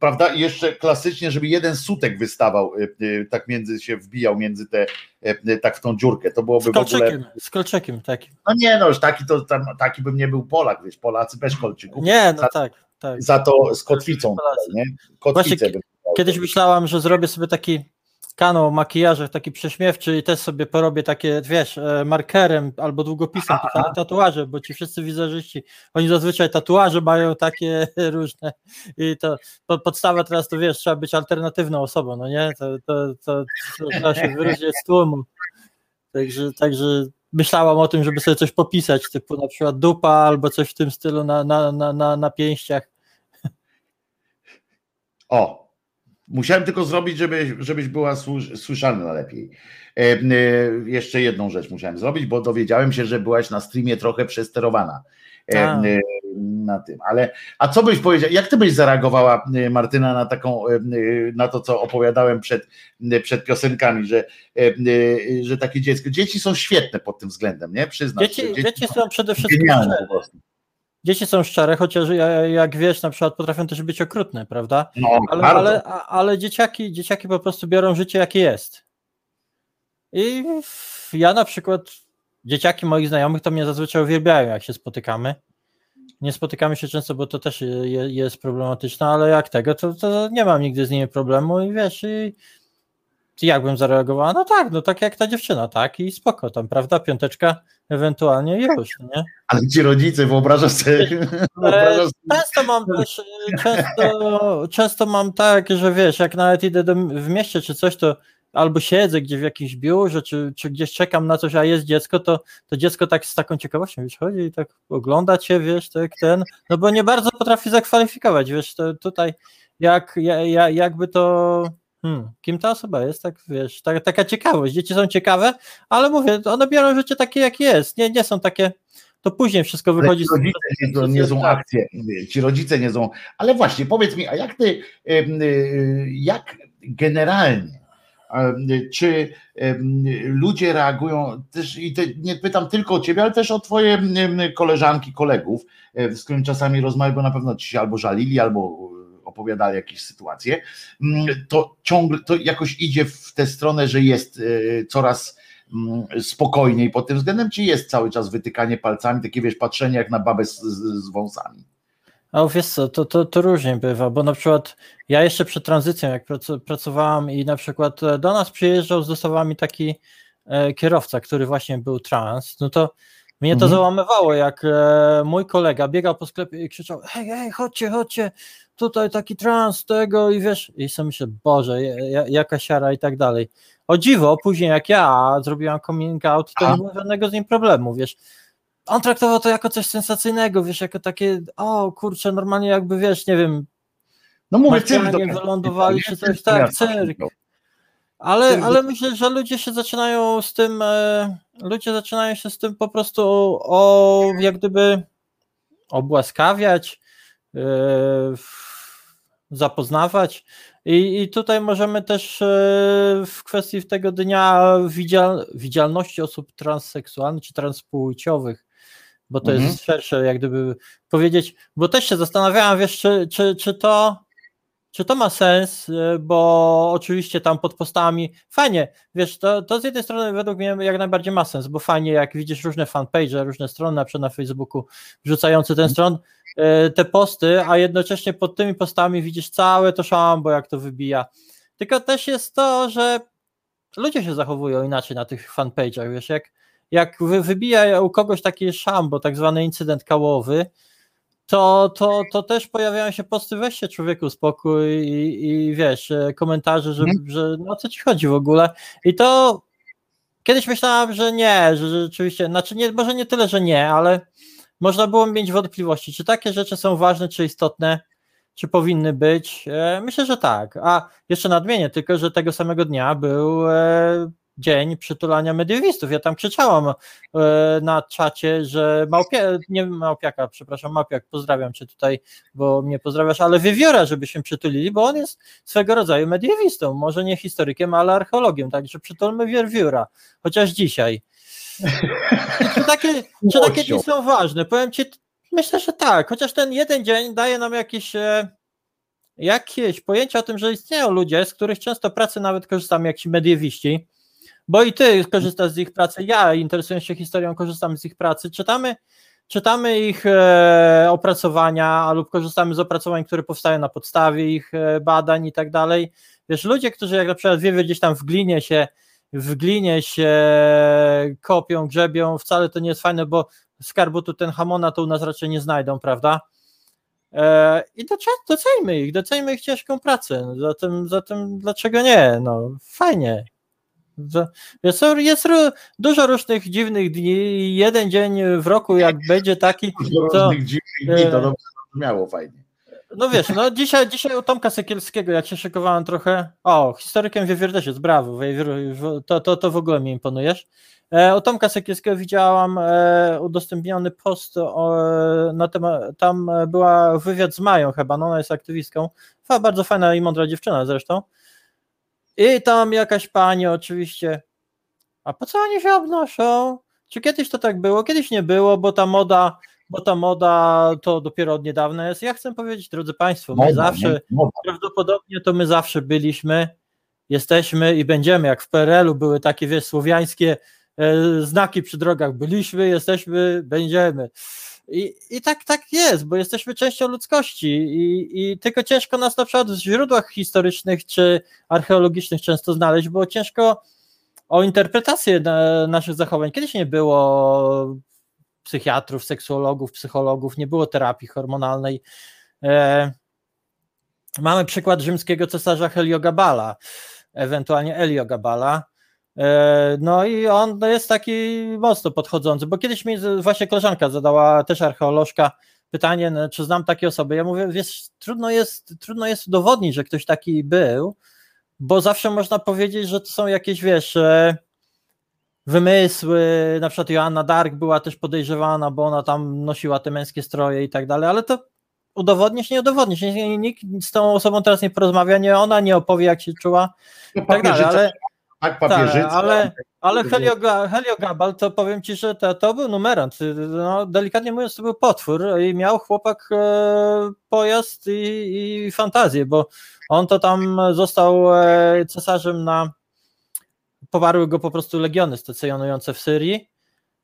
Prawda? I jeszcze klasycznie, żeby jeden sutek wystawał, e, e, tak między się wbijał między te, e, tak w tą dziurkę, to byłoby Z w ogóle, kolczykiem, z kolczykiem takim. no nie no, już taki to, tam, taki bym nie był Polak, wiesz, Polacy bez kolczyków, Nie, no za, tak, tak. za to z kotwicą, nie? Kotwicę Właśnie bym Kiedyś myślałam, że zrobię sobie taki kanał o makijażach, taki prześmiewczy i też sobie porobię takie, wiesz, e, markerem albo długopisem pisane tatuaże, bo ci wszyscy wizerzysci, oni zazwyczaj tatuaże mają takie *laughs* różne i to po, podstawa teraz to wiesz, trzeba być alternatywną osobą, no nie? To, to, to, to trzeba się wyróżniać z tłumu. Także, także myślałam o tym, żeby sobie coś popisać, typu na przykład dupa albo coś w tym stylu na, na, na, na, na pięściach. O, musiałem tylko zrobić, żeby, żebyś była słyszalna lepiej. E, e, jeszcze jedną rzecz musiałem zrobić, bo dowiedziałem się, że byłaś na streamie trochę przesterowana. E, A. na tym, ale a co byś powiedział, jak ty byś zareagowała Martyna na taką, na to co opowiadałem przed, przed piosenkami, że, że takie dziecko, dzieci są świetne pod tym względem, nie? Przyznasz, Dzieci, że dzieci są przede wszystkim genialne po prostu. Dzieci są szczere, chociaż ja- jak wiesz, na przykład potrafią też być okrutne, prawda? No, Ale, ale, ale dzieciaki, dzieciaki po prostu biorą życie jakie jest. I ja na przykład, dzieciaki moich znajomych to mnie zazwyczaj uwielbiają, jak się spotykamy. Nie spotykamy się często, bo to też je, jest problematyczne, ale jak tego, to, to nie mam nigdy z nimi problemu i wiesz, i jak bym zareagowała? No tak, no tak jak ta dziewczyna, tak i spoko tam, prawda? Piąteczka ewentualnie i już, nie? Ale ci rodzice, wyobrażasz sobie, wyobrażasz Często mam też, często, często mam tak, że wiesz, jak nawet idę do, w mieście czy coś, to albo siedzę gdzieś w jakimś biurze, czy, czy gdzieś czekam na coś, a jest dziecko, to, to dziecko tak z taką ciekawością wiesz, chodzi i tak ogląda cię, wiesz, tak ten, no bo nie bardzo potrafi zakwalifikować, wiesz, to tutaj jak, ja, ja, jakby to, hmm, kim ta osoba jest, tak wiesz, tak, taka ciekawość, dzieci są ciekawe, ale mówię, one biorą życie takie, jak jest, nie, nie są takie, to później wszystko Ale wychodzi ci z rodzice nie, są- nie są akcje, ci rodzice nie są. Ale właśnie, powiedz mi, a jak ty, y, jak generalnie, czy ludzie reagują? Też, i te, nie pytam tylko o ciebie, ale też o twoje koleżanki, kolegów, e, z którymi czasami rozmawiam, bo na pewno ci się albo żalili, albo opowiadali jakieś sytuacje, Mm, to ciągle, to jakoś idzie w tę stronę, że jest e, coraz mm, spokojniej pod tym względem, czy jest cały czas wytykanie palcami, takie wiesz, patrzenie jak na babę z, z, wąsami? A wiesz co, to, to, to różnie bywa, bo na przykład ja jeszcze przed tranzycją, jak pracowałam i na przykład e, do nas przyjeżdżał z dostawami taki e, kierowca, który właśnie był trans, no to mnie to Mhm. załamywało, jak e, mój kolega biegał po sklepie i krzyczał, hej, hej, chodźcie, chodźcie, tutaj taki trans tego i wiesz, i sobie myślę, Boże, ja- ja- jaka siara i tak dalej. O dziwo, później jak ja zrobiłam coming out, to nie było żadnego z nim problemu, wiesz, on traktował to jako coś sensacyjnego, wiesz, jako takie, o kurczę, normalnie jakby, wiesz, nie wiem, No mówię, cyrk do- wylądowali, czy coś, tak, cyrk. Ale, ale myślę, że ludzie się zaczynają z tym, e, ludzie zaczynają się z tym po prostu o, jak gdyby obłaskawiać, w- zapoznawać. I, I tutaj możemy też e, w kwestii tego dnia widzial, widzialności osób transseksualnych czy transpłciowych, bo to Mhm. jest szersze, jak gdyby powiedzieć, bo też się zastanawiałem, wiesz, czy, czy, czy to czy to ma sens, y, bo oczywiście tam pod postami fajnie, wiesz, to, to z jednej strony według mnie jak najbardziej ma sens, bo fajnie jak widzisz różne fanpage, różne strony, na przykład na Facebooku wrzucające ten stron, y, te posty, a jednocześnie pod tymi postami widzisz całe to szambo, jak to wybija. Tylko też jest to, że ludzie się zachowują inaczej na tych fanpage'ach, wiesz, jak, jak wy- wybija u kogoś taki szambo, tak zwany incydent kałowy, to, to, to też pojawiają się posty, weź się człowieku spokój i, i wiesz, e, komentarze, że, że no o co ci chodzi w ogóle i to kiedyś myślałam, że nie, że rzeczywiście, znaczy nie, może nie tyle, że nie, ale można było mieć wątpliwości, czy takie rzeczy są ważne, czy istotne, czy powinny być. E, Myślę, że tak. A jeszcze nadmienię tylko, że tego samego dnia był e, dzień przytulania mediowistów. Ja tam krzyczałam e, na czacie, że małpia, nie małpiaka, przepraszam, małpiak, pozdrawiam cię tutaj, bo mnie pozdrawiasz, ale wiewiora, żeby się przytulili, bo on jest swego rodzaju mediowistą, może nie historykiem, ale archeologiem, także przytulmy wiewióra, chociaż dzisiaj. *laughs* Czy takie, czy takie dni są ważne? Powiem ci, myślę, że tak, chociaż ten jeden dzień daje nam jakieś e, jakieś pojęcie o tym, że istnieją ludzie, z których często pracy nawet korzystamy, jak ci mediewiści, bo i ty korzystasz z ich pracy, ja interesując się historią, korzystam z ich pracy, czytamy, czytamy ich e, opracowania lub korzystamy z opracowań, które powstają na podstawie ich e, badań i tak dalej. Wiesz, ludzie, którzy jak na przykład wiewie gdzieś tam w glinie się w glinie się kopią, grzebią, wcale to nie jest fajne, bo skarbu tu ten hamona to u nas raczej nie znajdą, prawda? E, I doce- doceńmy ich, doceńmy ich ciężką pracę. Zatem, zatem dlaczego nie? No, fajnie. Jest, jest dużo różnych dziwnych dni. Jeden dzień w roku, jak będzie taki, Do to, różnych dziwnych dni, to e, dobrze brzmiało fajnie. no wiesz, no dzisiaj, dzisiaj u Tomka Sekielskiego, jak się szykowałem trochę, o, historykiem Wiewiórdesie, brawo, Wiewiór- to, to, to w ogóle mi imponujesz. E, u Tomka Sekielskiego widziałam e, udostępniony post o, na temat, tam e, była wywiad z Mają chyba, no ona jest aktywistką, Fa- bardzo fajna i mądra dziewczyna zresztą. I tam jakaś pani oczywiście, a po co oni się obnoszą? Czy kiedyś to tak było? Kiedyś nie było, bo ta moda, bo ta moda to dopiero od niedawna jest. Ja chcę powiedzieć, drodzy Państwo, my Moda, zawsze, nie? Moda. prawdopodobnie to my zawsze byliśmy, jesteśmy i będziemy, jak w PRL-u były takie, wiesz, słowiańskie e, znaki przy drogach, byliśmy, jesteśmy, będziemy. I, I tak, tak jest, bo jesteśmy częścią ludzkości i, i tylko ciężko nas na przykład w źródłach historycznych czy archeologicznych często znaleźć, bo ciężko o interpretację na, naszych zachowań. Kiedyś nie było psychiatrów, seksuologów, psychologów, nie było terapii hormonalnej. E, mamy przykład rzymskiego cesarza Heliogabala, ewentualnie Eliogabala. E, no i on jest taki mocno podchodzący, bo kiedyś mi właśnie koleżanka zadała, też archeolożka, pytanie, no, czy znam takie osoby. Ja mówię, wiesz, trudno jest, trudno jest udowodnić, że ktoś taki był, bo zawsze można powiedzieć, że to są jakieś, wiesz, e, wymysły, na przykład Joanna Dark była też podejrzewana, bo ona tam nosiła te męskie stroje i tak dalej, ale to udowodnisz, nie udowodnisz, Nie- nie- nikt z tą osobą teraz nie porozmawia, nie ona nie opowie, jak się czuła, i tak dalej, ale, tak, tak, papieżyca. ale, ale Helioga, Heliogabal, to powiem ci, że to, to był numerant, no, delikatnie mówiąc, to był potwór i miał chłopak e, pojazd i, i fantazję, bo on to tam został e, cesarzem na powarły go po prostu legiony stacjonujące w Syrii.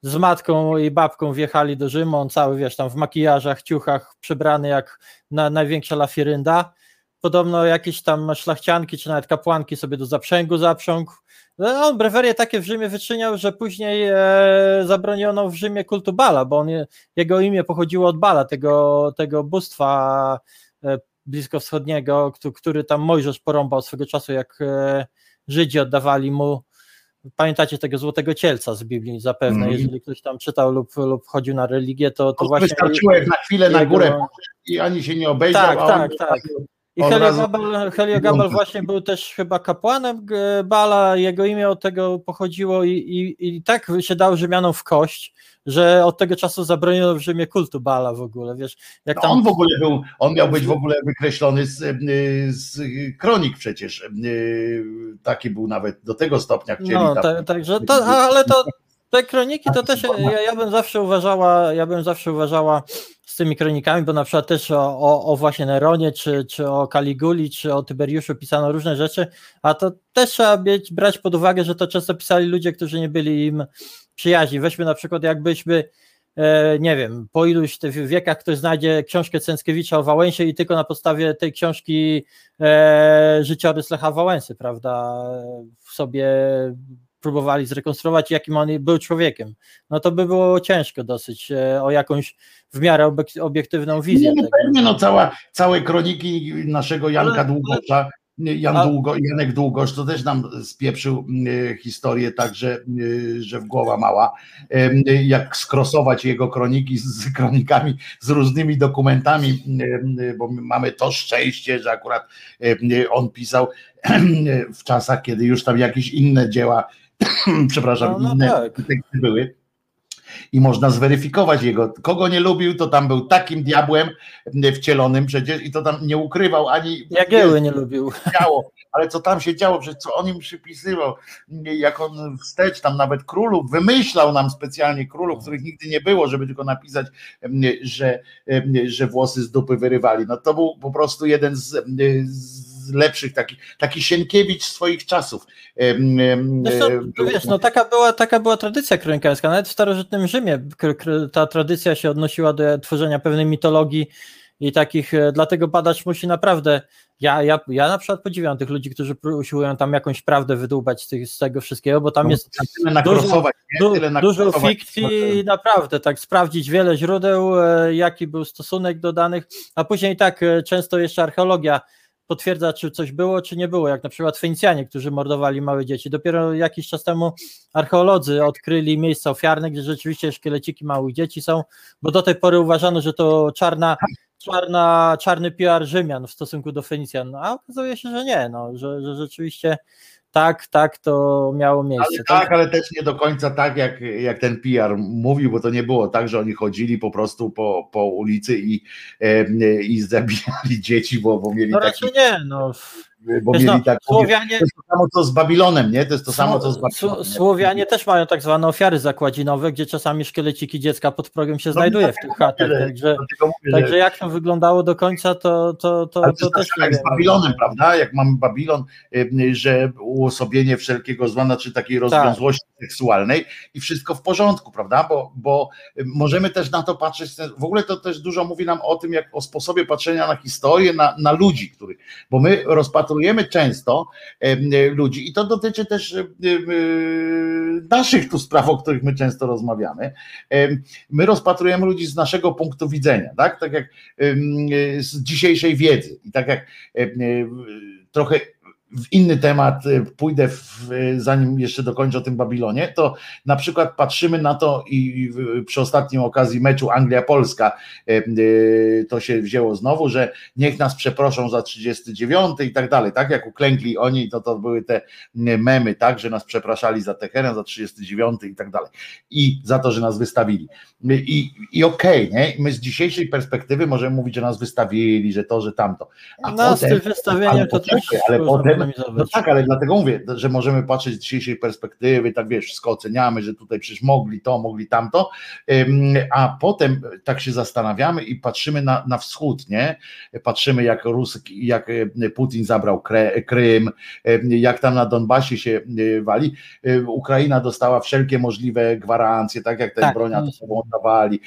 Z matką i babką wjechali do Rzymu, on cały, wiesz, tam w makijażach, ciuchach, przebrany jak na, największa lafirynda. Podobno jakieś tam szlachcianki, czy nawet kapłanki sobie do zaprzęgu zaprzągł. No, on brewerie takie w Rzymie wyczyniał, że później e, zabroniono w Rzymie kultu Bala, bo on, je- jego imię pochodziło od Bala, tego, tego bóstwa e, bliskowschodniego, któ- który tam Mojżesz porąbał swego czasu, jak e, Żydzi oddawali mu Pamiętacie tego złotego cielca z Biblii zapewne, Mhm. jeżeli ktoś tam czytał lub, lub chodził na religię, to, to To właśnie. wystarczyło jak na chwilę na jego- górę poszedł i ani się nie obejrzał, Tak, tak, tak. I od razu- Heliogabal, Heliogabal właśnie był też chyba kapłanem Bala, jego imię od tego pochodziło i, i, i tak się dał Rzymianom w kość, że od tego czasu zabroniono w Rzymie kultu Bala w ogóle, wiesz, jak No tam... on w ogóle był, on miał być w ogóle wykreślony z, z kronik przecież. Taki był nawet do tego stopnia chcieli No, tam. tak, także to, ale to te kroniki to też ja, ja bym zawsze uważała, ja bym zawsze uważała z tymi kronikami, bo na przykład też o, o, o właśnie Neronie, czy, czy o Kaliguli, czy o Tyberiuszu pisano różne rzeczy, a to też trzeba mieć, brać pod uwagę, że to często pisali ludzie, którzy nie byli im przyjaźni. Weźmy na przykład jakbyśmy e, nie wiem, po iluś wiekach ktoś znajdzie książkę Cęckiewicza o Wałęsie i tylko na podstawie tej książki e, życiorys Lecha Wałęsy, prawda, w sobie próbowali zrekonstruować, jakim on był człowiekiem. No to by było ciężko dosyć e, o jakąś w miarę obiek- obiektywną wizję Nie, no tego. pewnie, no cała, całe kroniki naszego Janka Ale- Długosza, Jan A- Długo, Janek Długosz, to też nam spieprzył y, historię tak, że, y, że w głowa mała, y, jak skrosować jego kroniki z, kronikami, z różnymi dokumentami, y, bo my mamy to szczęście, że akurat y, on pisał *clears throat* w czasach, kiedy już tam jakieś inne dzieła, *clears throat* przepraszam, No, no inne tak. teksty były i można zweryfikować jego. Kogo nie lubił, to tam był takim diabłem wcielonym przecież i to tam nie ukrywał ani Jagieły nie lubił. *laughs* działo, ale co tam się działo, że co on im przypisywał, jak on wstecz tam nawet królów, wymyślał nam specjalnie królów, których nigdy nie było, żeby tylko napisać, em, że, że włosy z dupy wyrywali. No to był po prostu jeden z, em, z lepszych, taki, taki Sienkiewicz swoich czasów. Zresztą, em, to wiesz, no taka była, taka była tradycja kronikarska. Nawet w starożytnym Rzymie ta tradycja się odnosiła do tworzenia pewnej mitologii i takich, e, dlatego badacz musi naprawdę, ja, ja, ja na przykład podziwiam tych ludzi, którzy usiłują tam jakąś prawdę wydłubać z, tych, z tego wszystkiego, bo tam jest tyle nie? du, Tyle dużo fikcji i naprawdę, tak sprawdzić wiele źródeł, e, jaki był stosunek do danych, a później tak e, często jeszcze archeologia potwierdza, czy coś było, czy nie było, jak na przykład Fenicjanie, którzy mordowali małe dzieci. Dopiero jakiś czas temu archeolodzy odkryli miejsca ofiarne, gdzie rzeczywiście szkieleciki małych dzieci są, bo do tej pory uważano, że to czarna, czarna, czarny PR Rzymian w stosunku do Fenicjan, a okazuje się, że nie, no, że, że rzeczywiście tak, tak to miało miejsce. Ale tak, ale też nie do końca tak, jak, jak ten PR mówił, bo to nie było tak, że oni chodzili po prostu po, po ulicy i, i zabijali dzieci, bo, bo mieli No taki, nie, no. Bo Wiesz, mieli no, tak, Słowianie, to jest to samo co z Babilonem, nie? To jest to samo co z Babilonem. Sło- Słowianie też mają tak zwane ofiary zakładzinowe, gdzie czasami szkieleciki dziecka pod progiem się znajduje w tych chatach, że- także, mówię, także że, jak to wyglądało do końca, to, to, to, to to też tak jak z. Babilonem, prawda? Jak mamy Babilon, że uosobienie wszelkiego zła, znaczy takiej Tak. rozwiązłości seksualnej i wszystko w porządku, prawda? Bo, bo możemy też na to patrzeć, w ogóle to też dużo mówi nam o tym, jak o sposobie patrzenia na historię, na, na ludzi, których, bo my rozpatrujemy często em, y, ludzi i to dotyczy też naszych tu spraw, o których my często rozmawiamy. My rozpatrujemy ludzi z naszego punktu widzenia, tak? Tak jak z dzisiejszej wiedzy i tak jak trochę w inny temat y, pójdę, w, y, zanim jeszcze dokończę o tym Babilonie, to na przykład patrzymy na to i przy ostatniej okazji meczu Anglia-Polska y, to się wzięło znowu, że niech nas przeproszą za 39 i tak dalej, tak jak uklękli oni, to to były te memy, tak, że nas przepraszali za Teheran, za 39 i tak dalej i za to, że nas wystawili. I, i okej, nie? I my z dzisiejszej perspektywy możemy mówić, że nas wystawili, że to, że tamto. A No z potem- tym wystawieniem ale to poczekaj, też ale potem- No tak, ale dlatego mówię, że możemy patrzeć z dzisiejszej perspektywy, tak wiesz, wszystko oceniamy, że tutaj przecież mogli to, mogli tamto, a potem tak się zastanawiamy i patrzymy na, na wschód, nie? Patrzymy jak Rus, jak e, Putin zabrał Krym, e, jak tam na Donbasie się e, wali. Ukraina dostała wszelkie możliwe gwarancje, tak jak ten Tak, broń no. atomową dawali,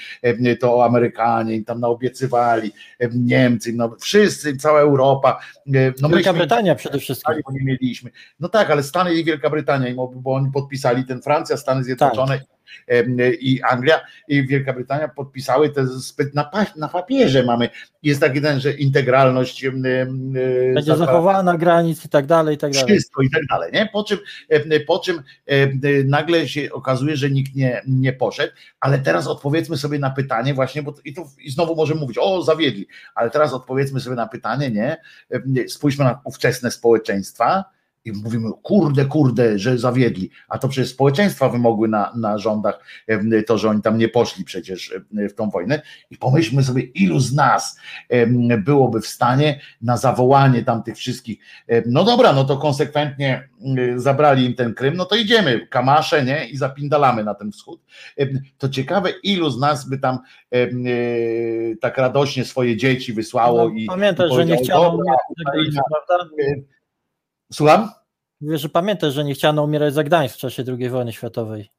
to Amerykanie im tam naobiecywali, Niemcy, no wszyscy, cała Europa. No Wielka myśmy- Brytania przede wszystkim. Bo nie mieliśmy. No tak, ale Stany i Wielka Brytania, bo oni podpisali ten Francja, Stany Zjednoczone em, i Anglia i Wielka Brytania podpisały te zbyt na, na papierze mamy. Jest taki ten, że integralność Będzie zapra- zachowana granic i tak dalej, i tak dalej. wszystko i tak dalej, nie? Po czym, po czym nagle się okazuje, że nikt nie, nie poszedł, ale teraz odpowiedzmy sobie na pytanie właśnie, bo i, tu, i znowu możemy mówić, o zawiedli, ale teraz odpowiedzmy sobie na pytanie, nie? Spójrzmy na ówczesne społeczeństwa i mówimy, kurde, kurde, że zawiedli, a to przecież społeczeństwa wymogły na, na rządach to, że oni tam nie poszli przecież w tą wojnę i pomyślmy sobie, ilu z nas byłoby w stanie na zawołanie tam tych wszystkich E, No dobra, no to konsekwentnie zabrali im ten Krym, no to idziemy, kamasze, nie? I zapindalamy na ten wschód. E, To ciekawe, ilu z nas by tam e, tak radośnie swoje dzieci wysłało No, i. pamiętasz, i że nie powiedziało, chciano "Dobra, umierać za Gdańsk, Ukraina". prawda? Słucham? Wiesz, że pamiętasz, że nie chciano umierać za Gdańsk w czasie II wojny światowej.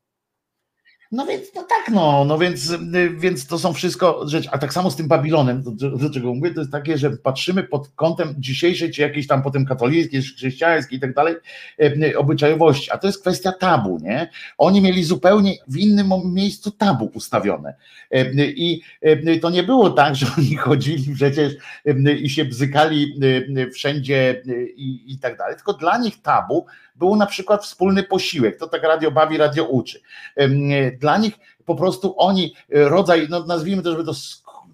No więc no tak, no, no więc, y, więc to są wszystko rzeczy. A tak samo z tym Babilonem, do, czego mówię, to jest takie, że patrzymy pod kątem dzisiejszej, czy jakiejś tam potem katolickiej, chrześcijańskiej i tak dalej, e, obyczajowości. A to jest kwestia tabu, nie? Oni mieli zupełnie w innym miejscu tabu ustawione. E, I e, to nie było tak, że *laughs* oni chodzili przecież i się bzykali wszędzie i, i tak dalej. Tylko dla nich tabu był na przykład wspólny posiłek. To tak radio bawi, radio uczy. Dla nich po prostu oni e, rodzaj, no nazwijmy to, żeby to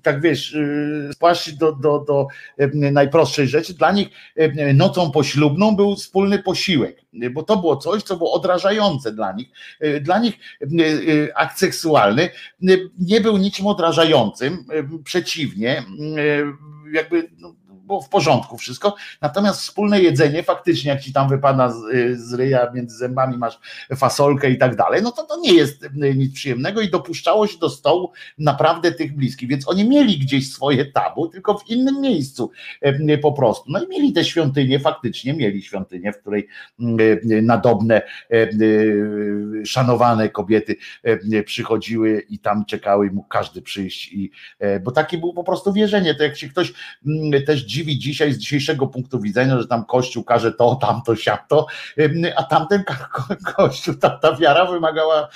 tak wiesz, e, spłaszczyć do, do, do najprostszej rzeczy, dla nich nocą poślubną był wspólny posiłek, bo to było coś, co było odrażające dla nich. E, Dla nich akt seksualny nie był niczym odrażającym, przeciwnie, jakby no, było w porządku wszystko, natomiast wspólne jedzenie faktycznie, jak ci tam wypada z, z ryja między zębami, masz fasolkę i tak dalej, no to to nie jest y, nic przyjemnego i dopuszczało się do stołu naprawdę tych bliskich, więc oni mieli gdzieś swoje tabu, tylko w innym miejscu y, po prostu. No i mieli te świątynie, faktycznie mieli świątynię, w której y, y, nadobne, y, y, szanowane kobiety y, przychodziły i tam czekały mógł każdy przyjść i y, bo takie było po prostu wierzenie, to jak się ktoś też dziwi dzisiaj z dzisiejszego punktu widzenia, że tam Kościół każe to, tamto, siamto, em, a tamten Kościół, ta, ta wiara wymagała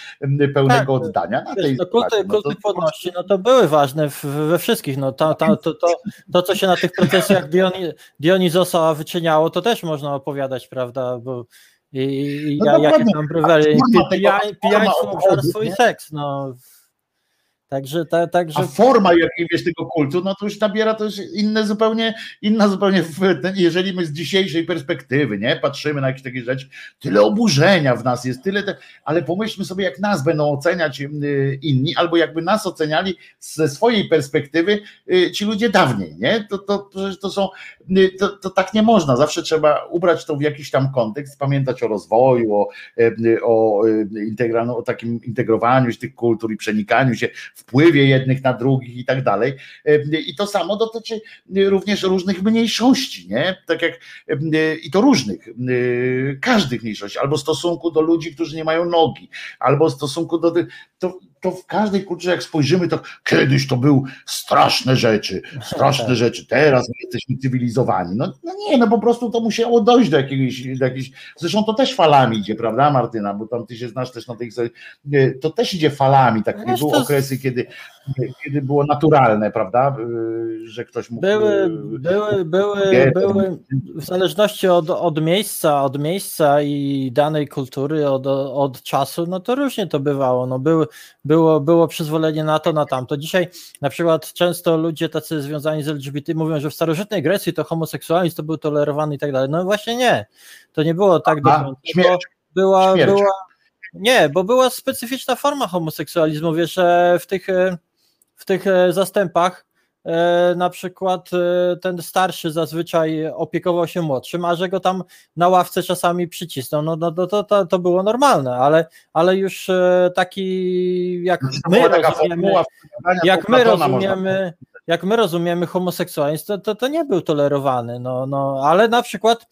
pełnego Tak, oddania. Na tej no, kulty, no to- kulty płodności no to były ważne we wszystkich. No, to, to, to, to, to, co się na tych procesjach Dioni, Dionizosa wyczyniało, to też można opowiadać, prawda? Bo i, i, No ja, jakie tam forma pijaństwo, obżarstwo i seks. No. Także, ta, także A forma wiesz tego kultu, no to już nabiera to już inne zupełnie, inna zupełnie, jeżeli my z dzisiejszej perspektywy, nie, patrzymy na jakieś takie rzeczy, tyle oburzenia w nas jest, tyle, te, ale pomyślmy sobie, jak nas będą oceniać y, inni, albo jakby nas oceniali ze swojej perspektywy y, ci ludzie dawniej, nie, to, to, to, są, to, to tak nie można, zawsze trzeba ubrać to w jakiś tam kontekst, pamiętać o rozwoju, o, y, o, y, integralno, o takim integrowaniu się tych kultur i przenikaniu się, wpływie jednych na drugich i tak dalej. E, I to samo dotyczy również różnych mniejszości, nie? Tak jak e, i to różnych, e, każdych mniejszości, albo stosunku do ludzi, którzy nie mają nogi, albo stosunku do tych, to, to w każdej kulturze, jak spojrzymy, to kiedyś to były straszne rzeczy, straszne rzeczy, teraz my jesteśmy cywilizowani. No, no nie, no po prostu to musiało dojść do jakiegoś, do jakiejś, zresztą to też falami idzie, prawda Martyna, bo tam ty się znasz też na tej, to też idzie falami, tak, Wiesz, były okresy, kiedy, kiedy było naturalne, prawda, y, że ktoś mógł... Były, y, były, były, były w zależności od, od miejsca, od miejsca i danej kultury, od, od czasu, no to różnie to bywało. No były, było, było przyzwolenie na to, na tamto. Dzisiaj na przykład często ludzie tacy związani z LGBT mówią, że w starożytnej Grecji to homoseksualizm to był tolerowany i tak dalej. No właśnie nie. To nie było tak do śmierć. Była, Śmierć. była, nie, bo była specyficzna forma homoseksualizmu, wiesz, że w tych, e, w tych e, zastępach. E, na przykład e, ten starszy zazwyczaj opiekował się młodszym, a że go tam na ławce czasami przycisnął, no, no to, to, to, to było normalne, ale, ale już taki jak my rozumiemy, jak my rozumiemy, jak my rozumiemy homoseksualizm, to, to, to nie był tolerowany, no, no, ale na przykład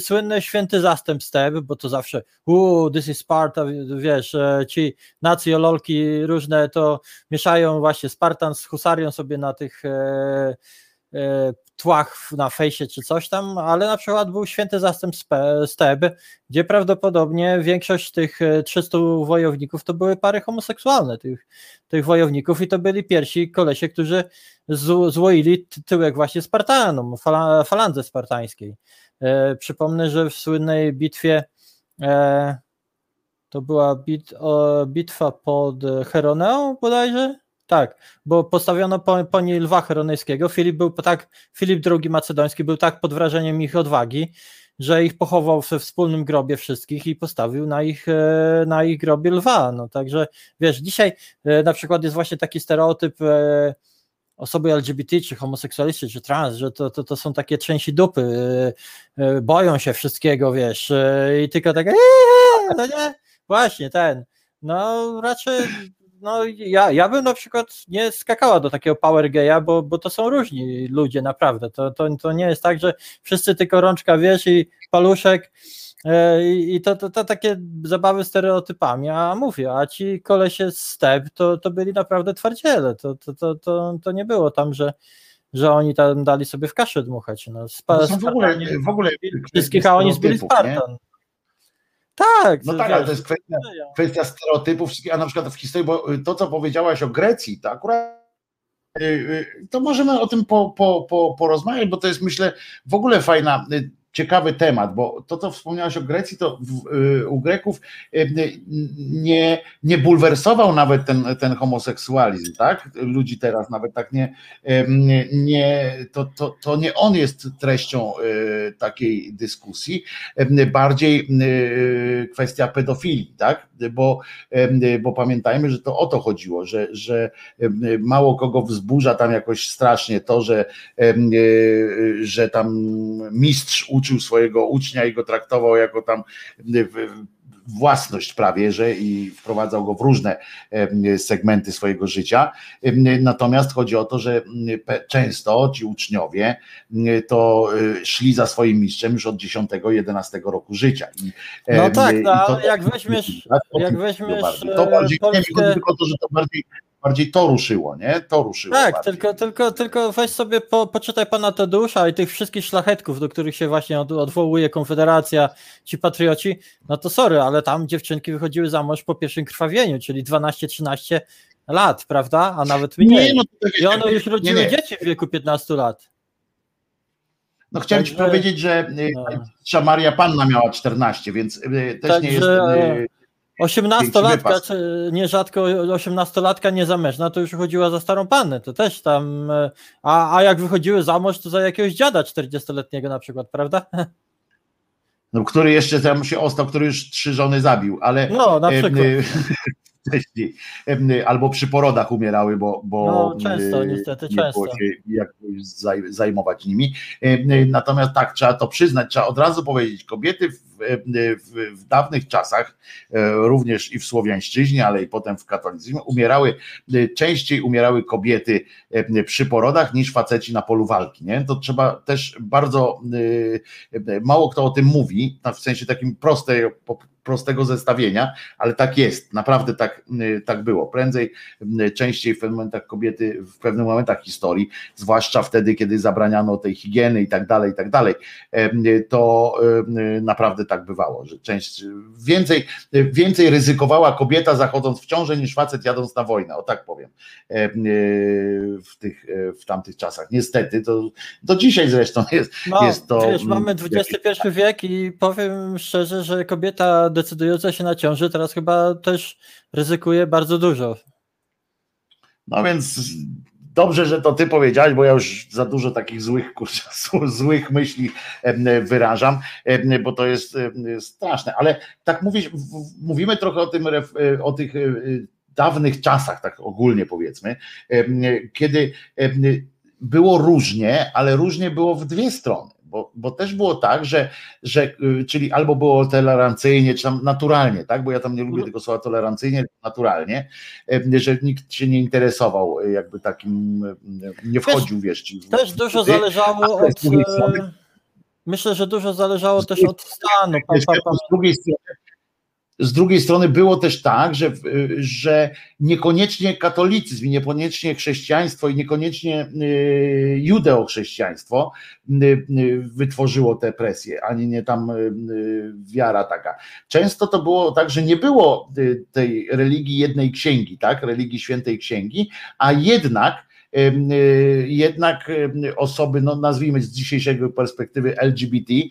słynny święty zastęp step, bo to zawsze uuu, this is Sparta, wiesz, e, ci nacjololki różne to mieszają właśnie Spartan z husarią sobie na tych e, e, tłach na fejsie czy coś tam, ale na przykład był święty zastęp step, gdzie prawdopodobnie większość tych e, 300 wojowników to były pary homoseksualne tych, tych wojowników i to byli pierwsi kolesie, którzy złoili ty- tyłek właśnie Spartanom, fala, falandze spartańskiej. E, przypomnę, że w słynnej bitwie e, to była bit, bitwa pod Heroneą bodajże? Tak, bo postawiono po, po niej lwa heronejskiego. Filip był tak, Filip II Macedoński był tak pod wrażeniem ich odwagi, że ich pochował we wspólnym grobie wszystkich i postawił na ich, e, na ich grobie lwa. No także wiesz, dzisiaj na przykład jest właśnie taki stereotyp osoby LGBT, czy homoseksualisty, czy trans, że to, to, to są takie trzęsi dupy, e, e, boją się wszystkiego, wiesz, e, i tylko tak, eee, no nie, właśnie ten, no raczej, no ja, ja bym na przykład nie skakała do takiego power geja, bo, bo to są różni ludzie, naprawdę, to, to, to nie jest tak, że wszyscy tylko rączka, wiesz, i paluszek, e, i to, to, to takie zabawy stereotypami, a mówię, a ci kolesie z step to, to byli naprawdę twardziele, to, to, to, to, to nie było tam, że, że oni tam dali sobie w kaszę dmuchać. No, spa, są w ogóle, w ogóle wszystkich, a oni zbyli stereotypów, nie? Spartan. Tak, No tak, ale to jest kwestia, kwestia stereotypów, a na przykład w historii, bo y, to, co powiedziałaś o Grecji, to akurat y, y, to możemy o tym po, po, po, porozmawiać, bo to jest myślę w ogóle fajna, ciekawy temat, bo to, co wspomniałaś o Grecji, to w, y, u Greków y, nie, nie bulwersował nawet ten, ten homoseksualizm, tak? Ludzi teraz nawet tak nie, nie to, to, to nie on jest treścią y, takiej dyskusji, bardziej kwestia pedofilii, tak? Bo, bo pamiętajmy, że to o to chodziło, że, że mało kogo wzburza tam jakoś strasznie to, że, że tam mistrz uczył swojego ucznia i go traktował jako tam y, własność prawie, że i wprowadzał go w różne segmenty swojego życia. Natomiast chodzi o to, że często ci uczniowie to y, szli za swoim mistrzem już od 10-11 roku życia. I, No tak, i no, to- ale jak weźmiesz, tak, jak weźmiesz e, To bardziej, nie, mi Polskę, chodzi tylko o to, że to bardziej bardziej to ruszyło, nie? To ruszyło. Tak, bardziej. tylko, tylko, tylko weź sobie, po, poczytaj pana Tadeusza i tych wszystkich szlachetków, do których się właśnie od, odwołuje Konfederacja, ci patrioci, no to sorry, ale tam dziewczynki wychodziły za mąż po pierwszym krwawieniu, czyli 12-13 lat, prawda? A nawet mniej. Nie, no wiesz, I one już rodziły nie, nie. dzieci w wieku 15 lat. No chciałem ci Także- powiedzieć, że y, no. Maria Panna miała 14, więc y, też nie jest... Także, y, 18-latka, wypas. czy nierzadko 18-latka niezamężna, to już wychodziła za starą pannę, to też tam, e, a, a jak wychodziły za mąż, to za jakiegoś dziada 40-letniego na przykład, prawda? No, który jeszcze tam się ostał, który już trzy żony zabił, ale No, na przykład. Wcześniej, albo przy porodach umierały, bo, bo No, często, niestety, nie było często. się jakoś zaj- zajmować nimi. Natomiast tak, trzeba to przyznać, trzeba od razu powiedzieć, kobiety w, w, w dawnych czasach, e, również i w słowiańszczyźnie, ale i potem w katolicyzmie, umierały, y, częściej umierały kobiety przy porodach niż faceci na polu walki. Nie? To trzeba też bardzo y, mało kto o tym mówi, w sensie takim prostej, prostego zestawienia, ale tak jest, naprawdę tak, y, tak było. Prędzej, y, częściej w pewnych momentach kobiety, w pewnych momentach historii, zwłaszcza wtedy, kiedy zabraniano tej higieny i tak dalej, i tak dalej, y, to naprawdę tak bywało, że część, więcej, więcej ryzykowała kobieta zachodząc w ciążę niż facet jadąc na wojnę, o tak powiem, w, tych, y, w tamtych czasach. Niestety, to do dzisiaj zresztą jest, No, jest to... wiesz, mamy mm, XXI wiek i powiem szczerze, że kobieta decydująca się na ciąży teraz chyba też ryzykuje bardzo dużo. No więc dobrze, że to ty powiedziałeś, bo ja już za dużo takich złych, kurczę, *laughs* złych myśli wyrażam, bo to jest straszne. Ale tak mówisz, mówimy trochę o tym, e, o tych e, dawnych czasach, tak ogólnie powiedzmy, kiedy było różnie, ale różnie było w dwie strony. Bo, bo też było tak, że, że y, czyli albo było tolerancyjnie, czy tam naturalnie, tak? Bo ja tam nie lubię tego słowa tolerancyjnie, naturalnie, że nikt się nie interesował y, jakby takim, y, nie wchodził, wiesz, ci w- Też dużo ty, zależało od. e, Myślę, że dużo zależało też od stanu. Pa, Wiesz, pa, pa, Z drugiej strony, z drugiej strony było też tak, że, że niekoniecznie katolicyzm, niekoniecznie chrześcijaństwo i niekoniecznie y, judeochrześcijaństwo y, y, wytworzyło te presje, ani nie tam y, y, wiara taka. Często to było tak, że nie było y, tej religii jednej księgi, tak, religii świętej księgi, a jednak y, jednak y, osoby, no nazwijmy z dzisiejszego perspektywy LGBT, y,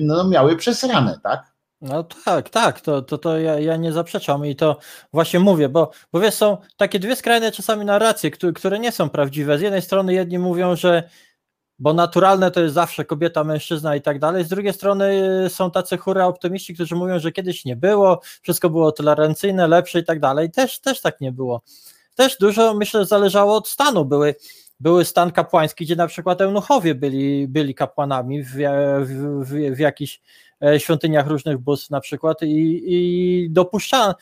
no miały przesrane, tak? No tak, tak, to, to, to ja, ja nie zaprzeczam i to właśnie mówię, bo, bo wiesz, są takie dwie skrajne czasami narracje, które, które nie są prawdziwe. Z jednej strony jedni mówią, że bo naturalne to jest zawsze kobieta, mężczyzna i tak dalej. Z drugiej strony y, są tacy hura optymiści, którzy mówią, że kiedyś nie było, wszystko było tolerancyjne, lepsze i tak dalej. Też, też tak nie było. Też dużo, myślę, zależało od stanu. Były, były stan kapłański, gdzie na przykład eunuchowie byli, byli kapłanami w, w, w, w jakichś e, świątyniach różnych bóstw na przykład i, i dopuszczano,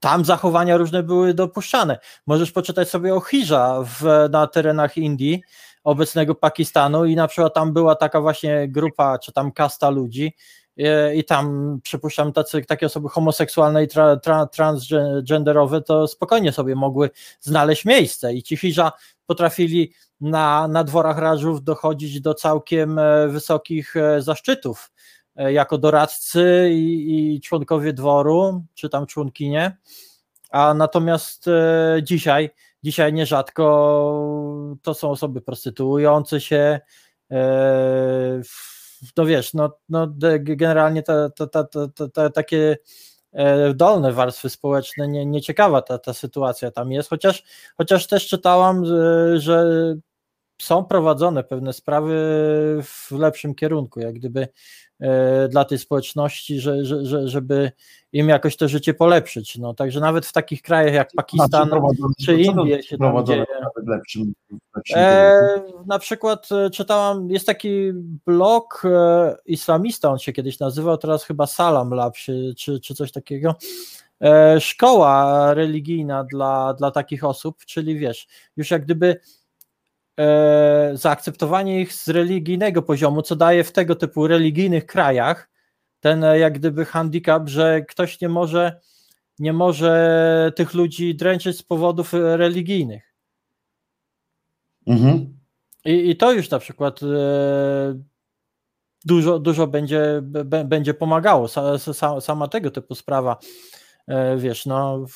tam zachowania różne były dopuszczane. Możesz poczytać sobie o Hirza na terenach Indii, obecnego Pakistanu i na przykład tam była taka właśnie grupa, czy tam kasta ludzi e, i tam przypuszczam tacy, takie osoby homoseksualne i tra, tra, transgenderowe to spokojnie sobie mogły znaleźć miejsce i ci Hirza potrafili na, na dworach rażów dochodzić do całkiem e, wysokich e, zaszczytów e, jako doradcy i, i członkowie dworu, czy tam członkinie, a natomiast e, dzisiaj, dzisiaj nierzadko to są osoby prostytuujące się, e, no wiesz, no, no generalnie te, te, te, te takie e, dolne warstwy społeczne, nie, nieciekawa ta, ta sytuacja tam jest, chociaż, chociaż też czytałam, że, są prowadzone pewne sprawy w lepszym kierunku, jak gdyby e, dla tej społeczności, że, że, że, żeby im jakoś to życie polepszyć. No, także nawet w takich krajach jak Pakistan czy to Indie się tam dzieje. lepszym, lepszym E, na przykład e, czytałam, jest taki blog e, islamista, on się kiedyś nazywał, teraz chyba Salam Lab czy, czy, czy coś takiego. E, szkoła religijna dla, dla takich osób, czyli wiesz, już jak gdyby e, zaakceptowanie ich z religijnego poziomu, co daje w tego typu religijnych krajach ten e, jak gdyby handicap, że ktoś nie może nie może tych ludzi dręczyć z powodów e, religijnych. Mhm. I, i to już na przykład e, dużo, dużo będzie, będzie pomagało. Sa, sa, sama tego typu sprawa, e, wiesz, no.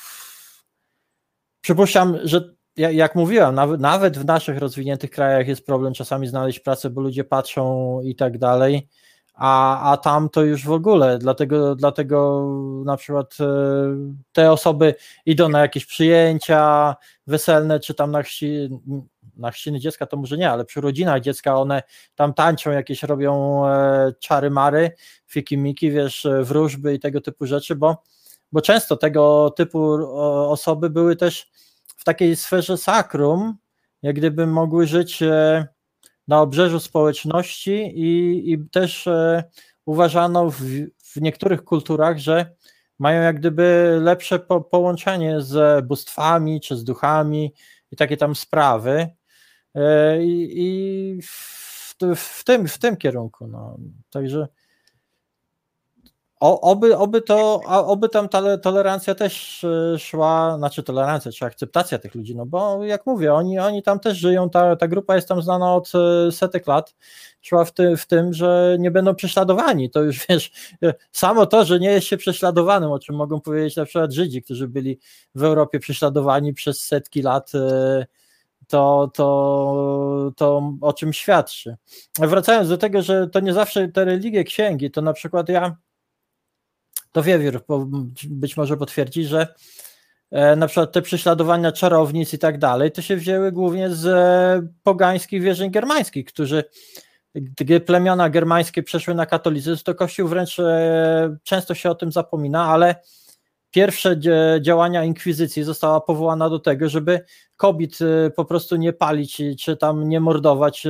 Przypuszczam, że jak, mówiłem, nawet, w naszych rozwiniętych krajach jest problem czasami znaleźć pracę, bo ludzie patrzą i tak dalej a, a tam to już w ogóle, dlatego, dlatego na przykład e, te osoby idą na jakieś przyjęcia weselne, czy tam na, chrzci, na chrzciny dziecka to może nie, ale przy rodzinach dziecka one tam tańczą, jakieś robią e, czary mary, fikimiki, wiesz, e, wróżby i tego typu rzeczy, bo, bo często tego typu osoby były też w takiej sferze sakrum, jak gdyby mogły żyć na obrzeżu społeczności i, i też e, uważano w, w, niektórych kulturach, że mają jak gdyby lepsze po, połączenie z bóstwami czy z duchami i takie tam sprawy. E, I, i w, w, tym, w tym kierunku. No. Także o, oby, oby, to, oby tam ta tolerancja też e, szła, znaczy tolerancja, czy akceptacja tych ludzi, no bo jak mówię, oni, oni tam też żyją, ta, ta grupa jest tam znana od e, setek lat, szła w, ty, w tym, że nie będą prześladowani, to już *laughs* wiesz, e, samo to, że nie jest się prześladowanym, o czym mogą powiedzieć na przykład Żydzi, którzy byli w Europie prześladowani przez setki lat, to, to, to o czym świadczy. Wracając do tego, że to nie zawsze te religie księgi, to na przykład ja to Wiewiór być może potwierdzi, że e, na przykład te prześladowania czarownic i tak dalej, to się wzięły głównie z e, pogańskich wierzeń germańskich, którzy gdy plemiona germańskie przeszły na katolicyzm, to Kościół wręcz e, często się o tym zapomina, ale pierwsze działania inkwizycji została powołana do tego, żeby kobiet po prostu nie palić czy tam nie mordować,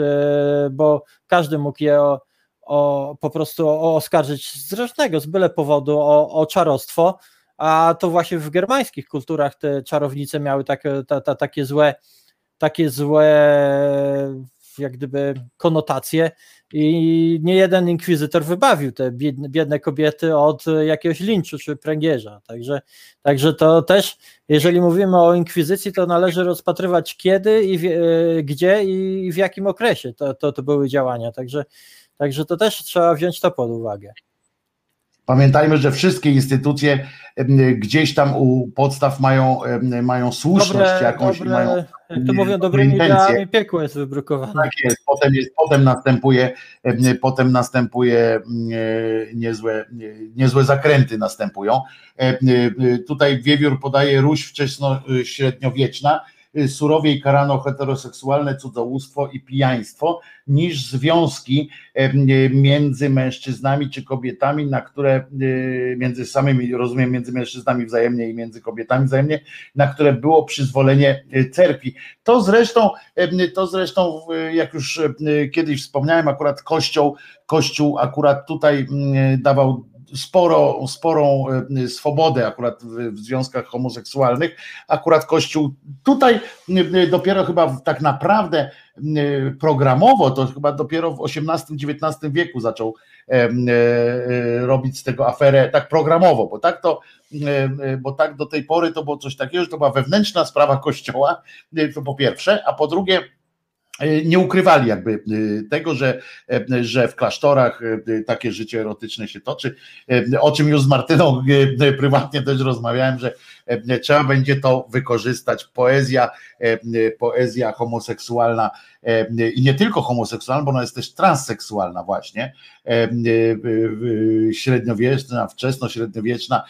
bo każdy mógł je o, po prostu o, oskarżyć z różnego, z byle powodu o, o czarostwo, a to właśnie w germańskich kulturach te czarownice miały takie, ta, ta, takie złe, takie złe jak gdyby konotacje i nie jeden inkwizytor wybawił te biedne, biedne kobiety od jakiegoś linczu czy pręgierza. Także, także to też, jeżeli mówimy o inkwizycji, to należy rozpatrywać kiedy i w, e, gdzie i w jakim okresie to, to, to były działania. Także Także to też trzeba wziąć to pod uwagę. Pamiętajmy, że wszystkie instytucje gdzieś tam u podstaw mają, mają słuszność dobre, jakąś dobre, mają. Jak to mówią, dobrymi ideami piekło jest wybrukowane. Tak jest. Potem, jest, potem następuje, potem następuje niezłe, niezłe zakręty następują. Tutaj Wiewiór podaje Ruś wczesno-średniowieczna Y, surowiej karano heteroseksualne cudzołóstwo i pijaństwo niż związki y, między mężczyznami czy kobietami, na które y, między samymi, rozumiem, między mężczyznami wzajemnie i między kobietami wzajemnie, na które było przyzwolenie cerkwi. To zresztą, to zresztą, jak już kiedyś wspomniałem, akurat Kościół, Kościół akurat tutaj dawał sporo, sporą e, swobodę akurat w, związkach homoseksualnych. Akurat Kościół tutaj e, dopiero chyba tak naprawdę programowo, to chyba dopiero w XVIII-XIX wieku zaczął robić z tego aferę tak programowo, bo tak to, bo tak do tej pory to było coś takiego, że to była wewnętrzna sprawa Kościoła, to po pierwsze, a po drugie nie ukrywali jakby e, tego, że, e, że w klasztorach takie życie erotyczne się toczy, o czym już z Martyną prywatnie też rozmawiałem, że trzeba będzie to wykorzystać. Poezja, poezja homoseksualna i nie tylko homoseksualna, bo ona jest też transseksualna właśnie, średniowieczna, wczesno-średniowieczna,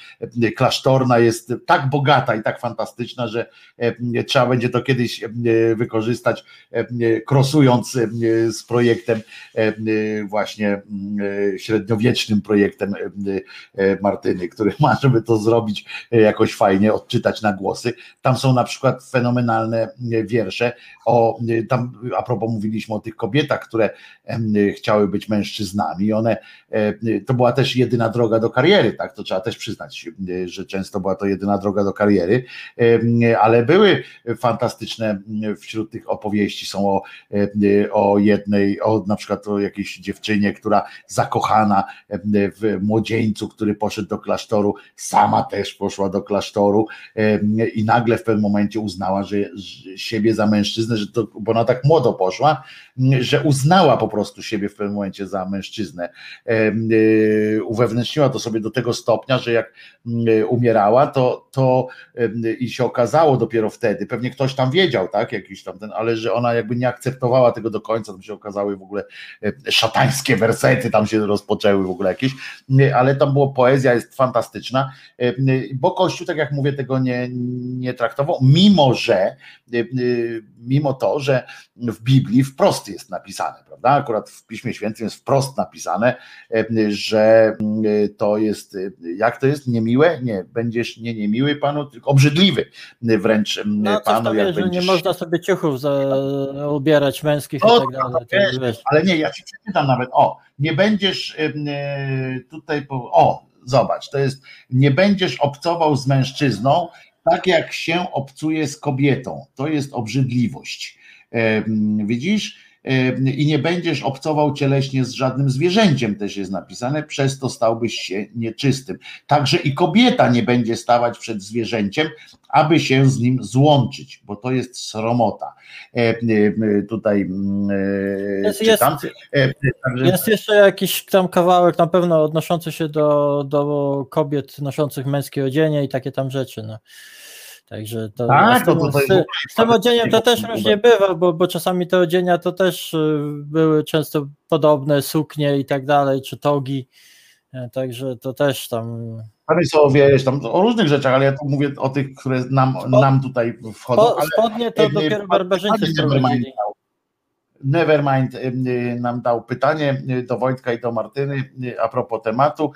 klasztorna jest tak bogata i tak fantastyczna, że trzeba będzie to kiedyś wykorzystać, krosując z projektem właśnie średniowiecznym projektem Martyny, który ma, żeby to zrobić jakoś fajnie spokojnie odczytać na głosy. Tam są na przykład fenomenalne e, wiersze o, e, tam a propos mówiliśmy o tych kobietach, które chciały być mężczyznami. One, e, to była też jedyna droga do kariery, tak? To trzeba też przyznać, że często była to jedyna droga do kariery, ale były fantastyczne wśród tych opowieści są o, o jednej, o na przykład o jakiejś dziewczynie, która zakochana w młodzieńcu, który poszedł do klasztoru, sama też poszła do klasztoru em, i nagle w pewnym momencie uznała, że, siebie za mężczyznę, że to, bo ona tak młodo poszła, że uznała po prostu siebie w pewnym momencie za mężczyznę. Y, Uwewnętrzniła to sobie do tego stopnia, że jak m, umierała, to, to i się okazało dopiero wtedy, pewnie ktoś tam wiedział, tak, jakiś tam ten, ale że ona jakby nie akceptowała tego do końca, tam się okazały w ogóle e, szatańskie wersety, tam się rozpoczęły w ogóle jakieś, ale tam było poezja, jest fantastyczna, E, bo Kościół, tak jak mówię, tego nie, nie traktował, mimo że, e, e, mimo to, że w Biblii wprost jest napisane, prawda, akurat w Piśmie Świętym jest wprost napisane, e, że to jest, jak to jest, niemiłe? Nie, będziesz nie niemiły Panu, tylko obrzydliwy wręcz No Panu, tam jak że nie będziesz... można sobie ciuchów za, ubierać męskich O, i tak dalej. to To, wiesz, wiesz. Ale nie, ja ci przeczytam nawet. O, nie będziesz tutaj. Po, o, zobacz, to jest. Nie będziesz obcował z mężczyzną tak, jak się obcuje z kobietą. To jest obrzydliwość. Widzisz? I nie będziesz obcował cieleśnie z żadnym zwierzęciem, też jest napisane, przez to stałbyś się nieczystym. Także i kobieta nie będzie stawać przed zwierzęciem, aby się z nim złączyć, bo to jest sromota. Tutaj Jest- jest- czytam. Także Jest jeszcze jakiś tam kawałek na pewno odnoszący się do, do kobiet noszących męskie odzienie i takie tam rzeczy. No. Także to, Tak, z, tym, to z, z tym odzieniem to też różnie bywa, bo, bo czasami te odzienia to też y, były często podobne, suknie i tak dalej, czy togi. E, Także to też tam. Jest o, wiesz, tam o różnych rzeczach, ale ja tu mówię o tych, które nam, nam tutaj wchodzą. Po, ale, spodnie to e, dopiero barbarzyńcy Nevermind sprowadzili. Nevermind e, nam dał pytanie do Wojtka i do Martyny a propos tematu.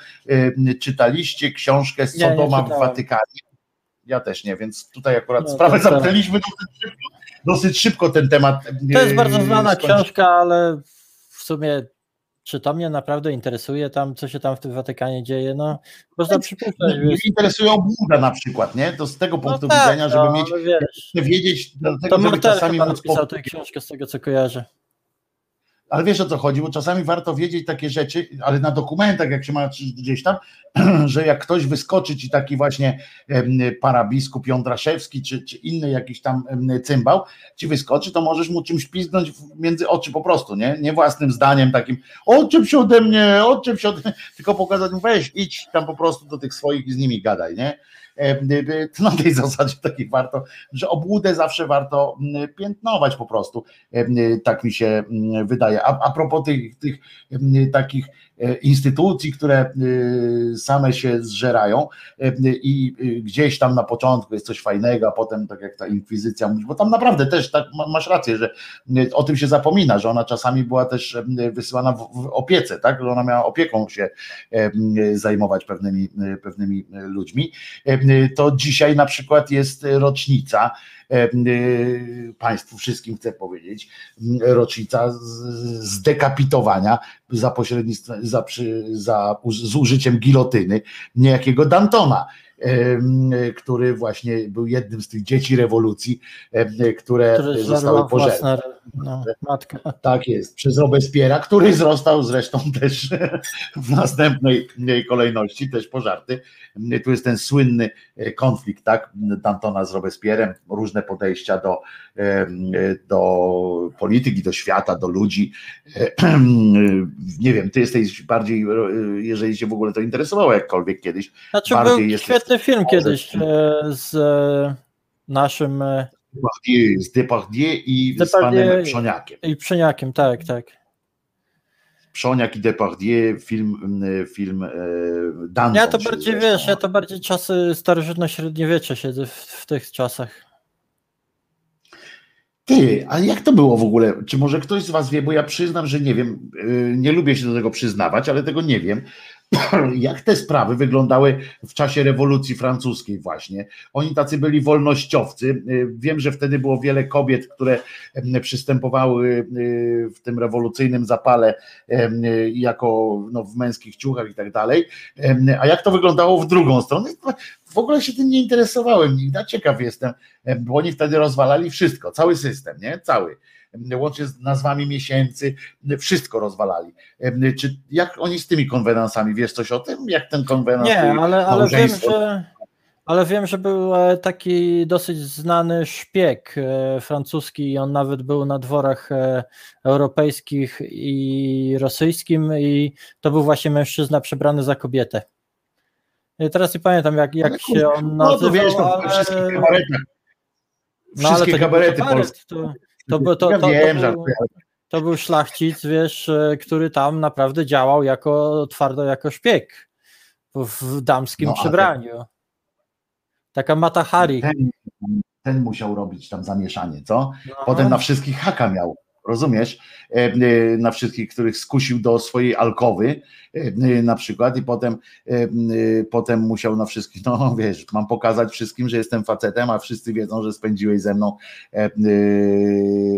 Czytaliście książkę Nie, nie Sodoma w. Watykanie? Ja też nie, więc tutaj akurat No, sprawę to tak. zamknęliśmy dosyć szybko, dosyć szybko ten temat. To jest e, bardzo znana skończył. książka, ale w sumie czy to mnie naprawdę interesuje tam, co się tam w tym Watykanie dzieje? No, można przypuszczać, Mnie interesuje obłuda na przykład, nie? To z tego punktu tak, widzenia, żeby no, mieć, wiesz. wiedzieć, To dlatego żeby Mortel czasami móc napisał po- tę książkę z tego, co kojarzę. Ale wiesz o co chodzi, bo czasami warto wiedzieć takie rzeczy, ale na dokumentach, jak się ma gdzieś tam, *clears throat* że jak ktoś wyskoczy ci taki właśnie parabiskup Jądraszewski, czy, czy inny jakiś tam cymbał, ci wyskoczy, to możesz mu czymś piznąć w- między oczy po prostu, nie? Nie własnym zdaniem takim, odczep się ode mnie, odczep się ode mnie, *laughs* tylko pokazać mu, weź, idź tam po prostu do tych swoich i z nimi gadaj, nie? Em, y, To na tej *laughs* zasadzie takiej warto, że obłudę zawsze warto mm, piętnować po prostu. Y, Tak mi się mm, wydaje. A, a propos tych, tych em, takich instytucji, które y, same się zżerają em, i gdzieś tam na początku jest coś fajnego, a potem tak jak ta inkwizycja mówi, bo tam naprawdę też tak ma- masz rację, że o tym się zapomina, że ona czasami była też wysyłana w, opiece, tak, że ona miała opieką się zajmować pewnymi, pewnymi ludźmi. To dzisiaj na przykład jest rocznica Państwu wszystkim chcę powiedzieć, rocznica zdekapitowania za pośrednictwem, za, przy, za z użyciem gilotyny niejakiego Dantona, em, który właśnie był jednym z tych dzieci rewolucji, które Który zostały pożerane. No, matka. Tak jest, przez Robespiera, który został zresztą też *laughs* w następnej kolejności też pożarty. Tu jest ten słynny e, konflikt, tak, Dantona z Robespierrem, różne podejścia do, do polityki, do świata, do ludzi. *clears throat* E, Nie wiem, ty jesteś bardziej, e, jeżeli cię w ogóle to interesowało jakkolwiek kiedyś, Znaczy bardziej był jesteś świetny film kiedyś e, z e, naszym e, Depardieu, z Depardieu i z Depardieu panem Przoniakiem. i Przeniakiem, tak, tak. Przoniak i Depardieu, film, film e, Danton. Ja to bardziej zresztą wiesz, ja to bardziej czasy starożytno-średniowiecze siedzę w, w tych czasach. Ty, a jak to było w ogóle? Czy może ktoś z Was wie, bo ja przyznam, że nie wiem, yy, nie lubię się do tego przyznawać, ale tego nie wiem. *coughs* jak te sprawy wyglądały w czasie rewolucji francuskiej właśnie. Oni tacy byli wolnościowcy. Y, Wiem, że wtedy było wiele kobiet, które przystępowały y, w tym rewolucyjnym zapale y, jako no, w męskich ciuchach i tak dalej. A jak to wyglądało w drugą stronę? W ogóle się tym nie interesowałem. nigdy, Ciekaw jestem, em, bo oni wtedy rozwalali wszystko, cały system, nie? Cały. Łącznie z nazwami miesięcy, wszystko rozwalali. Czy jak oni z tymi konwenansami, wiesz coś o tym? Jak ten konwenans Nie, ale, ale wiem, że. Ale wiem, że był e, taki dosyć znany szpieg e, francuski i on nawet był na dworach e, europejskich i rosyjskim i to był właśnie mężczyzna przebrany za kobietę. Teraz nie pamiętam jak, jak się on No to nazywał, wiesz, no, ale... wszystkie kabaretach. No, Wszystkie kabarety kabaret, polskie. To, to, był- to, to, wiem, to, był, to był szlachcic, wiesz, e, który tam naprawdę działał jako twardo jako szpieg w, damskim No, przebraniu. Taka Mata Hari. Ten, ten musiał robić tam zamieszanie, co? No. Potem na wszystkich haka miał, rozumiesz? E, e, Na wszystkich, których skusił do swojej alkowy e, na przykład i potem, potem musiał na wszystkich, no *laughs* wiesz, mam pokazać wszystkim, że jestem facetem, a wszyscy wiedzą, że spędziłeś ze mną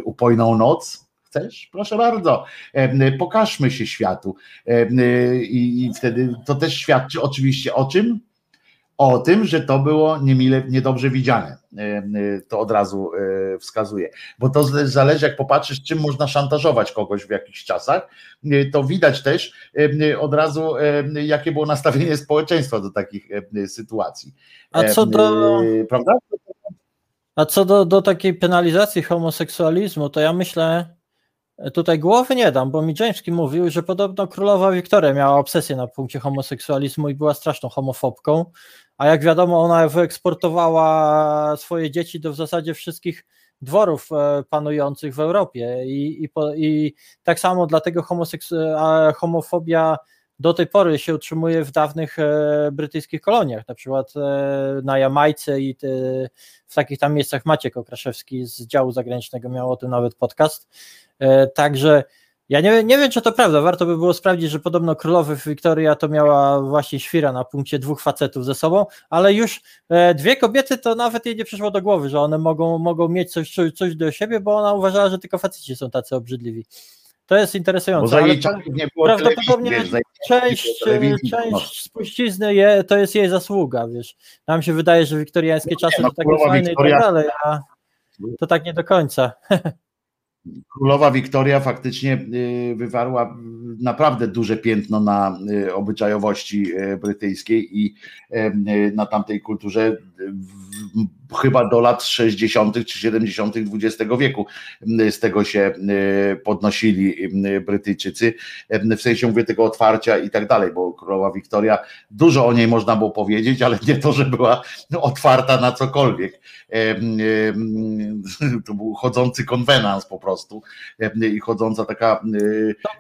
upojną noc. Chcesz? Proszę bardzo. Pokażmy się światu. I wtedy to też świadczy oczywiście o czym? O tym, że to było niemile, niedobrze widziane. E, e, To od razu e, wskazuje. Bo to zależy, jak popatrzysz, czym można szantażować kogoś w jakichś czasach, to widać też od razu, jakie było nastawienie społeczeństwa do takich sytuacji. A co do- Prawda? A co do, do takiej penalizacji homoseksualizmu, to ja myślę, tutaj głowy nie dam, bo mi mówił, że podobno królowa Wiktoria miała obsesję na punkcie homoseksualizmu i była straszną homofobką, a jak wiadomo, ona wyeksportowała swoje dzieci do w zasadzie wszystkich dworów e, panujących w Europie. I, i, po, i tak samo dlatego a homofobia do tej pory się utrzymuje w dawnych e, brytyjskich koloniach, na przykład e, na Jamajce i w takich tam miejscach Maciek Okraszewski z działu zagranicznego miał o tym nawet podcast. E, Także ja nie, nie wiem, czy to prawda. Warto by było sprawdzić, że podobno królowa Wiktoria to miała właśnie świra na punkcie dwóch facetów ze sobą, ale już dwie kobiety to nawet jej nie przyszło do głowy, że one mogą, mogą mieć coś, coś do siebie, bo ona uważała, że tylko faceci są tacy obrzydliwi. To jest interesujące. ale nie było prawdopodobnie wiesz, część, nie było no. część spuścizny je, to jest jej zasługa, wiesz. Nam się wydaje, że wiktoriańskie czasy no, to takie królowa fajne i tak dalej, a to tak nie do końca. *laughs* Królowa Wiktoria faktycznie y, wywarła naprawdę duże piętno na y, obyczajowości y, brytyjskiej i na tamtej kulturze chyba do lat 60. czy 70. XX wieku y, z tego się y, podnosili y, Brytyjczycy. W sensie mówię tego otwarcia i tak dalej, bo królowa Wiktoria, dużo o niej można było powiedzieć, ale nie to, że była otwarta na cokolwiek. To był chodzący konwenans po prostu i chodząca taka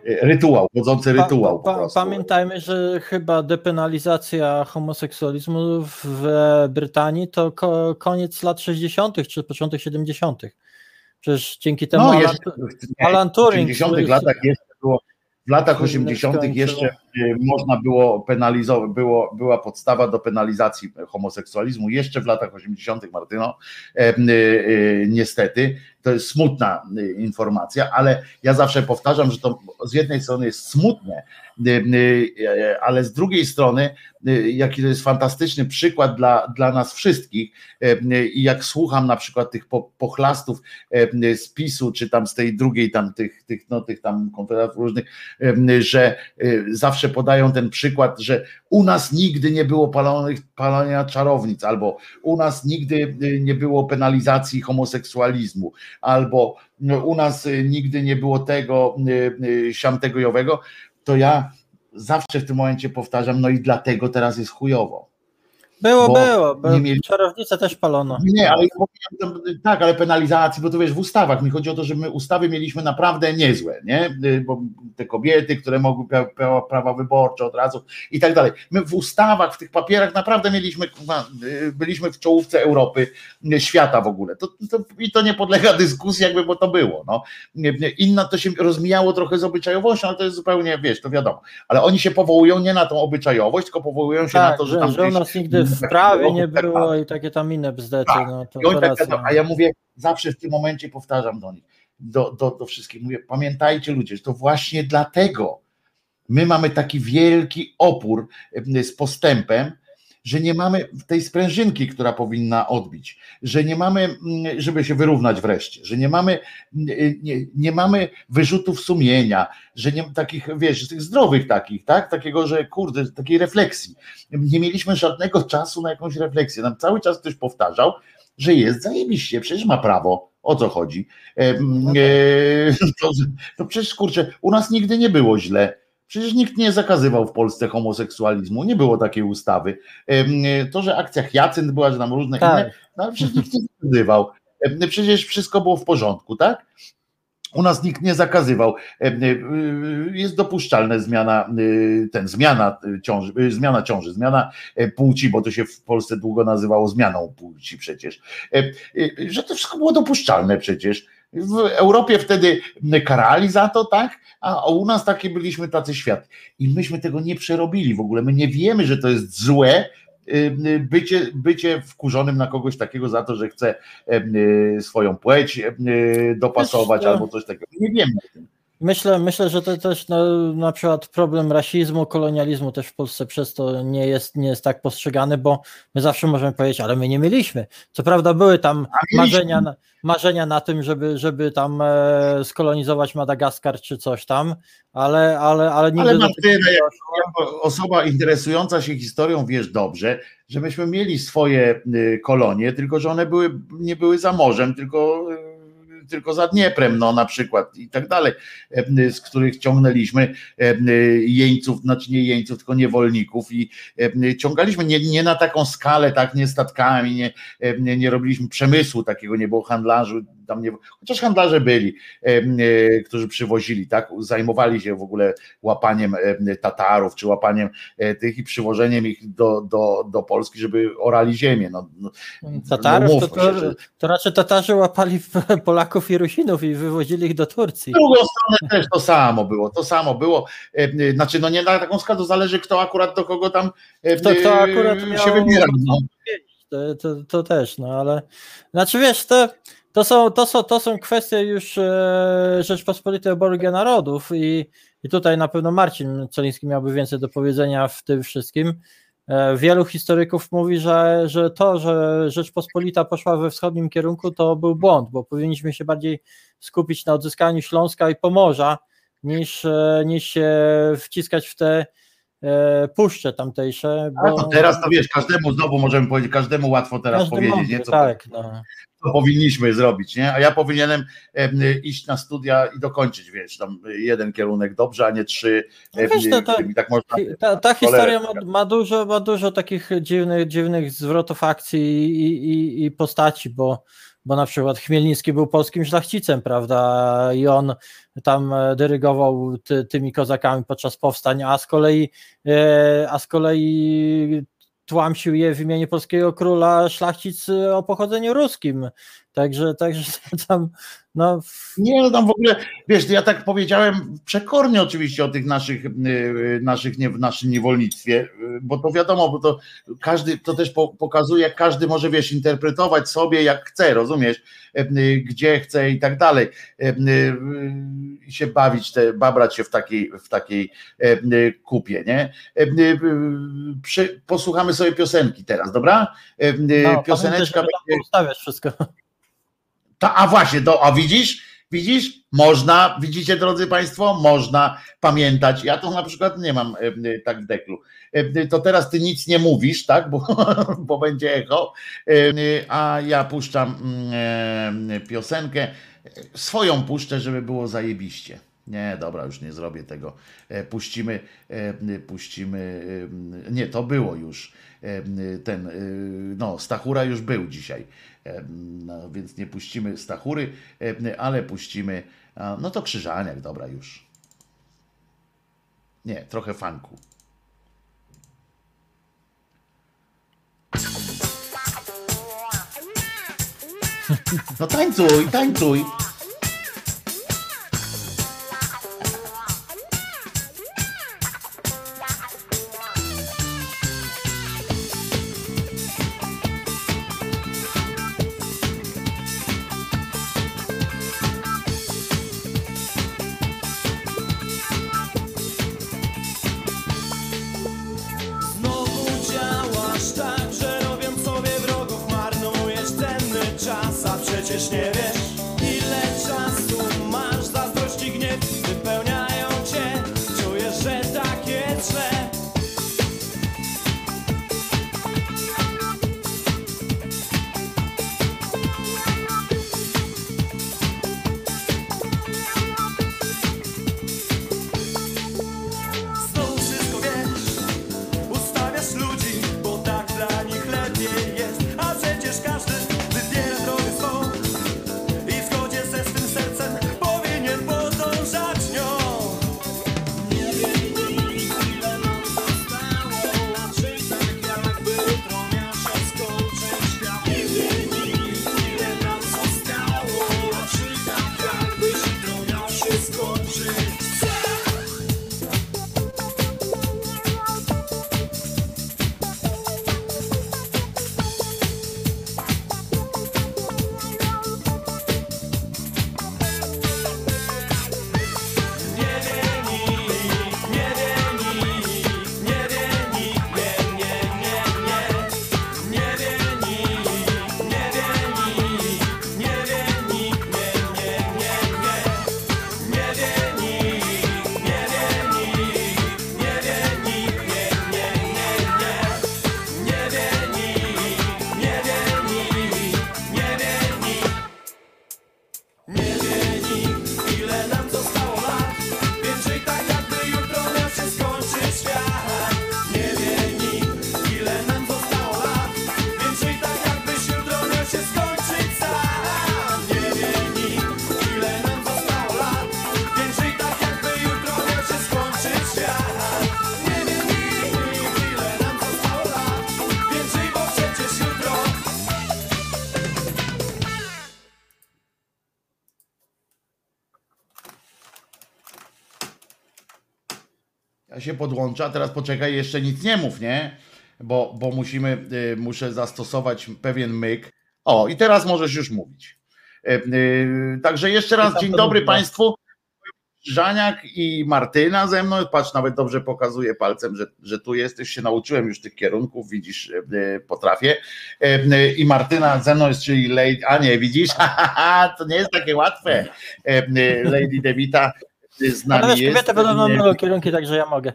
rytuał, chodzący rytuał po prostu. pamiętajmy, że chyba depenalizacja homoseksualizmu w Brytanii to ko, koniec lat 60. czy początek 70. Przecież dzięki temu No, Alan, jeszcze, Alan w Turing 80 latach jeszcze było, w latach Się 80 skończyło. jeszcze można było penalizować, było, była podstawa do penalizacji homoseksualizmu, jeszcze w latach 80 Martyno, e, e, e, niestety, to jest smutna informacja, ale ja zawsze powtarzam, że to z jednej strony jest smutne, e, ale z drugiej strony, jaki to jest fantastyczny przykład dla, dla nas wszystkich e, i jak słucham na przykład tych po- pochlastów z PiSu, czy tam z tej drugiej tam tych, tych, no, tych tam konfederatów różnych, że e, zawsze podają ten przykład, że u nas nigdy nie było palonych, palenia czarownic, albo u nas nigdy e, nie było penalizacji homoseksualizmu, albo no, u nas e, nigdy nie było tego, siamtego i owego, to ja zawsze w tym momencie powtarzam, no i dlatego teraz jest chujowo. Było, było. było. nie mieli- Czarownicę też palono. Nie, ale tak, ale penalizacji, bo to wiesz, w ustawach. Mi chodzi o to, że my ustawy mieliśmy naprawdę niezłe, nie? Y, Bo te kobiety, które mogły pra- pra- prawa wyborcze od razu i tak dalej. My w ustawach, w tych papierach naprawdę mieliśmy, y, byliśmy w czołówce Europy, y, świata w ogóle. To, to, I to nie podlega dyskusji, jakby bo to było. No. Inna to się rozmijało trochę z obyczajowością, ale to jest zupełnie, wiesz, to wiadomo. Ale oni się powołują nie na tą obyczajowość, tylko powołują się na Tak, to, że tam że gdzieś- nigdy prawie nie było i takie tam inne bzdety. Tak. No, to, tak gadał, a ja mówię, zawsze w tym momencie powtarzam do nich, do, do, do wszystkich, mówię, pamiętajcie ludzie, że to właśnie dlatego my mamy taki wielki opór e, z postępem, że nie mamy tej sprężynki, która powinna odbić, że nie mamy, mm, żeby się wyrównać wreszcie, że nie mamy, mm, nie, nie mamy wyrzutów sumienia, że nie takich, wiesz, tych zdrowych takich, tak? Takiego, że kurde, takiej refleksji. Nie mieliśmy żadnego czasu na jakąś refleksję. Nam cały czas ktoś powtarzał, że jest zajebiście, przecież ma prawo. O co chodzi? E, m, e, *laughs* to, to przecież kurczę, u nas nigdy nie było źle. Przecież nikt nie zakazywał w Polsce homoseksualizmu, nie było takiej ustawy. To, że akcja Hyacynt była, że tam różne Tak. inne, no ale przecież nikt nie zakazywał. Przecież wszystko było w porządku, tak? U nas nikt nie zakazywał. Em, y, Jest dopuszczalna zmiana, y, ten, zmiana y, ciąży, y, zmiana ciąży, zmiana e, płci, bo to się w Polsce długo nazywało zmianą płci przecież. Y, Że to wszystko było dopuszczalne przecież. W Europie wtedy karali za to, tak? A u nas takie byliśmy tacy świat. I myśmy tego nie przerobili w ogóle. My nie wiemy, że to jest złe. Bycie, bycie wkurzonym na kogoś takiego za to, że chce y, swoją płeć y, dopasować Wiesz, albo coś takiego. Nie wiemy o tym. Myślę, myślę, że to też no, na przykład problem rasizmu, kolonializmu też w Polsce przez to nie jest, nie jest tak postrzegany, bo my zawsze możemy powiedzieć, ale my nie mieliśmy. Co prawda były tam marzenia, na- marzenia na tym, żeby, żeby tam e, skolonizować Madagaskar czy coś tam, ale, ale, ale nigdy Ale Martyna, jako osoba interesująca się historią, wiesz dobrze, że myśmy mieli swoje y, kolonie, tylko że one były, nie były za morzem, tylko, y, tylko za Dnieprem, no na przykład i tak dalej, e, z których ciągnęliśmy e, jeńców, znaczy nie jeńców, tylko niewolników i e, ciągaliśmy. Nie, nie na taką skalę, tak, nie statkami, nie, nie robiliśmy przemysłu takiego, nie było handlarzy, tam nie, chociaż handlarze byli, e, którzy przywozili, tak, zajmowali się w ogóle łapaniem Tatarów, czy łapaniem e, tych i przywożeniem ich do, do, do Polski, żeby orali ziemię. No, no, Tatarów, no to, to, się, że- to raczej Tatarzy łapali Polaków i Rusinów i wywozili ich do Turcji. W drugą stronę też to samo było, to samo było. E, Znaczy, no nie na taką skalę, to zależy kto akurat do kogo tam Kto- kto akurat e, miał- się wybiera. No. To, to, to też, no ale znaczy wiesz, to, to, są, to, są, to są kwestie już e, Rzeczpospolitej Oborgia Narodów i, i tutaj na pewno Marcin Celiński miałby więcej do powiedzenia w tym wszystkim. E, wielu historyków mówi, że, że to, że Rzeczpospolita poszła we wschodnim kierunku, to był błąd, bo powinniśmy się bardziej skupić na odzyskaniu Śląska i Pomorza, niż, e, niż się wciskać w te puszcze tamtejsze. A Bo, to teraz to wiesz, każdemu znowu możemy powiedzieć, każdemu łatwo teraz każdy powiedzieć, mądry, nie? Co, tak, no. co powinniśmy zrobić, nie? A ja powinienem em, iść na studia i dokończyć, wiesz, tam jeden kierunek dobrze, a nie trzy. No wiesz, to- to- tak można. Ta, ta historia ma, ma, dużo, ma dużo takich dziwnych, dziwnych zwrotów akcji i, i, i postaci, bo, bo na przykład Chmielnicki był polskim szlachcicem, prawda, i on tam e, dyrygował ty, tymi kozakami podczas powstań, a z kolei, e, a z kolei tłamsił je w imieniu polskiego króla szlachcic e, o pochodzeniu ruskim. Także, także *laughs* tam, no, Nie, no tam w ogóle, wiesz, ja tak powiedziałem przekornie oczywiście o tych naszych, y, naszych nie, w naszym niewolnictwie, y, bo to wiadomo, bo to każdy, to też po, pokazuje, jak każdy może, wiesz, interpretować sobie jak chce, rozumiesz, E, y, gdzie chce i tak dalej, E, y, y, i się bawić, te, babrać się w takiej, w takiej e, y, kupie, nie? E, y, y, posłuchamy sobie piosenki teraz, dobra? E, y, no Pioseneczka ustawiać wszystko. Ta, a właśnie, do, a widzisz, widzisz, można, widzicie drodzy Państwo, można pamiętać. Ja to na przykład nie mam e, e, tak w deklu. E, To teraz ty nic nie mówisz, tak, bo, *laughs* bo będzie echo, a ja puszczam mm, piosenkę. Swoją puszczę, żeby było zajebiście. Nie, dobra, już nie zrobię tego. Puścimy, puścimy. Nie, to było już. Ten, no, Stachura już był dzisiaj. No, więc nie puścimy Stachury, ale puścimy. No to Krzyżaniak, dobra, już. Nie, trochę funku. No tańcuj, tańcuj. Ja się podłączę, a teraz poczekaj, jeszcze nic nie mów, nie? Bo, bo musimy, y, muszę zastosować pewien myk. O, i teraz możesz już mówić. Y, y, Także jeszcze raz dzień dobry Państwu. Żaniak i Martyna ze mną. Patrz, nawet dobrze pokazuję palcem, że, że tu jesteś. Się nauczyłem już tych kierunków, widzisz, y, y, potrafię. I Martyna ze mną jest, czyli Lady. A nie, widzisz? *laughs* to nie jest takie łatwe. Lady Devita z nami Ale wiesz, jest. kobiety podobno Y, mylą kierunki, także ja mogę.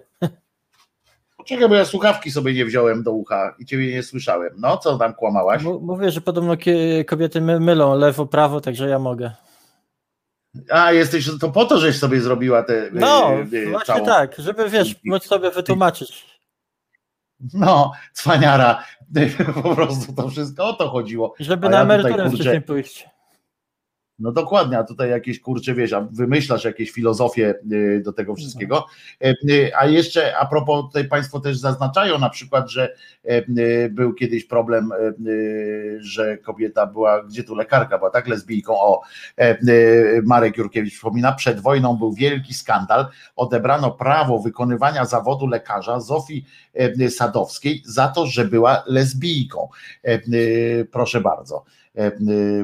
Czekaj, bo ja słuchawki sobie nie wziąłem do ucha i ciebie nie słyszałem. No, co tam kłamałaś? M- Mówię, że podobno kobiety my- mylą lewo, prawo, także ja mogę. A, jesteś, to po to, żeś sobie zrobiła tę No, y, właśnie całą- tak, żeby wiesz, móc sobie wytłumaczyć. No, cwaniara. *laughs* Po prostu to wszystko o to chodziło. Żeby A na ja tutaj, emeryturę kurczę, wcześniej pójść. No dokładnie, a tutaj jakieś kurcze, wiesz, a wymyślasz jakieś filozofie y, do tego wszystkiego. E, y, A jeszcze a propos, tutaj Państwo też zaznaczają na przykład, że e, y, był kiedyś problem, e, że kobieta była, gdzie tu lekarka była, tak, lesbijką, o, Marek Jurkiewicz przypomina, przed wojną był wielki skandal, odebrano prawo wykonywania zawodu lekarza Zofii Sadowskiej za to, że była lesbijką. Proszę bardzo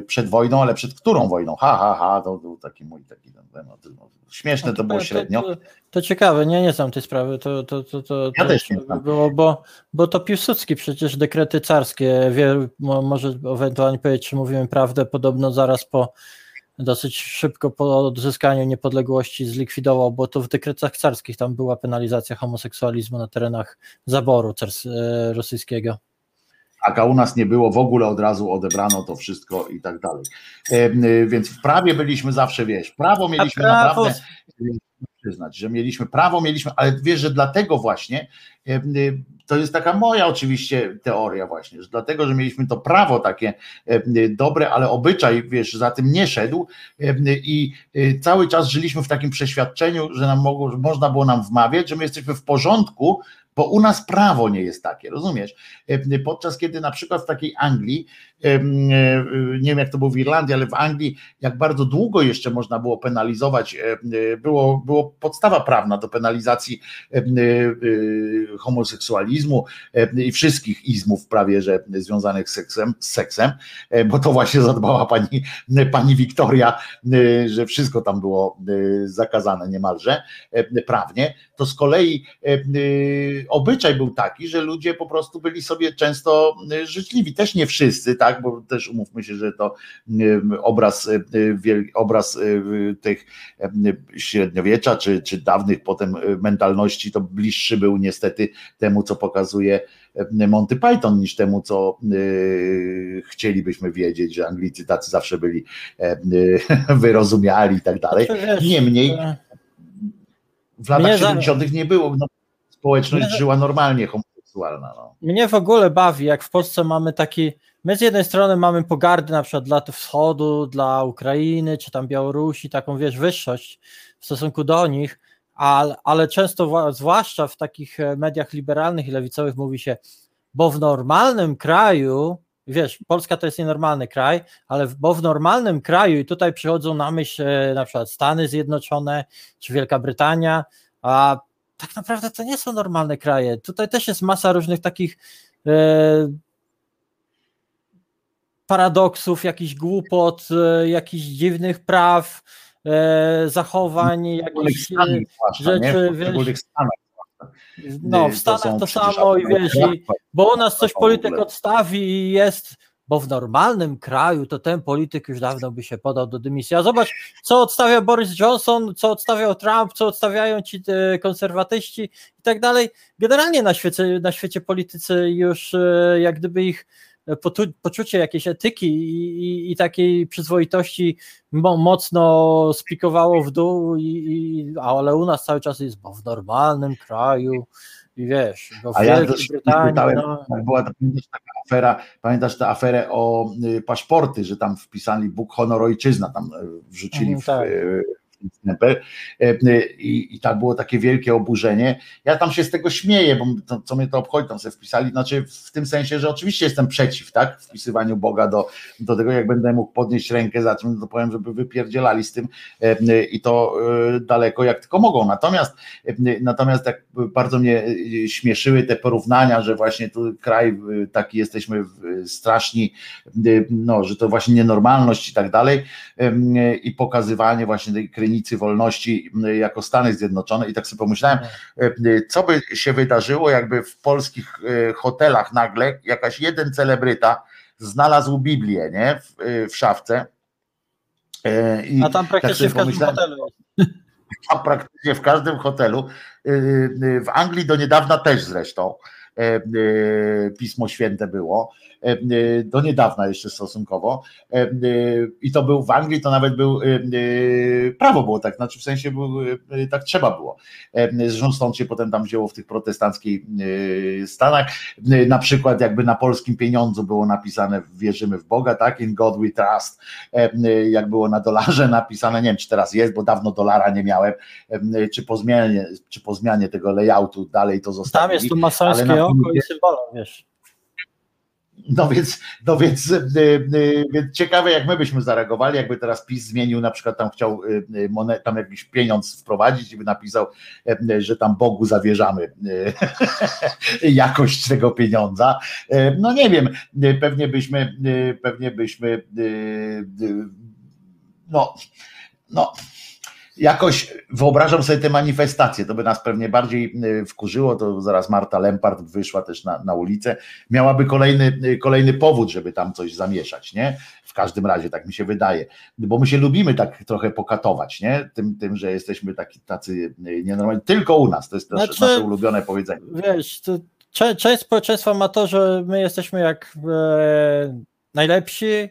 przed wojną, ale przed którą wojną? Ha, ha, ha, to był taki mój taki temat. No, Śmieszne to było średnio. To, to ciekawe, nie, nie znam tej sprawy. To, to, to, to, Ja to też nie znam. było, bo, bo to Piłsudski przecież dekrety carskie, wie, mo, może ewentualnie powiedzieć, czy mówimy prawdę, podobno zaraz po dosyć szybko po odzyskaniu niepodległości zlikwidował, bo to w dekretach carskich tam była penalizacja homoseksualizmu na terenach zaboru e, rosyjskiego. Tak, a u nas nie było w ogóle, od razu odebrano to wszystko i tak dalej. Y, Więc w prawie byliśmy zawsze, wiesz, prawo mieliśmy prawo- naprawdę przyznać, że mieliśmy prawo, mieliśmy, ale wiesz, że dlatego właśnie y, to jest taka moja oczywiście teoria właśnie, że dlatego, że mieliśmy to prawo takie y, dobre, ale obyczaj, wiesz, za tym nie szedł i cały czas żyliśmy w takim przeświadczeniu, że nam mogło, że można było nam wmawiać, że my jesteśmy w porządku, bo u nas prawo nie jest takie, rozumiesz? E, Podczas kiedy na przykład w takiej Anglii, nie wiem jak to było w Irlandii, ale w Anglii, jak bardzo długo jeszcze można było penalizować, e, e, było, było podstawa prawna do penalizacji e, e, homoseksualizmu e, i wszystkich izmów prawie, że związanych z seksem, z seksem, e, bo to właśnie zadbała pani, pani Wiktoria, e, że wszystko tam było e, zakazane niemalże e, prawnie, to z kolei e, e, obyczaj był taki, że ludzie po prostu byli sobie często e, życzliwi, też nie wszyscy, tak, bo też umówmy się, że to obraz, e, obraz e, tych średniowiecza, czy, czy dawnych potem e, mentalności, to bliższy był niestety temu, co pokazuje Monty Python, niż temu, co chcielibyśmy wiedzieć, że Anglicy tacy zawsze byli *laughs* wyrozumiali i tak dalej. Niemniej w latach Mnie za- 70. nie było. No, społeczność żyła normalnie homoseksualna. No. Mnie w ogóle bawi, jak w Polsce mamy taki. My z jednej strony mamy pogardy na przykład dla wschodu, dla Ukrainy, czy tam Białorusi, taką wiesz, wyższość w stosunku do nich, ale, ale często, zwłaszcza w takich e, mediach liberalnych i lewicowych, mówi się, bo w normalnym kraju, wiesz, Polska to jest nienormalny kraj, ale w, bo w normalnym kraju, i tutaj przychodzą na myśl e, na przykład Stany Zjednoczone czy Wielka Brytania, a tak naprawdę to nie są normalne kraje. Tutaj też jest masa różnych takich e, paradoksów, jakichś głupot, e, jakichś dziwnych praw, e, zachowań, jakichś rzeczy, W poszczególnych Stanach. no, w to Stanach to, samo i wiesz, i, bo u nas coś polityk odstawi i jest, bo w normalnym kraju to ten polityk już dawno by się podał do dymisji. A zobacz, co odstawia Boris Johnson, co odstawiał Trump, co odstawiają ci e, konserwatyści i tak dalej. Generalnie na świecie, na świecie politycy już jak gdyby ich poczucie jakiejś etyki i, i, i takiej przyzwoitości mo- mocno spikowało w dół, i, ale u nas cały czas jest, bo w normalnym kraju i wiesz, bo w A ja też pytałem, no, była taka afera, pamiętasz tę aferę o y, paszporty, że tam wpisali Bóg, honor, ojczyzna, tam y, wrzucili Mhm, w, tak. y, Y, y, i, i tak było takie wielkie oburzenie. Ja tam się z tego śmieję, bo to, co mnie to obchodzi, tam sobie wpisali, znaczy w tym sensie, że oczywiście jestem przeciw, tak, wpisywaniu Boga do, do tego, jak będę mógł podnieść rękę za czym, to powiem, żeby wypierdzielali z tym y, i to daleko jak tylko mogą. Natomiast Natomiast tak bardzo mnie śmieszyły te porównania, że właśnie tu kraj taki jesteśmy straszni, no, że to właśnie nienormalność i tak dalej i pokazywanie właśnie tej krynicy wolności y, jako Stany Zjednoczone i tak sobie pomyślałem, y, y, co by się wydarzyło, jakby w polskich y, hotelach nagle jakaś jeden celebryta znalazł Biblię, nie, w, y, w szafce. I a tam praktycznie sobie w każdym hotelu *laughs* a praktycznie w każdym hotelu. W Anglii do niedawna też zresztą Pismo Święte było. Yy, Do niedawna jeszcze stosunkowo. Yy, I to był w Anglii, to nawet był prawo było tak, znaczy w sensie był, tak trzeba było. Zresztą stąd się potem tam wzięło w tych protestanckich Stanach. Na przykład jakby na polskim pieniądzu było napisane wierzymy w Boga, tak? In God we trust. Jak było na dolarze napisane, nie wiem czy teraz jest, bo dawno dolara nie miałem, em, czy po zmianie, czy po zmianie tego layoutu dalej to Tam zostawili. jest to ale masońskie oko i symbolem, wiesz. No więc, no więc, y, y, więc ciekawe, jak my byśmy zareagowali, jakby teraz PiS zmienił, na przykład tam chciał y, monet, tam jakiś pieniądz wprowadzić i by napisał, y, że tam Bogu zawierzamy *laughs* jakość tego pieniądza. Y, No nie wiem, pewnie byśmy, pewnie byśmy, no, no, jakoś wyobrażam sobie te manifestacje, to by nas pewnie bardziej y, wkurzyło, to zaraz Marta Lempart wyszła też na, na ulicę, miałaby kolejny, y, kolejny powód, żeby tam coś zamieszać, nie? W każdym razie, tak mi się wydaje, bo my się lubimy tak trochę pokatować, nie? Tym, tym że jesteśmy taki, tacy y, nienormalni, tylko u nas, to jest nasze, Znaczy- nasze ulubione powiedzenie. Wiesz, to część społeczeństwa ma to, że my jesteśmy jak e, najlepsi,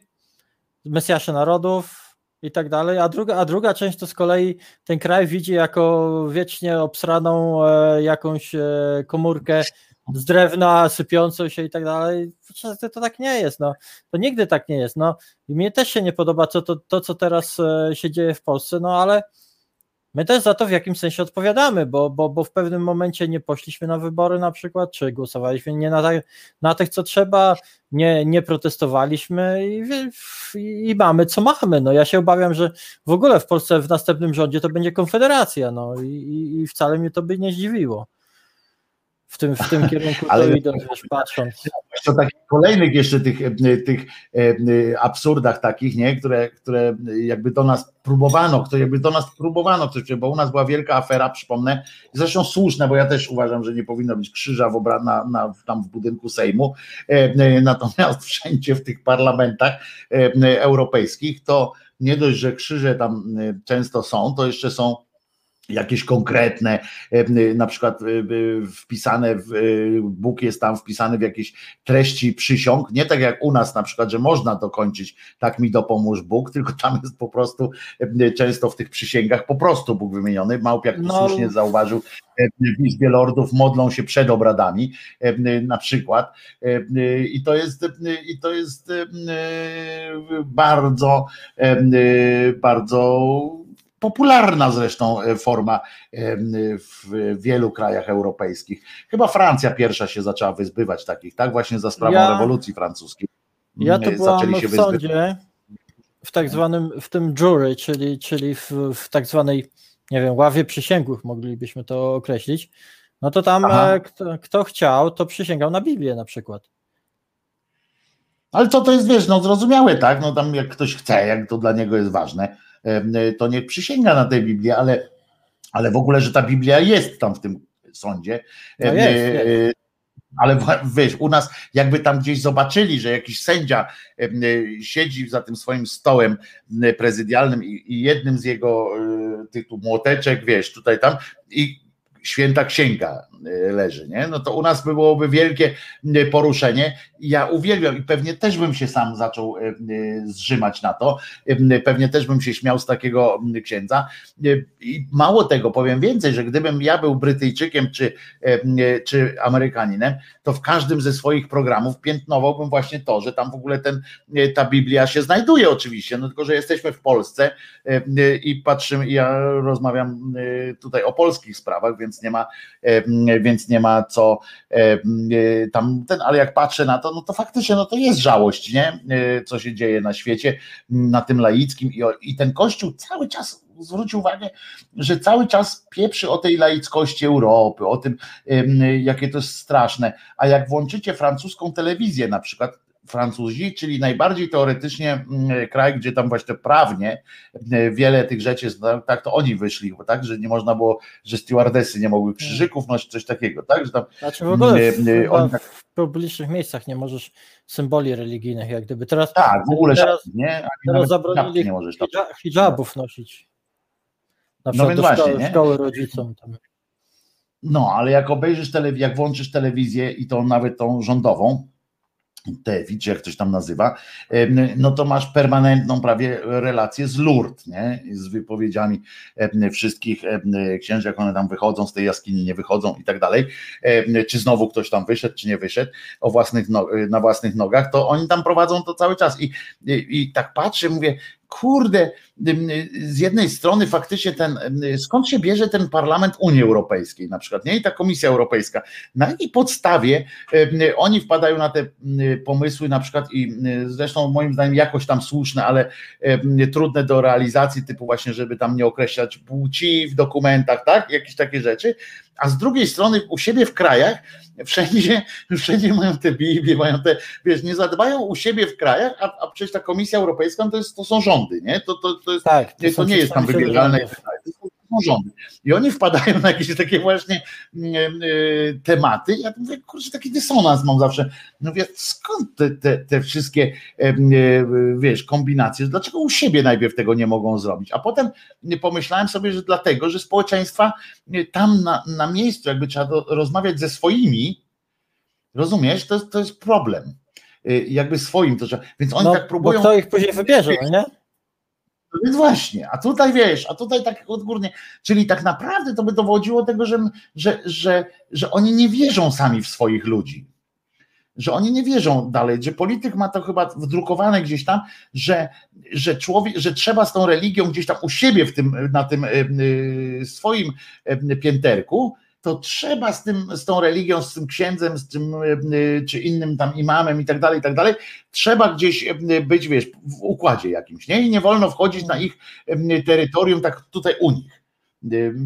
mesjasze narodów i tak dalej, a druga, a druga część to z kolei ten kraj widzi jako wiecznie obsraną e, jakąś e, komórkę z drewna sypiącą się i tak dalej. To, to tak nie jest, no. To nigdy tak nie jest, no. I mnie też się nie podoba co, to, to, co teraz e, się dzieje w Polsce, no ale My też za to w jakimś sensie odpowiadamy, bo, bo, bo w pewnym momencie nie poszliśmy na wybory na przykład, czy głosowaliśmy nie na, na tych, co trzeba, nie, nie protestowaliśmy i, i, i mamy co mamy. No ja się obawiam, że w ogóle w Polsce w następnym rządzie to będzie konfederacja, no i, i wcale mnie to by nie zdziwiło. W tym, w tym kierunku Ale- to idę, wiesz, patrząc. to takich kolejnych jeszcze tych, e, tych e, e, absurdach takich, nie, które, które jakby do nas próbowano, które jakby do nas próbowano, coś, bo u nas była wielka afera, przypomnę, zresztą słuszne, bo ja też uważam, że nie powinno być krzyża w obra, na, na, tam w budynku Sejmu, e, e, natomiast *laughs* wszędzie w tych parlamentach e, e, europejskich to nie dość, że krzyże tam e, często są, to jeszcze są jakieś konkretne, e, na przykład e, wpisane w e, Bóg jest tam wpisany w jakieś treści przysiąg, nie tak jak u nas na przykład, że można dokończyć tak mi dopomóż Bóg, *laughs* tylko tam jest po prostu często w tych przysięgach po prostu Bóg wymieniony. Małpiak No. słusznie zauważył, w Izbie Lordów modlą się przed obradami na przykład i to jest i to jest bardzo bardzo popularna zresztą e, forma e, w wielu krajach europejskich. Chyba Francja pierwsza się zaczęła wyzbywać takich, tak? Właśnie za sprawą Ja- rewolucji francuskiej. Ja to byłam w wyzbywać. sądzie, w tak zwanym, w tym jury, czyli, czyli w, w tak zwanej, nie wiem, ławie przysięgłych moglibyśmy to określić, no to tam e, kto, kto chciał, to przysięgał na Biblię na przykład. Ale to to jest, wiesz, no zrozumiałe, tak? No tam jak ktoś chce, jak to dla niego jest ważne, to niech przysięga na tę Biblię, ale, ale w ogóle, że ta Biblia jest tam w tym sądzie. No em, jest, e, jest. Ale wa- wiesz, u nas jakby tam gdzieś zobaczyli, że jakiś sędzia e, siedzi za tym swoim stołem prezydialnym i, jednym z jego e, tych tu młoteczek, wiesz, tutaj tam i święta księga e, leży, nie? No to u nas by byłoby wielkie m, poruszenie. Ja uwielbiam i pewnie też bym się sam zaczął e, zrzymać na to. Pewnie też bym się śmiał z takiego księdza. I mało tego, powiem więcej, że gdybym ja był Brytyjczykiem czy, czy Amerykaninem, to w każdym ze swoich programów piętnowałbym właśnie to, że tam w ogóle ten, ta Biblia się znajduje oczywiście, no tylko, że jesteśmy w Polsce i patrzymy, ja rozmawiam tutaj o polskich sprawach, więc nie ma, e, więc nie ma co e, e, tam ten, ale jak patrzę na to, no to faktycznie no to jest żałość, nie? Co się dzieje na świecie, na tym laickim i, i ten kościół cały czas zwróć uwagę, że cały czas pieprzy o tej laickości Europy, o tym, jakie to jest straszne. A jak włączycie francuską telewizję, na przykład Francuzi, czyli najbardziej teoretycznie mm, kraj, gdzie tam właśnie prawnie e, wiele tych rzeczy jest, tak, tak to oni wyszli, bo tak, że nie można było, że stewardesy nie mogły krzyżyków nosić, coś takiego, tak, że tam Znaczy w ogóle w, Nie, nie, chyba oni tak- w publicznych miejscach nie możesz symboli religijnych, jak gdyby teraz, tak, w ogóle teraz, żadnych, nie, Ani teraz zabronili nie możesz hija- hijabów nosić. Na No przykład więc właśnie, szkoły, nie? szkoły rodzicom. Tam. No, ale jak obejrzysz telewizję, jak włączysz telewizję i tą nawet tą rządową, TEWI, czy jak ktoś tam nazywa, no to masz permanentną prawie relację z Lourdes, nie? Z wypowiedziami wszystkich księży, jak one tam wychodzą z tej jaskini, nie wychodzą i tak dalej, czy znowu ktoś tam wyszedł, czy nie wyszedł o własnych no, na własnych nogach, to oni tam prowadzą to cały czas i, i, i tak patrzę, mówię, kurde, z jednej strony faktycznie ten, skąd się bierze ten parlament Unii Europejskiej na przykład, nie? I ta Komisja Europejska, na jakiej podstawie oni wpadają na te pomysły na przykład i zresztą moim zdaniem jakoś tam słuszne, ale trudne do realizacji, typu właśnie, żeby tam nie określać płci w dokumentach, tak? Jakieś takie rzeczy, a z drugiej strony u siebie w krajach wszędzie, *laughs* wszędzie mają te Biblie, mają te, wiesz, nie zadbają u siebie w krajach, a, a przecież ta Komisja Europejska no to, jest, to są rządy, nie? To, to, to jest Tak, nie, to nie jest tam wybieralne, rządy. I oni wpadają na jakieś takie właśnie mm, e, tematy. Ja mówię, kurczę, taki dysonans mam zawsze. Mówię, skąd te, te, te wszystkie em, e, wiesz, kombinacje? Dlaczego u siebie najpierw tego nie mogą zrobić? A potem pomyślałem sobie, że dlatego, że społeczeństwa e, tam na, na miejscu, jakby trzeba rozmawiać ze swoimi, Rozumiesz? To, jest- to jest problem. Jakby swoim to trzeba. Więc oni No, tak próbują. bo kto ich później wybierze, no nie? No Więc właśnie, a tutaj wiesz, a tutaj tak odgórnie, czyli tak naprawdę to by dowodziło tego, że, że, że, że oni nie wierzą sami w swoich ludzi. Że oni nie wierzą dalej, że polityk ma to chyba wdrukowane gdzieś tam, że, że człowiek, że trzeba z tą religią gdzieś tam u siebie w tym, na tym y, swoim pięterku, to trzeba z tym, z tą religią, z tym księdzem, z tym y, y, czy innym tam imamem i tak dalej, i tak dalej, trzeba gdzieś y, być, wiesz, w układzie jakimś, nie? I nie wolno wchodzić na ich terytorium, tak tutaj u nich.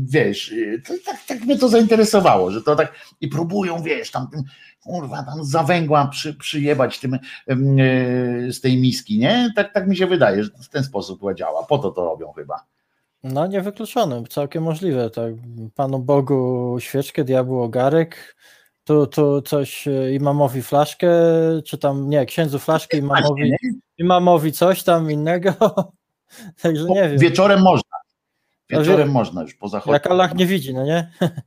Wiesz, to, tak, tak mnie to zainteresowało, że to tak i próbują, wiesz, tam kurwa, tam za węgła przy, przyjebać tym ym, z tej miski, nie? Tak, tak mi się wydaje, że w ten sposób to działa. Po to to robią chyba. No niewykluczone, całkiem możliwe. Tak. Panu Bogu świeczkę, diabłu ogarek, tu, tu coś e, imamowi flaszkę, czy tam, nie, księdzu flaszkę, imamowi, imamowi coś tam innego. *laughs* Także nie wiem, Wieczorem można. No Wieczorem wie- można już po zachodzie. jak Allah nie widzi, no nie? *laughs*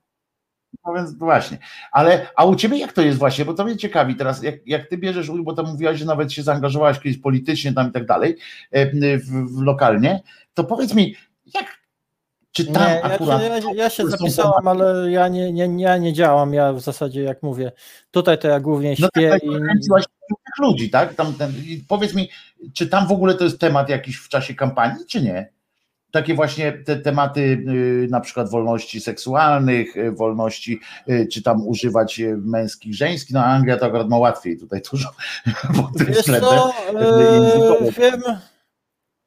No więc właśnie. Ale a u ciebie jak to jest właśnie? Bo to mnie ciekawi teraz, jak, jak ty bierzesz udział, bo tam mówiłaś, że nawet się zaangażowałaś kiedyś politycznie tam i tak dalej, e, w, w lokalnie, to powiedz mi, jak czy tam Nie, ja, akurat. się, ja, ja się zapisałam, ale ja nie, nie, ja nie działam, ja w zasadzie jak mówię, tutaj to ja głównie No śpię tak, i tych ludzi, tak? Tam ten, powiedz mi, czy tam w ogóle to jest temat jakiś w czasie kampanii, czy nie? Takie właśnie te tematy y, na przykład wolności seksualnych, y, wolności, y, czy tam używać męskich, żeńskich, no Anglia to akurat ma łatwiej tutaj dużo *laughs* Wiesz co, e, wiem,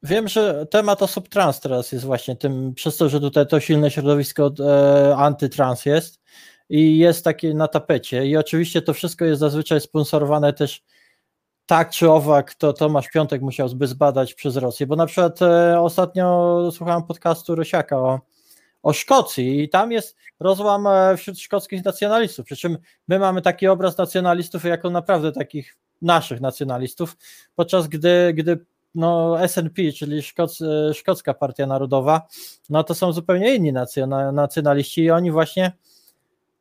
wiem, że temat osób trans teraz jest właśnie tym, przez to, że tutaj to silne środowisko e, antytrans jest i jest takie na tapecie. I oczywiście to wszystko jest zazwyczaj sponsorowane też tak czy owak, to Tomasz Piątek musiał zbadać przez Rosję, bo na przykład e, ostatnio słuchałem podcastu Rosiaka o, o Szkocji i tam jest rozłam e, wśród szkockich nacjonalistów, przy czym my mamy taki obraz nacjonalistów jako naprawdę takich naszych nacjonalistów, podczas gdy, gdy no SNP, czyli Szkoc, Szkocka Partia Narodowa, no to są zupełnie inni nacjona- nacjonaliści i oni właśnie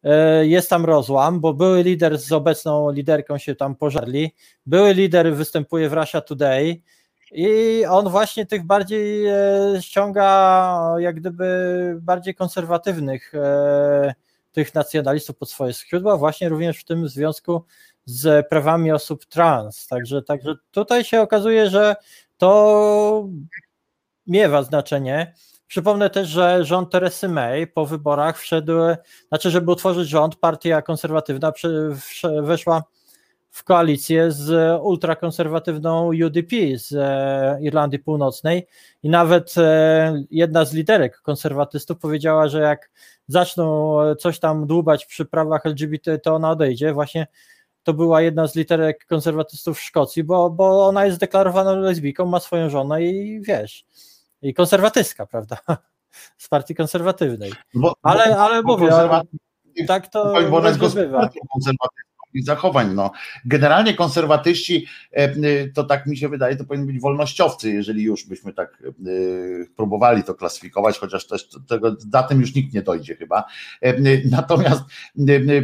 e, jest tam rozłam, bo były lider z obecną liderką się tam pożarli, były lider występuje w Russia Today i on właśnie tych bardziej e, ściąga jak gdyby bardziej konserwatywnych e, tych nacjonalistów pod swoje skrzydła, właśnie również w tym związku z prawami osób trans. Także, także tutaj się okazuje, że to miewa znaczenie. Przypomnę też, że rząd Teresy May po wyborach wszedł, znaczy, żeby utworzyć rząd, partia konserwatywna weszła w koalicję z ultrakonserwatywną UDP z e, Irlandii Północnej i nawet e, jedna z liderek konserwatystów powiedziała, że jak zaczną coś tam dłubać przy prawach LGBT, to ona odejdzie. Właśnie to była jedna z literek konserwatystów w Szkocji, bo, bo ona jest zdeklarowaną lesbijką, ma swoją żonę i wiesz, i konserwatystka, prawda? *laughs* Z partii konserwatywnej. Bo, Ale, ale bo mówię, konserwa- tak to bo ona jest bywa. I zachowań. No. Generalnie konserwatyści, e, y, to tak mi się wydaje, to powinni być wolnościowcy, jeżeli już byśmy tak y, próbowali to klasyfikować, chociaż też tego, za tym już nikt nie dojdzie chyba. E, y, *laughs* Natomiast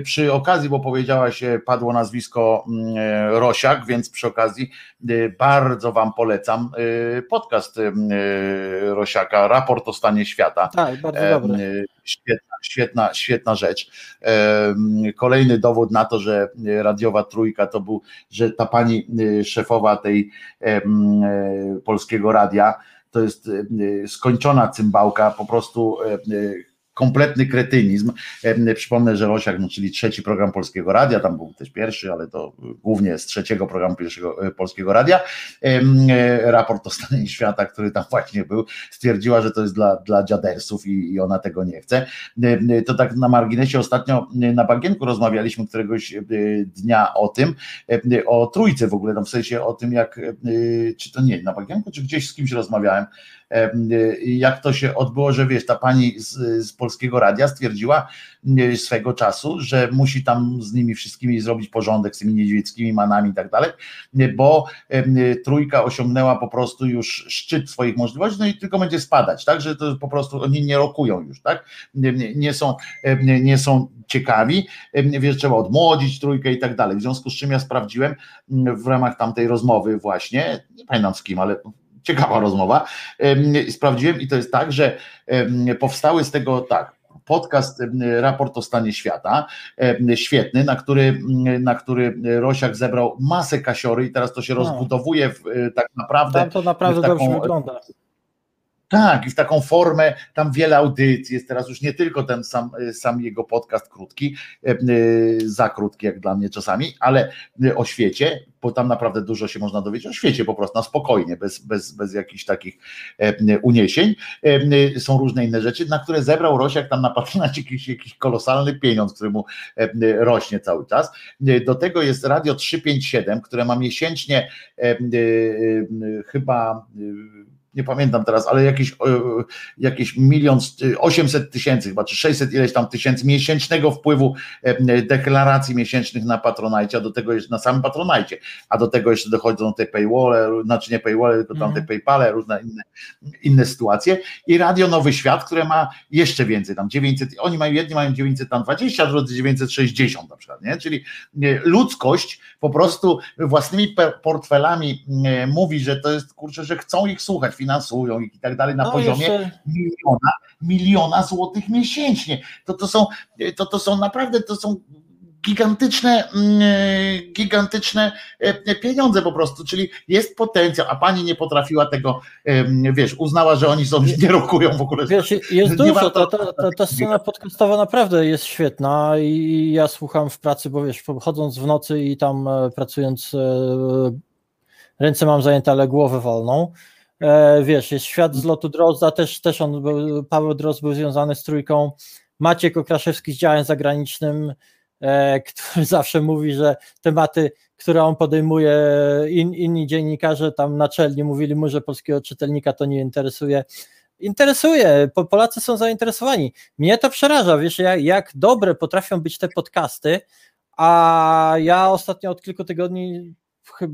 przy okazji, bo powiedziałaś, padło nazwisko e, Rosiak, więc przy okazji bardzo wam polecam podcast Rosiaka, raport o stanie świata. Tak, bardzo E, dobre. y, Świetna, świetna, świetna rzecz. Kolejny dowód na to, że radiowa trójka to był, że ta pani y, szefowa tej e, e, polskiego radia to jest e, skończona cymbałka, po prostu e, e, kompletny kretynizm. Przypomnę, że Rosiak, no, czyli trzeci program Polskiego Radia, tam był też pierwszy, ale to głównie z trzeciego programu pierwszego e, Polskiego Radia. E, Raport o stanie świata, który tam właśnie był, stwierdziła, że to jest dla, dla dziadersów i, i ona tego nie chce. E, To tak na marginesie ostatnio e, na Bagienku rozmawialiśmy któregoś dnia o tym, o trójce w ogóle, no w sensie o tym jak, czy to nie, na Bagienku, czy gdzieś z kimś rozmawiałem, jak to się odbyło, że wiesz, ta pani z, z Polskiego Radia stwierdziła e, swego czasu, że musi tam z nimi wszystkimi zrobić porządek, z tymi niedźwiedzickimi manami i tak dalej, e, bo trójka osiągnęła po prostu już szczyt swoich możliwości, no i tylko będzie spadać, tak, że to po prostu oni nie rokują już, tak, nie, są, nie, są ciekawi, wiesz, trzeba odmłodzić trójkę i tak dalej, w związku z czym ja sprawdziłem m, w ramach tamtej rozmowy właśnie, nie pamiętam z kim, ale ciekawa rozmowa, em, sprawdziłem i to jest tak, że powstały z tego tak, podcast Raport o stanie świata, świetny, na który, m, na który Rosiak zebrał masę kasiory i teraz to się No. rozbudowuje w, e, tak naprawdę Tam to naprawdę dobrze wygląda. Tak, i w taką formę, tam wiele audycji jest teraz już nie tylko ten sam, sam jego podcast krótki, e, e, za krótki jak dla mnie czasami, ale e, o świecie, bo tam naprawdę dużo się można dowiedzieć o świecie po prostu, na spokojnie, bez, bez, bez jakichś takich e, uniesień. E, e, Są różne inne rzeczy, na które zebrał Rosiak tam na patronacie jakiś, jakiś kolosalny pieniądz, który mu e, e, rośnie cały czas. E, Do tego jest Radio 357, które ma miesięcznie e, e, e, chyba e, nie pamiętam teraz, ale jakieś, e, jakieś milion, e, 800 tysięcy chyba, czy 600 ileś tam tysięcy miesięcznego wpływu e, deklaracji miesięcznych na Patronajcie, a do tego jeszcze na samym Patronajcie, a do tego jeszcze dochodzą te paywall, znaczy nie paywall, tylko tam te paypale, różne inne, inne sytuacje. I Radio Nowy Świat, które ma jeszcze więcej, tam 900, oni mają, jedni mają 920, drudzy 960 na przykład, nie? czyli e, ludzkość po prostu własnymi portfelami e, mówi, że to jest, kurczę, że chcą ich słuchać, finansują i tak dalej na No, poziomie jeszcze- miliona, miliona złotych miesięcznie. To, to, są, to, to są naprawdę, to są gigantyczne, mm, gigantyczne e, pieniądze po prostu, czyli jest potencjał, a pani nie potrafiła tego, wiesz, uznała, że oni są, nie rokują w ogóle. Wiesz, jest dużo, warto- ta, ta, ta, ta scena podcastowa naprawdę jest świetna i ja słucham w pracy, bo wiesz, chodząc w nocy i tam e, pracując, e, ręce mam zajęte, ale głowę wolną. E, Wiesz, jest świat z lotu Drozda, też, też on był, Paweł Drozd był związany z trójką, Maciek Okraszewski z działań zagranicznym, e, który *laughs* zawsze mówi, że tematy, które on podejmuje, in, inni dziennikarze tam naczelni mówili mu, że polskiego czytelnika to nie interesuje. Interesuje, po- Polacy są zainteresowani. Mnie to przeraża, wiesz, jak, jak dobre potrafią być te podcasty, a ja ostatnio od kilku tygodni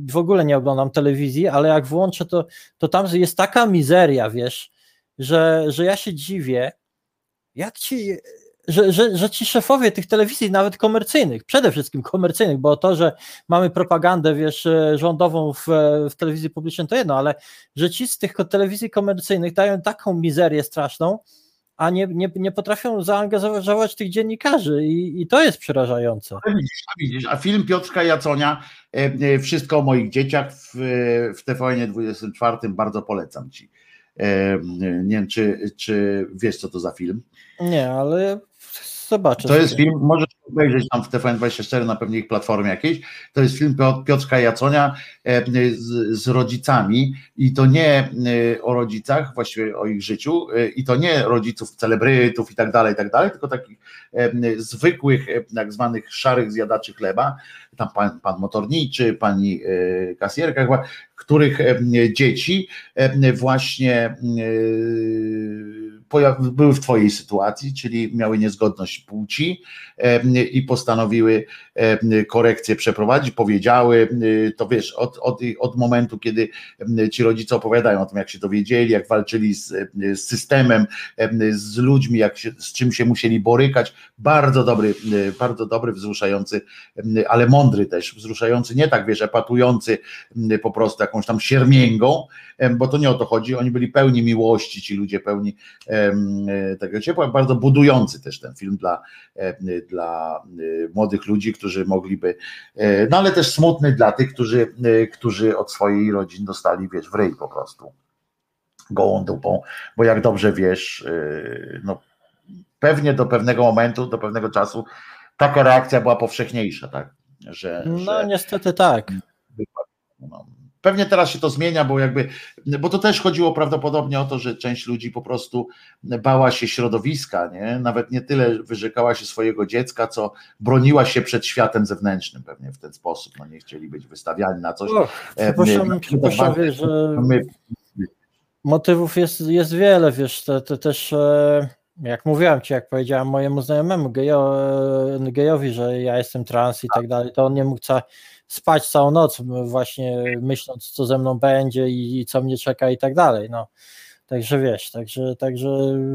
w ogóle nie oglądam telewizji, ale jak włączę, to, to tam jest taka mizeria, wiesz, że, że ja się dziwię, jak ci, że, że, że ci szefowie tych telewizji, nawet komercyjnych, przede wszystkim komercyjnych, bo to, że mamy propagandę, wiesz, rządową w, w telewizji publicznej to jedno, ale że ci z tych telewizji komercyjnych dają taką mizerię straszną, a nie, nie, nie potrafią zaangażować tych dziennikarzy i, i to jest przerażające. A widzisz, a widzisz, a film Piotrka Jaconia, e, e, Wszystko o moich dzieciach w, w TVN 24 bardzo polecam ci. E, Nie wiem, czy, czy wiesz, co to za film? Nie, ale zobaczę. To jest film, możesz obejrzeć tam w TVN24 na pewnie ich platformie jakiejś. To jest film Pio- Piotrka Jaconia e, z, rodzicami i to nie e, o rodzicach, właściwie o ich życiu e, i to nie rodziców celebrytów i tak dalej, i tak dalej, tylko takich zwykłych, tak zwanych szarych zjadaczy chleba, tam pan, pan motorniczy, pani kasjerka chyba, których dzieci właśnie były w twojej sytuacji, czyli miały niezgodność płci i postanowiły korekcję przeprowadzić, powiedziały, e, to wiesz, od, od, od momentu, kiedy ci rodzice opowiadają o tym, jak się dowiedzieli, jak walczyli z, z systemem, z ludźmi, jak się, z czym się musieli borykać, bardzo dobry, e, bardzo dobry, wzruszający, ale mądry też, wzruszający, nie tak wiesz, epatujący po prostu jakąś tam siermięgą, bo to nie o to chodzi, oni byli pełni miłości, ci ludzie pełni tego ciepła, bardzo budujący też ten film dla, dla e, młodych ludzi, którzy mogliby, e, no ale też smutny dla tych, którzy, e, którzy od swojej rodzin dostali, wiesz, w ryj po prostu gołą dupą, bo jak dobrze wiesz, e, no pewnie do pewnego momentu, do pewnego czasu taka reakcja była powszechniejsza, tak, że, No że niestety tak. no, Pewnie teraz się to zmienia, bo jakby, bo to też chodziło prawdopodobnie o to, że część ludzi po prostu bała się środowiska, nie? Nawet nie tyle wyrzekała się swojego dziecka, co broniła się przed światem zewnętrznym pewnie w ten sposób. No nie chcieli być wystawiani na coś. Och, E, wiesz, że My, motywów jest, jest wiele, wiesz, te, te też e, jak mówiłem ci, jak powiedziałem mojemu znajomemu gejo, gejowi, że ja jestem trans i tak dalej, to on nie mógł ca- spać całą noc, właśnie myśląc, co ze mną będzie i, co mnie czeka i tak dalej. No. Także wiesz, także, także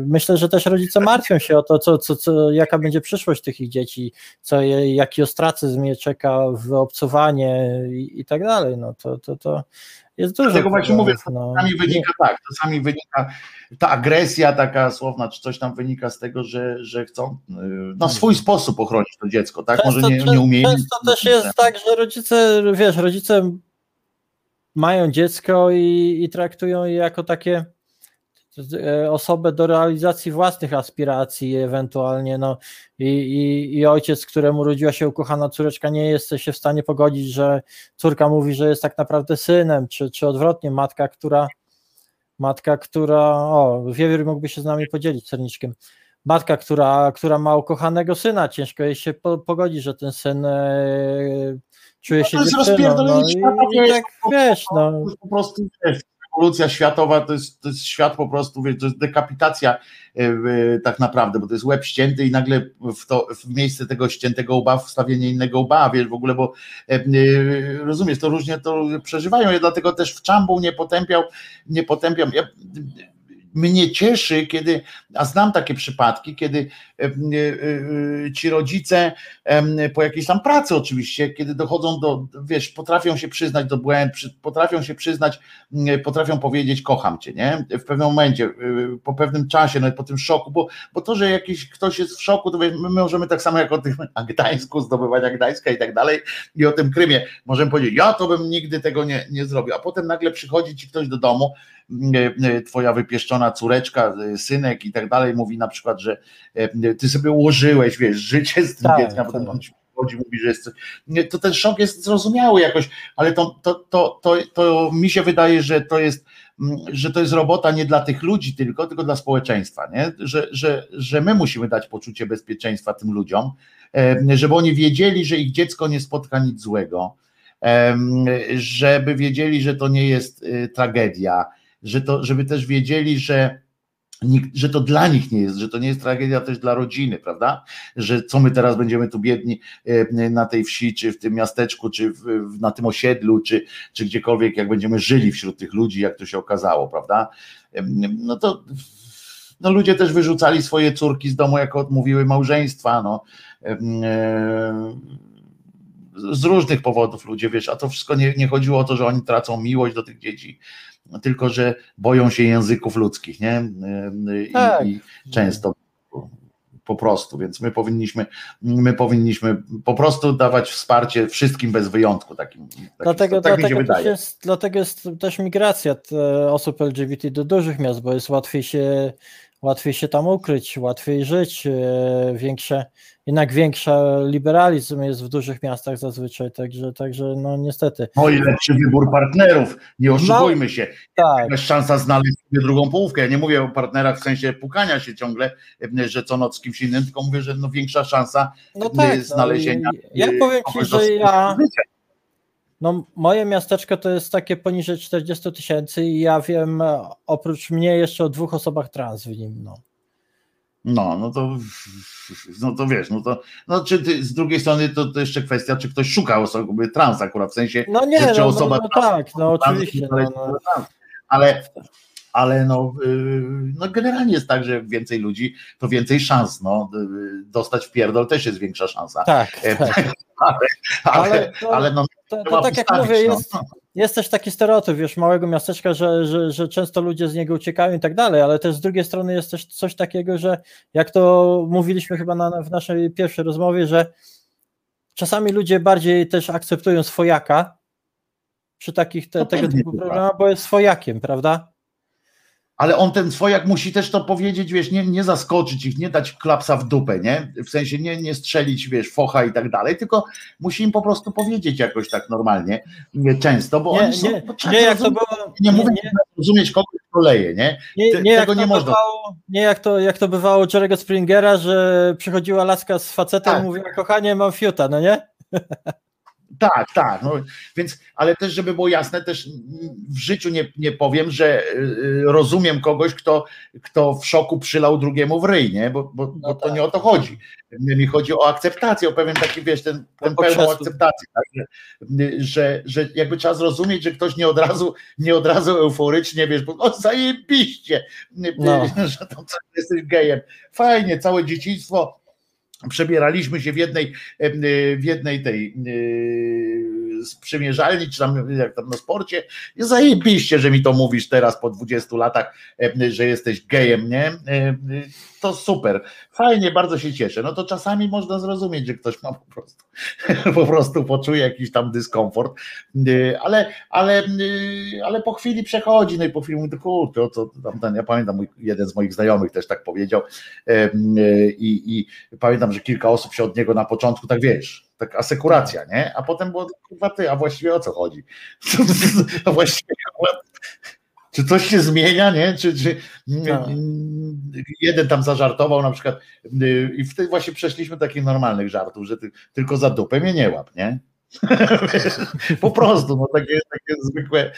myślę, że też rodzice martwią się o to, co, co, co, jaka będzie przyszłość tych ich dzieci, co je, jaki ostracyzm je czeka, wyobcowanie i, i tak dalej. No to, to, to jest dużo. Dlatego właśnie mówię, problemów, czasami wynika tak, czasami wynika ta agresja taka słowna, czy coś tam wynika z tego, że, że chcą y, na swój sposób ochronić to dziecko, tak? Może nie, nie umieją. Często też jest tak, że rodzice, wiesz, rodzice mają dziecko i, i traktują je jako takie osobę do realizacji własnych aspiracji ewentualnie, no. I, i, i ojciec, któremu urodziła się ukochana córeczka nie jest się w stanie pogodzić, że córka mówi, że jest tak naprawdę synem, czy, czy odwrotnie, matka, która matka, która, o, Wiewiór mógłby się z nami podzielić serniczkiem, matka, która, która ma ukochanego syna, ciężko jej się po, pogodzić, że ten syn e, czuje się to jest dziewczyną, no, i, i tak, wiesz, no, po prostu wiesz, rewolucja światowa to jest, to jest świat po prostu, wiesz, to jest dekapitacja e, tak naprawdę, bo to jest łeb ścięty i nagle w, to, w miejsce tego ściętego łba wstawienie innego łba, wiesz, w ogóle, bo e, e, rozumiesz, to różnie to przeżywają, ja dlatego też w czambu nie potępiał, nie potępiam, ja, mnie cieszy, kiedy, a znam takie przypadki, kiedy e, e, e, ci rodzice po jakiejś tam pracy oczywiście, kiedy dochodzą do, wiesz, potrafią się przyznać do błędu, potrafią się przyznać, m, potrafią powiedzieć kocham cię, nie? W pewnym momencie, po pewnym czasie, nawet po tym szoku, bo, bo to, że jakiś ktoś jest w szoku, to my możemy tak samo jak o tym *laughs* Gdańsku, zdobywania Gdańska i tak dalej i o tym Krymie, możemy powiedzieć, ja to bym nigdy tego nie, nie zrobił, a potem nagle przychodzi ci ktoś do domu, twoja wypieszczona córeczka, e, synek i tak dalej, mówi na przykład, że e, ty sobie ułożyłeś, wiesz, życie z tym Tak, dzieckiem, a potem tak. on ci przychodzi, mówi, że jest, to ten szok jest zrozumiały jakoś, ale to, to, to, to, to mi się wydaje, że to jest mm, że to jest robota nie dla tych ludzi tylko, tylko dla społeczeństwa, nie? Że, że, że my musimy dać poczucie bezpieczeństwa tym ludziom, żeby oni wiedzieli, że ich dziecko nie spotka nic złego, żeby wiedzieli, że to nie jest y, tragedia, że to, żeby też wiedzieli, że, nikt, że to dla nich nie jest, że to nie jest tragedia też dla rodziny, prawda? Że co my teraz będziemy tu biedni e, na tej wsi, czy w tym miasteczku, czy w, na tym osiedlu, czy, czy gdziekolwiek, jak będziemy żyli wśród tych ludzi, jak to się okazało, prawda? No to no ludzie też wyrzucali swoje córki z domu, jako odmówiły małżeństwa, no. E, z różnych powodów ludzie, wiesz, a to wszystko nie, nie chodziło o to, że oni tracą miłość do tych dzieci, tylko że boją się języków ludzkich, nie? I, Tak. i często po prostu, więc my powinniśmy, my powinniśmy po prostu dawać wsparcie wszystkim bez wyjątku takim. takim Dlatego, tak mi się dlatego, też wydaje. jest, dlatego jest też migracja osób LGBT do dużych miast, bo jest łatwiej się, łatwiej się tam ukryć, łatwiej żyć, e, większe, jednak większy liberalizm jest w dużych miastach zazwyczaj, także, także no niestety. No i lepszy wybór partnerów, nie oszukujmy się. Tak, Jest szansa znaleźć sobie drugą połówkę. Ja nie mówię o partnerach w sensie pukania się ciągle, że co noc z kimś innym, tylko mówię, że no większa szansa no tak. znalezienia. No, ja y, powiem ci, że ja, no moje miasteczko to jest takie poniżej 40 tysięcy i ja wiem e, oprócz mnie jeszcze o dwóch osobach trans w nim, no. No, no to, no to wiesz, no to, no czy ty, z drugiej strony to, to jeszcze kwestia, czy ktoś szuka osoby trans akurat, w sensie, No nie, że czy no, osoba no, no trans- tak, no trans- oczywiście. ale- No, no. ale, ale no, yy, no generalnie jest tak, że więcej ludzi, to więcej szans, no, yy, dostać w pierdol też jest większa szansa. Tak, E, tak. *laughs* ale, ale, Ale to- ale no, To, to tak jak mówię, no. Jest, też taki stereotyp, wiesz, małego miasteczka, że, że, że często ludzie z niego uciekają i tak dalej, ale też z drugiej strony jest też coś takiego, że jak to mówiliśmy chyba na, w naszej pierwszej rozmowie, że czasami ludzie bardziej też akceptują swojaka przy takich te, No tego typu problemach, bo jest swojakiem, prawda? Ale on ten swojak musi też to powiedzieć, wiesz, nie, nie zaskoczyć ich, nie dać klapsa w dupę, nie? W sensie nie, nie strzelić, wiesz, focha i tak dalej, tylko musi im po prostu powiedzieć jakoś tak normalnie, nie często, bo Nie, oni są, nie, bo nie jak to było, nie, nie, mówię, nie, nie, rozumieć kogoś, kto leje, nie? Nie, nie, tego nie można. Bywało, nie jak to, jak to bywało u Jerry'ego Springera, że przychodziła laska z facetem Tak. i mówiła, kochanie, mam fiuta, no nie? *laughs* Tak, tak. No, więc, ale też, żeby było jasne, też w życiu nie, nie powiem, że y, rozumiem kogoś, kto, kto w szoku przylał drugiemu w ryj, nie? Bo, bo, bo to nie o to chodzi. Mi chodzi o akceptację, o pewien taki, wiesz, ten, ten pełną akceptację, tak? że, że jakby trzeba zrozumieć, że ktoś nie od razu, nie od razu euforycznie, wiesz, bo o zajebiście, No. *laughs* że tam jesteś gejem. Fajnie, całe dzieciństwo przebieraliśmy się w jednej, y, w jednej tej sprzymierzalni, czy tam jak tam na sporcie. Zajebiście, że mi to mówisz teraz po 20 latach, że jesteś gejem, nie? Y, To super. Fajnie, bardzo się cieszę. No to czasami można zrozumieć, że ktoś ma po prostu *laughs* po prostu poczuje jakiś tam dyskomfort, Yy, ale, ale, yy, ale po chwili przechodzi, no i po chwili mówi, to kurczę, o co tam ja pamiętam, jeden z moich znajomych też tak powiedział yy, i, i pamiętam, że kilka osób się od niego na początku, tak wiesz, tak asekuracja, nie? A potem było, kurwa ty, a właściwie o co chodzi? *laughs* A właściwie czy coś się zmienia, nie? Czy, czy mm, jeden tam zażartował na przykład y, i wtedy właśnie przeszliśmy do takich normalnych żartów, że ty, tylko za dupę mnie nie łap, nie? *laughs* po prostu, no takie, takie zwykłe,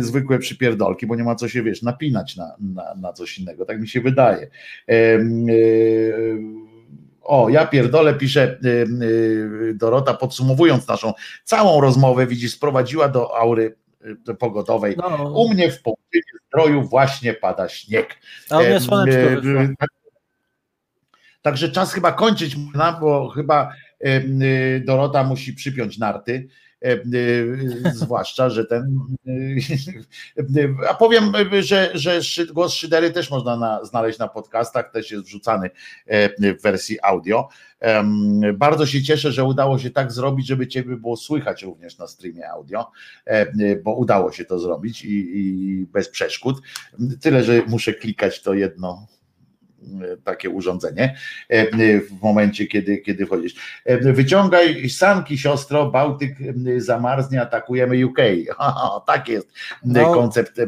zwykłe przypierdolki, bo nie ma co się, wiesz, napinać na, na, na coś innego, tak mi się wydaje. Y, o, ja pierdolę, pisze y, Dorota, podsumowując naszą całą rozmowę, widzisz, sprowadziła do aury pogodowej. No, U mnie w południu zdroju właśnie pada śnieg. a u mnie słoneczko wyszło. e, Także czas chyba kończyć, bo chyba y, Dorota musi przypiąć narty. Em, y, Zwłaszcza, że ten. y, A powiem, że, że głos Szydery też można na, znaleźć na podcastach, też jest wrzucany e, w wersji audio. Bardzo się cieszę, że udało się tak zrobić, żeby Ciebie było słychać również na streamie audio, e, bo udało się to zrobić i, i bez przeszkód. Tyle, że muszę klikać to jedno e, takie urządzenie e, w momencie, kiedy, kiedy wchodzisz. E, Wyciągaj sanki, siostro, Bałtyk e, zamarznie, atakujemy UK. Haha, *laughs* tak jest No. koncept,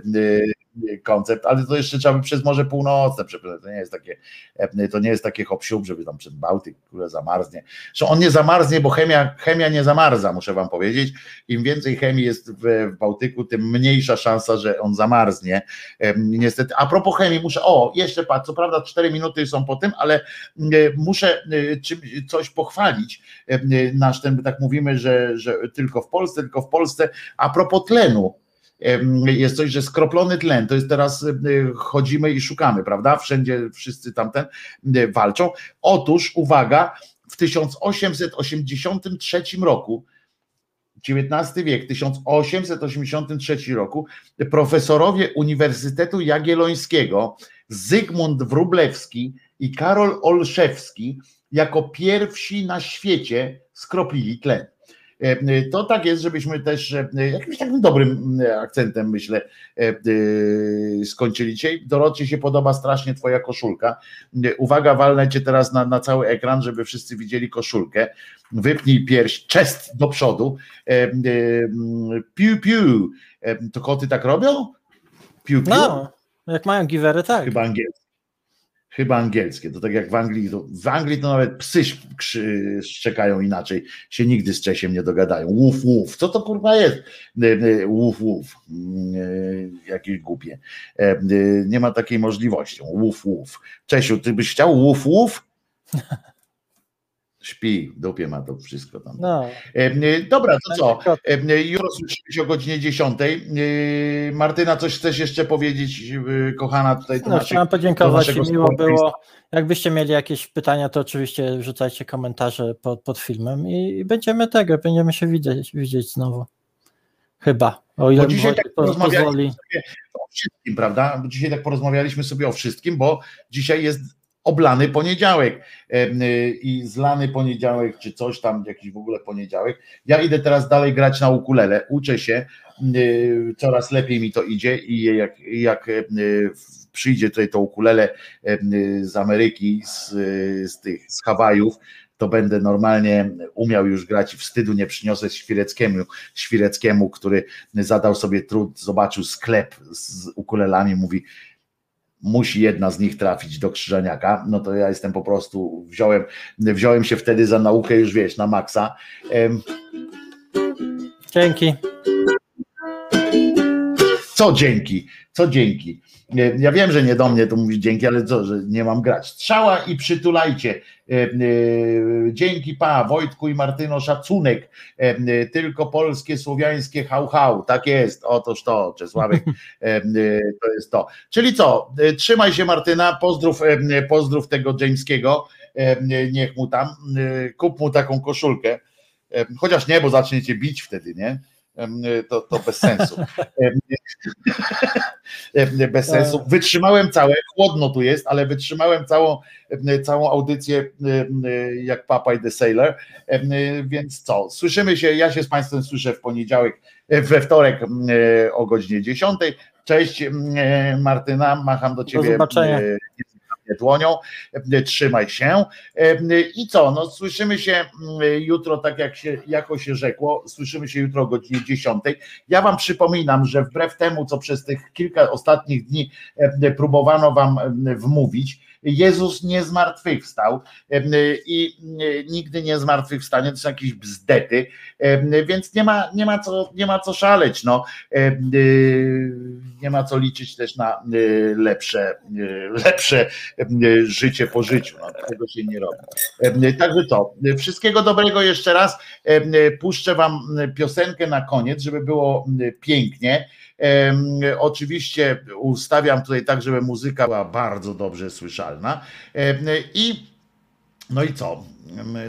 koncept, ale to jeszcze trzeba by przez Morze Północne przepłynąć. To nie jest takie, e, to nie jest takie hop żeby tam przez Bałtyk które zamarznie. Że on nie zamarznie, bo chemia, chemia nie zamarza, muszę wam powiedzieć. Im więcej chemii jest w, w Bałtyku, tym mniejsza szansa, że on zamarznie. Niestety, a propos chemii, muszę, o, jeszcze patrz, co prawda 4 minuty są po tym, ale e, muszę e, coś pochwalić. Nasz ten, tak mówimy, że, że tylko w Polsce, tylko w Polsce. A propos tlenu, jest coś, że skroplony tlen, to jest teraz chodzimy i szukamy, prawda? Wszędzie wszyscy tamten walczą. Otóż, uwaga, w 1883 roku, XIX wiek, 1883 roku, profesorowie Uniwersytetu Jagiellońskiego Zygmunt Wróblewski i Karol Olszewski jako pierwsi na świecie skroplili tlen. E, To tak jest, żebyśmy też e, jakimś takim dobrym e, akcentem, myślę, skończyli dzisiaj. Dorocie się podoba strasznie twoja koszulka. Uwaga, walnę cię teraz na, na cały ekran, żeby wszyscy widzieli koszulkę. Wypnij pierś, czest do przodu. Piu, piu. To koty tak robią? Piu, piu. No, jak mają giwery, tak. Chyba angielskie. Chyba angielskie. To tak jak w Anglii, to w Anglii to nawet psy szczekają inaczej, się nigdy z Czesiem nie dogadają. Łuf, łuf. Co to kurwa jest? E, e, Łuf, łuf. Mm, e, Jakieś głupie. E, e, Nie ma takiej możliwości. Łuf, łuf. Czesiu, ty byś chciał łuf, łuf? Śpi, dupie ma to wszystko tam. No, E, Dobra, to co? E, Jutro słyszymy się o godzinie 10. E, Martyna, coś chcesz jeszcze powiedzieć, kochana tutaj no naszych chciałem do podziękować miło było. Jakbyście mieli jakieś pytania, to oczywiście wrzucajcie komentarze pod, pod filmem i, i będziemy tego, będziemy się widzieć, widzieć znowu. Chyba, o ile Bo dzisiaj tak po- porozmawialiśmy pozwoli. sobie o wszystkim, prawda? Bo Dzisiaj tak porozmawialiśmy sobie o wszystkim, bo dzisiaj jest oblany poniedziałek em, y, i zlany poniedziałek, czy coś tam, jakiś w ogóle poniedziałek. Ja idę teraz dalej grać na ukulele, uczę się, y, coraz lepiej mi to idzie i jak, jak przyjdzie tutaj to ukulele z Ameryki, z, z tych, z Hawajów, to będę normalnie umiał już grać i wstydu nie przyniosę Świreckiemu, Świreckiemu, który zadał sobie trud, zobaczył sklep z ukulelami, mówi musi jedna z nich trafić do Krzyżaniaka, no to ja jestem po prostu, wziąłem, wziąłem się wtedy za naukę już wiesz, na maksa. Dzięki. Co dzięki? Co dzięki? Ja wiem, że nie do mnie to mówi dzięki, ale co, że nie mam grać. Strzała i przytulajcie. E, e, Dzięki pa, Wojtku i Martyno, szacunek. E, Tylko polskie, słowiańskie hał hał. Tak jest. Otóż to, Czesławek, to jest to. Czyli co? Trzymaj się Martyna, pozdrów, pozdrów tego Jameskiego. Niech mu tam, kup mu taką koszulkę. Chociaż nie, bo zaczniecie bić wtedy, nie? Em, To, to bez sensu. Em, *laughs* em, Bez sensu. Wytrzymałem całe, chłodno tu jest, ale wytrzymałem całą, całą audycję jak Papa i The Sailor. Więc co? Słyszymy się, ja się z Państwem słyszę w poniedziałek, e, we wtorek e, o godzinie 10. Cześć e, Martyna, macham do Ciebie zobaczenia. Dłonią, E, trzymaj się. E, I co, no słyszymy się mm, jutro, tak jak się, jako się rzekło, słyszymy się jutro o godzinie 10. Ja wam przypominam, że wbrew temu, co przez tych kilka ostatnich dni e, próbowano wam wmówić, Jezus nie zmartwychwstał e, i e, nigdy nie zmartwychwstanie, to są jakieś bzdety, więc nie ma, nie ma, co, nie ma co szaleć, no. E, nie ma co liczyć też na lepsze, lepsze życie po życiu, no, tego się nie robi. Także to, wszystkiego dobrego jeszcze raz, puszczę wam piosenkę na koniec, żeby było pięknie. Oczywiście ustawiam tutaj tak, żeby muzyka była bardzo dobrze słyszalna. I no i co?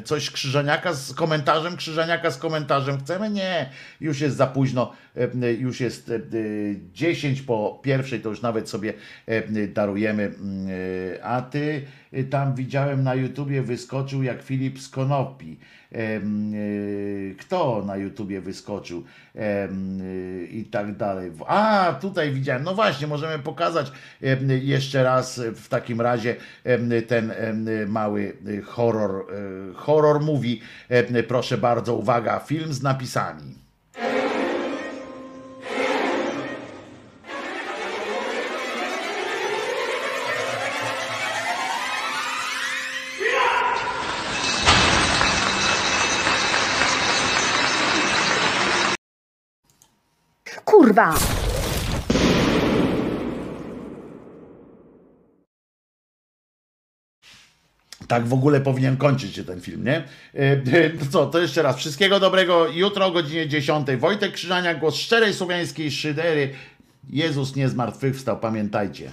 Coś Krzyżaniaka z komentarzem? Krzyżaniaka z komentarzem chcemy? Nie, już jest za późno. Już jest e, 10 po pierwszej, to już nawet sobie em, darujemy. A ty tam widziałem na YouTubie wyskoczył jak Filip z Konopi. E, Kto na YouTubie wyskoczył e, i tak dalej. A, tutaj widziałem. No właśnie, możemy pokazać jeszcze raz w takim razie ten mały e, horror, e, horror mówi. Proszę bardzo, uwaga, film z napisami. Kurwa! Tak w ogóle powinien kończyć się ten film, nie? E, e, co, to jeszcze raz. Wszystkiego dobrego. Jutro o godzinie 10. Wojtek Krzyżania, głos szczerej słowiańskiej szydery. Jezus nie zmartwychwstał, pamiętajcie.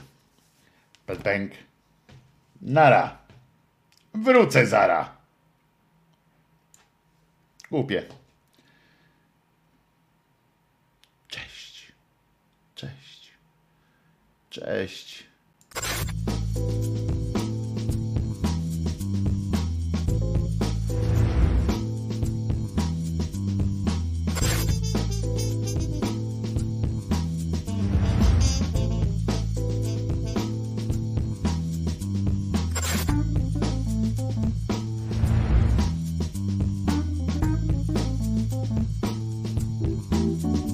Pęk. Nara. Wrócę zara. Głupie. Cześć.